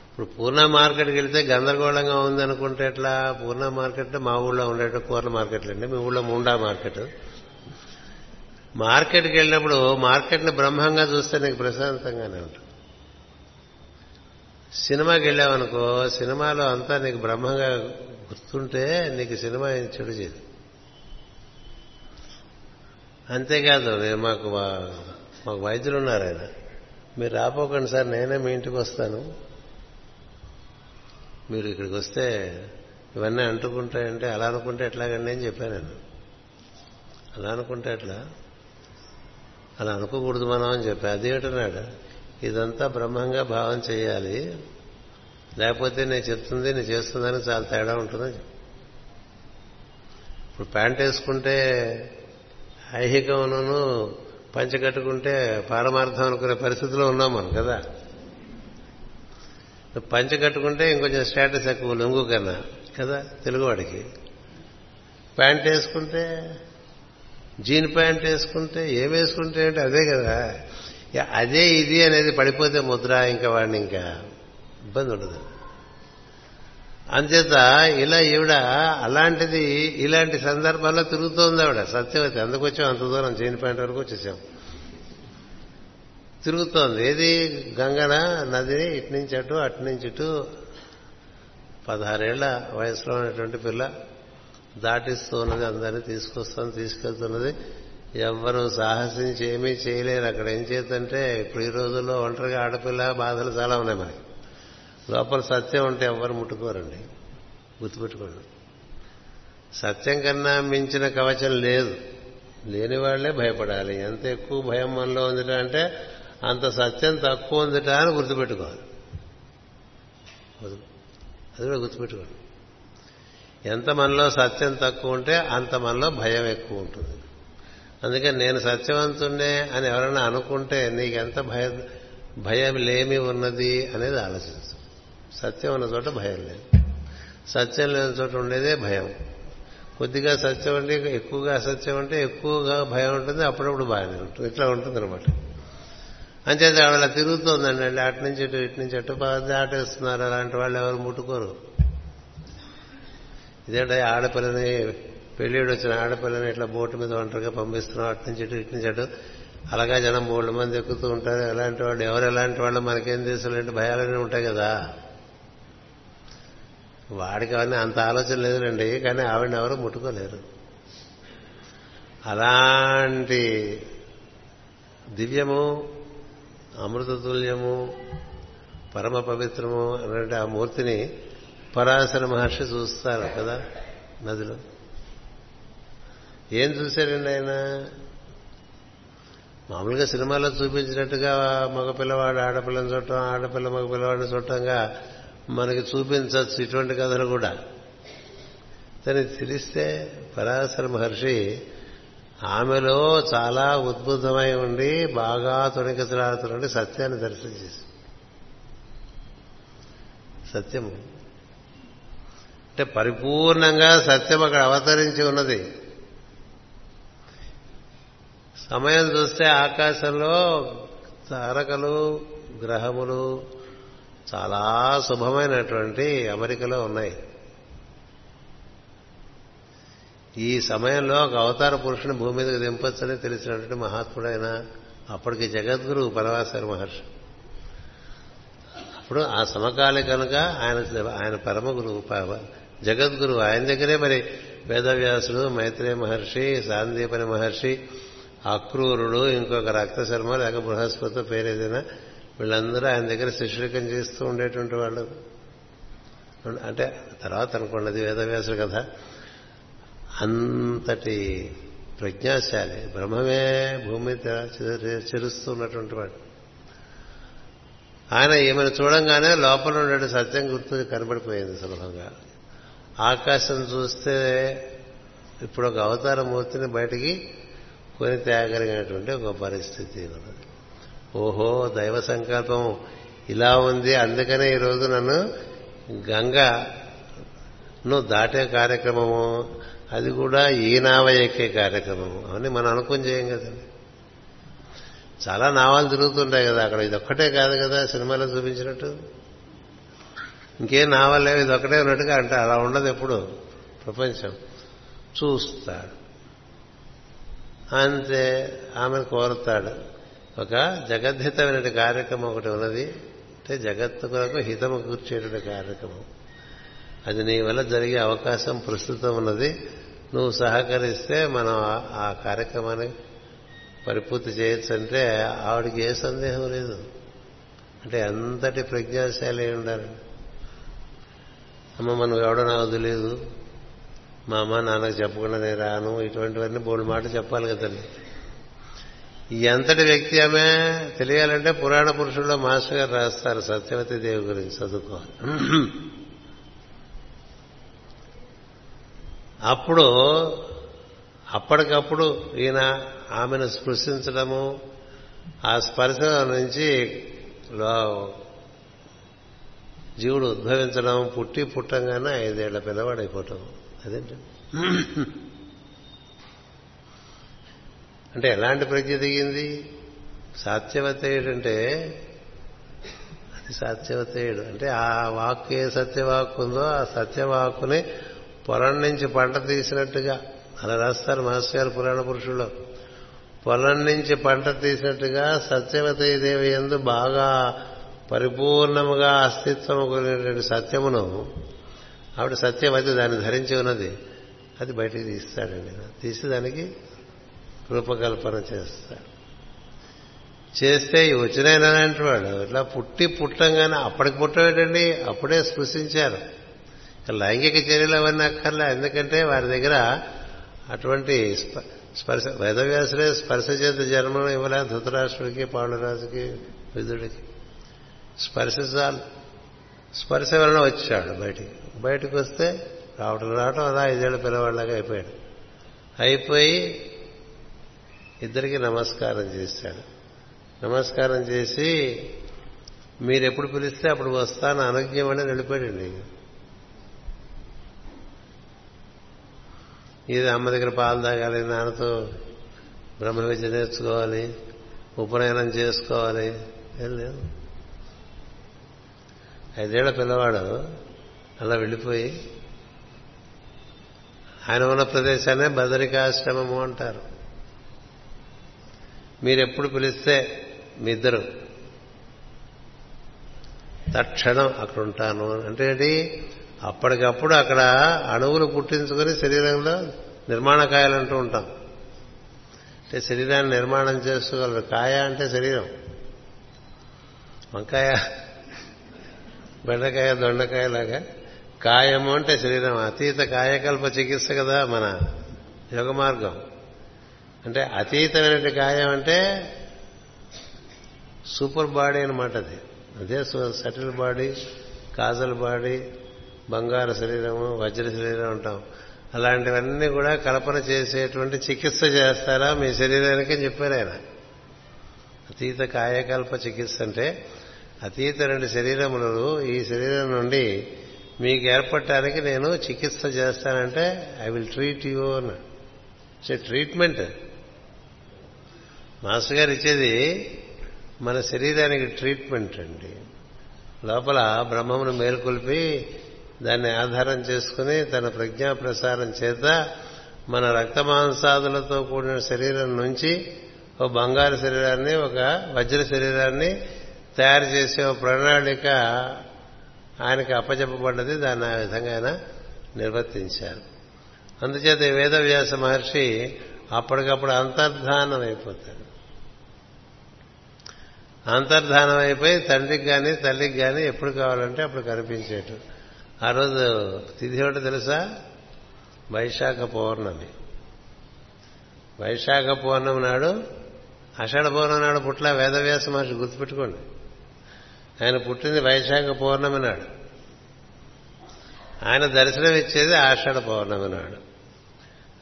ఇప్పుడు పూర్ణ మార్కెట్కి వెళ్తే గందరగోళంగా ఉందనుకుంటే ఎట్లా? పూర్ణ మార్కెట్ మా ఊళ్ళో ఉండేట కూరల మార్కెట్లు అండి. మీ ఊళ్ళో ముండా మార్కెట్. మార్కెట్కి వెళ్ళినప్పుడు మార్కెట్ని బ్రహ్మంగా చూస్తే నీకు ప్రశాంతంగానే ఉంటుంది. సినిమాకి వెళ్ళావనుకో సినిమాలో అంతా నీకు బ్రహ్మంగా గుర్తుంటే నీకు సినిమా చెడు చేయదు. అంతేకాదు నేను మాకు వా- మాకు వైద్యులు ఉన్నారు ఆయన. మీరు రాపోకండి సార్ నేనే మీ ఇంటికి వస్తాను. మీరు ఇక్కడికి వస్తే ఇవన్నీ అంటుకుంటాయంటే అలా అనుకుంటే ఎట్లాగండి అని చెప్పాను నేను. అలా అనుకుంటే ఎట్లా? అలా అనుకోకూడదు మనం అని చెప్పి. అదేమిటన్నాడు ఇదంతా బ్రహ్మంగా భావం చేయాలి. లేకపోతే నేను చెప్తుంది నేను చేస్తుందని చాలా తేడా ఉంటుందని ఇప్పుడు ప్యాంట్ వేసుకుంటే ఐహికమును పంచ కట్టుకుంటే పారమార్థం అనుకునే పరిస్థితిలో ఉన్నాం మనం కదా? పంచ కట్టుకుంటే ఇంకొంచెం స్టేటస్ ఎక్కువ లొంగు కన్నా కదా? తెలుగువాడికి. ప్యాంట్ వేసుకుంటే జీన్ ప్యాంట్ వేసుకుంటే ఏం వేసుకుంటే అంటే అదే కదా? అదే ఇది అనేది పడిపోతే ముద్ర ఇంకా వాడిని ఇంకా ఇబ్బంది ఉండదు. అంచేత ఇలా ఈవిడ అలాంటిది ఇలాంటి సందర్భాల్లో తిరుగుతోంది ఆవిడ. సత్యవతి అందుకొచ్చాం అంత దూరం చేయని పాయింట్ వరకు వచ్చేసాం తిరుగుతోంది. ఏది? గంగన నదిని ఇటు నుంచి అటు అటు నుంచి ఇటు. పదహారేళ్ళ వయసులో ఉన్నటువంటి పిల్ల దాటిస్తూ ఉన్నది అందరినీ తీసుకొస్తుంది తీసుకెళ్తున్నది. ఎవ్వరూ సాహసించి ఏమీ చేయలేరు. అక్కడ ఏం చేతంటే ఇప్పుడు ఈ రోజుల్లో ఒంటరిగా ఆడపిల్ల బాధలు చాలా ఉన్నాయి మనకి. లోపల సత్యం ఉంటే ఎవ్వరు ముట్టుకోరండి. గుర్తుపెట్టుకోండి. సత్యం కన్నా మించిన కవచం లేదు. లేని వాళ్ళే భయపడాలి. ఎంత ఎక్కువ భయం మనలో ఉందిట అంటే అంత సత్యం తక్కువ ఉందిట అని గుర్తుపెట్టుకోవాలి. అది కూడా గుర్తుపెట్టుకోండి. ఎంత మనలో సత్యం తక్కువ ఉంటే అంత మనలో భయం ఎక్కువ ఉంటుంది. అందుకని నేను సత్యవంతుండే అని ఎవరైనా అనుకుంటే నీకెంత భయ భయం లేమి ఉన్నది అనేది ఆలోచించు. సత్యం ఉన్న చోట భయం లేదు. సత్యం లేని చోట ఉండేదే భయం. కొద్దిగా సత్యం అంటే ఎక్కువగా అసత్యం అంటే ఎక్కువగా భయం ఉంటుంది అప్పుడప్పుడు బాగానే ఉంటుంది. ఇట్లా ఉంటుంది అనమాట అంచేత ఆవిడ తిరుగుతోందండి. అండి అటు నుంచి ఇటు ఇటు నుంచి అటు దాటేస్తున్నారు. అలాంటి వాళ్ళు ఎవరు ముట్టుకోరు. ఇదేంటే ఆడపిల్లని పెళ్ళిడు వచ్చిన ఆడపిల్లని ఇట్లా బోటు మీద ఒంటరిగా పంపిస్తున్నాం అటు నుంచి ఇటు ఇటు నుంచి అటు. అలాగా జనం మూడు మంది ఎక్కుతూ ఉంటారు. ఎలాంటి వాళ్ళు ఎవరు ఎలాంటి వాళ్ళు మనకేం తెలుసులేంటి భయాలనే ఉంటాయి కదా. వాడికి అవన్నీ అంత ఆలోచన లేదులేండి కానీ ఆవిడని ఎవరు ముట్టుకోలేరు. అలాంటి దివ్యము అమృతతుల్యము పరమ పవిత్రము అనే ఆ మూర్తిని పరాశర మహర్షి చూస్తారు కదా నదిలో. ఏం చూశారండి ఆయన మామూలుగా సినిమాలో చూపించినట్టుగా మగపిల్లవాడు ఆడపిల్లని చూడటం ఆడపిల్ల మగపిల్లవాడిని చూడటంగా మనకి చూపించవచ్చు ఇటువంటి కథలు కూడా. తనకి తెలిస్తే పరాశర మహర్షి ఆమెలో చాలా ఉద్బుద్ధమై ఉండి బాగా తొణికసలాడుతుండే సత్యాన్ని దర్శనం చేసి. సత్యము. అంటే పరిపూర్ణంగా సత్యం అక్కడ అవతరించి ఉన్నది. సమయం చూస్తే ఆకాశంలో తారకలు గ్రహములు చాలా శుభమైనటువంటి అమెరికలో ఉన్నాయి. ఈ సమయంలో ఒక అవతార పురుషుని భూమి మీదకి దింపొచ్చని తెలిసినటువంటి మహాత్ముడైన అప్పటికి జగద్గురు పరమాశర మహర్షి. అప్పుడు ఆ సమకాలి కనుక ఆయన ఆయన పరమ గురువు జగద్గురువు ఆయన దగ్గరే మరి వేదవ్యాసుడు మైత్రేయ మహర్షి సాందీపని మహర్షి అక్రూరుడు ఇంకొక రక్తశర్మ లేక బృహస్పతి పేరు ఏదైనా వీళ్ళందరూ ఆయన దగ్గర శిష్యుకం చేస్తూ ఉండేటువంటి వాళ్ళు. అంటే తర్వాత అనుకోండి అది వేదవ్యాసుడు కదా అంతటి ప్రజ్ఞాశాలి బ్రహ్మమే భూమి చెరుస్తున్నటువంటి వాడు. ఆయన ఈమెను చూడంగానే లోపల ఉండే సత్యం గుర్తు కనబడిపోయింది సులభంగా. ఆకాశం చూస్తే ఇప్పుడు ఒక అవతార మూర్తిని బయటికి కొని తేగలిగినటువంటి ఒక పరిస్థితి ఉన్నది. ఓహో దైవ సంకల్పం ఇలా ఉంది. అందుకనే ఈరోజు నన్ను గంగను దాటే కార్యక్రమము. అది కూడా ఈ నావ ఎక్కే కార్యక్రమము అని మనం అనుకుని చేయం కదండి చాలా నావాలు తిరుగుతుంటాయి కదా. అక్కడ ఇది ఒక్కటే కాదు కదా సినిమాలో చూపించినట్టు. ఇంకేం నావాలు లేవు. ఇది ఉన్నట్టుగా అంటే. అలా ఉండదు ఎప్పుడు. ప్రపంచం చూస్తాడు. అంతే ఆమెను కోరుతాడు. ఒక జగద్హితమైన కార్యక్రమం ఒకటి ఉన్నది. అంటే జగత్తుకు హితము కూర్చేటువంటి కార్యక్రమం. అది నీ వల్ల జరిగే అవకాశం ప్రస్తుతం ఉన్నది. నువ్వు సహకరిస్తే మనం ఆ కార్యక్రమాన్ని పరిపూర్తి చేయొచ్చు అంటే ఆవిడికి ఏ సందేహం లేదు. అంటే అంతటి ప్రజ్ఞాశాలి ఉండాలి. అమ్మ మనం ఎవడో నాకు తెలియదు మా అమ్మ నాన్నకు చెప్పకుండా నేను రాను. ఇటువంటివన్నీ బోడు మాట చెప్పాలి కదండి ఎంతటి వ్యక్తి ఆమె తెలియాలంటే పురాణ పురుషుల్లో మాస్టర్ గారు రాస్తారు. సత్యవతి దేవి గురించి చదువుకోవాలి. అప్పుడు అప్పటికప్పుడు ఈయన ఆమెను స్పృశించడము ఆ స్పర్శ నుంచి జీవుడు ఉద్భవించడం పుట్టి పుట్టంగానే ఐదేళ్ళ పిల్లవాడైపోవటం అదేంటి? అంటే ఎలాంటి ప్రజ్ఞ దిగింది సాత్యవతేయుడు అంటే అది సత్యవతేయుడు. అంటే ఆ వాక్ ఏ సత్యవాక్ ఉందో ఆ సత్యవాక్కుని పొలం నుంచి పంట తీసినట్టుగా అలా రాస్తారు మాస్టర్ గారు పురాణ పురుషుల్లో. పొలం నుంచి పంట తీసినట్టుగా సత్యవతి దేవి ఎందు బాగా పరిపూర్ణముగా అస్తిత్వము కొనేటువంటి సత్యమును ఆవిడ సత్యవతి దాన్ని ధరించి ఉన్నది. అది బయటికి తీస్తాడండి. తీసి దానికి రూపకల్పన చేస్తాడు. చేస్తే ఈ వచ్చినాయనంటే ఇట్లా పుట్టి పుట్టంగానే అప్పటికి పుట్టవేటండి? అప్పుడే స్పృశించారు. లైంగిక చర్యలు అవన్నీ అక్కర్లే. ఎందుకంటే వారి దగ్గర అటువంటి స్పర్శ వేదవ్యాసులే స్పర్శ చేత జన్మను ఇవ్వలే ధృతరాష్ట్రుడికి పాండురాజుకి విధుడికి స్పర్శ చాలు. స్పర్శ వలన వచ్చాడు బయటికి. బయటకు వస్తే రావటం రావటం అలా ఐదేళ్ళ పిల్లవాళ్ళగా అయిపోయాడు. అయిపోయి ఇద్దరికి నమస్కారం చేశాడు. నమస్కారం చేసి మీరు ఎప్పుడు పిలిస్తే అప్పుడు వస్తాను అనుజ్ఞమని వెళ్ళిపోయాడండి. ఇది అమ్మ దగ్గర పాలు తాగాలి నాన్నతో బ్రహ్మ విద్య నేర్చుకోవాలి ఉపనయనం చేసుకోవాలి. ఏం లేదు. ఐదేళ్ళ పిల్లవాడు అలా వెళ్ళిపోయి ఆయన ఉన్న ప్రదేశాన్నే బదరికాశ్రమము అంటారు. మీరెప్పుడు పిలిస్తే మీ ఇద్దరు తక్షణం అక్కడ ఉంటాను అంటే ఏంటి? అప్పటికప్పుడు అక్కడ అణువులు పుట్టించుకొని శరీరంలో నిర్మాణకాయలు అంటూ ఉంటాం. అంటే శరీరాన్ని నిర్మాణం చేసుకోగలరు. కాయ అంటే శరీరం. వంకాయ బెండకాయ దొండకాయ లాగా కాయము అంటే శరీరం అతీత కాయకల్ప చికిత్స కదా మన యోగ మార్గం అంటే అతీతమైన కాయం అంటే సూపర్ బాడీ అనమాట అది. అదే సటిల్ బాడీ కాజల్ బాడీ బంగారు శరీరము వజ్ర శరీరం ఉంటాం అలాంటివన్నీ కూడా కల్పన చేసేటువంటి చికిత్స చేస్తారా మీ శరీరానికి చెప్పారు ఆయన. అతీత కాయకల్ప చికిత్స అంటే అతీత రెండు శరీరములు ఈ శరీరం నుండి మీకు ఏర్పడటానికి నేను చికిత్స చేస్తానంటే ఐ విల్ ట్రీట్ యూ అని. ట్రీట్మెంట్ మాస్టర్ గారు ఇచ్చేది మన శరీరానికి ట్రీట్మెంట్ అండి. లోపల బ్రహ్మమును మేల్కొల్పి దాన్ని ఆధారం చేసుకుని తన ప్రజ్ఞా ప్రసారం చేత మన రక్తమాంసాదులతో కూడిన శరీరం నుంచి ఒక బంగారు శరీరాన్ని ఒక వజ్ర శరీరాన్ని తయారు చేసే ఓ ప్రణాళిక ఆయనకి అప్పచెప్పబడ్డది దాన్ని ఆ విధంగా ఆయన నిర్వర్తించారు. అందుచేత వేదవ్యాస మహర్షి అప్పటికప్పుడు అంతర్ధానం అయిపోతాడు అంతర్ధానం అయిపోయి తండ్రికి కానీ తల్లికి కానీ ఎప్పుడు కావాలంటే అప్పుడు కనిపించేటు ఆ రోజు తిథి ఒకటి తెలుసా? వైశాఖ పౌర్ణమి. వైశాఖ పౌర్ణమి నాడు అషాఢ పౌర్ణమి నాడు పుట్ల వేదవ్యాస మహర్షి గుర్తుపెట్టుకోండి. ఆయన పుట్టింది వైశాఖ పౌర్ణమి నాడు. ఆయన దర్శనం ఇచ్చేది ఆషాఢ పౌర్ణమి నాడు.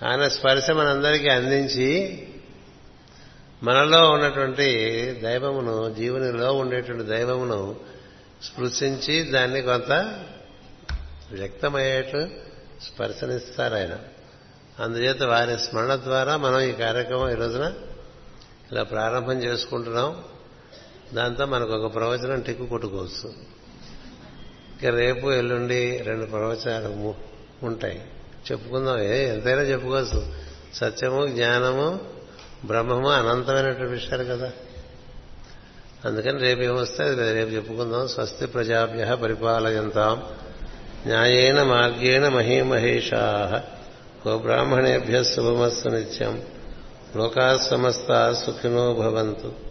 ఆయన స్పర్శ మనందరికీ అందించి మనలో ఉన్నటువంటి దైవమును జీవునిలో ఉండేటువంటి దైవమును స్పృశించి దాన్ని కొంత వ్యక్తమయ్యేట్టు స్పర్శనిస్తారు ఆయన. అందుచేత వారి స్మరణ ద్వారా మనం ఈ కార్యక్రమం ఈ రోజున ఇలా ప్రారంభం చేసుకుంటున్నాం. దాంతో మనకు ఒక ప్రవచనం టిక్కు కొట్టుకోవచ్చు. ఇక రేపు ఎల్లుండి రెండు ప్రవచనాలు ఉంటాయి. చెప్పుకుందాం. ఏ ఎంతైనా చెప్పుకోవచ్చు. సత్యము జ్ఞానము బ్రహ్మము అనంతమైనటువంటి విషయాలు కదా. అందుకని రేపు ఏమొస్తే రేపు చెప్పుకుందాం. స్వస్తి ప్రజాభ్య పరిపాలయంతాం. న్యాయేన మార్గేణ మహీమహేషా. గోబ్రాహ్మణేభ్య శుభమస్సు నిత్యం. లోకా సమస్త సుఖినో భవంతు.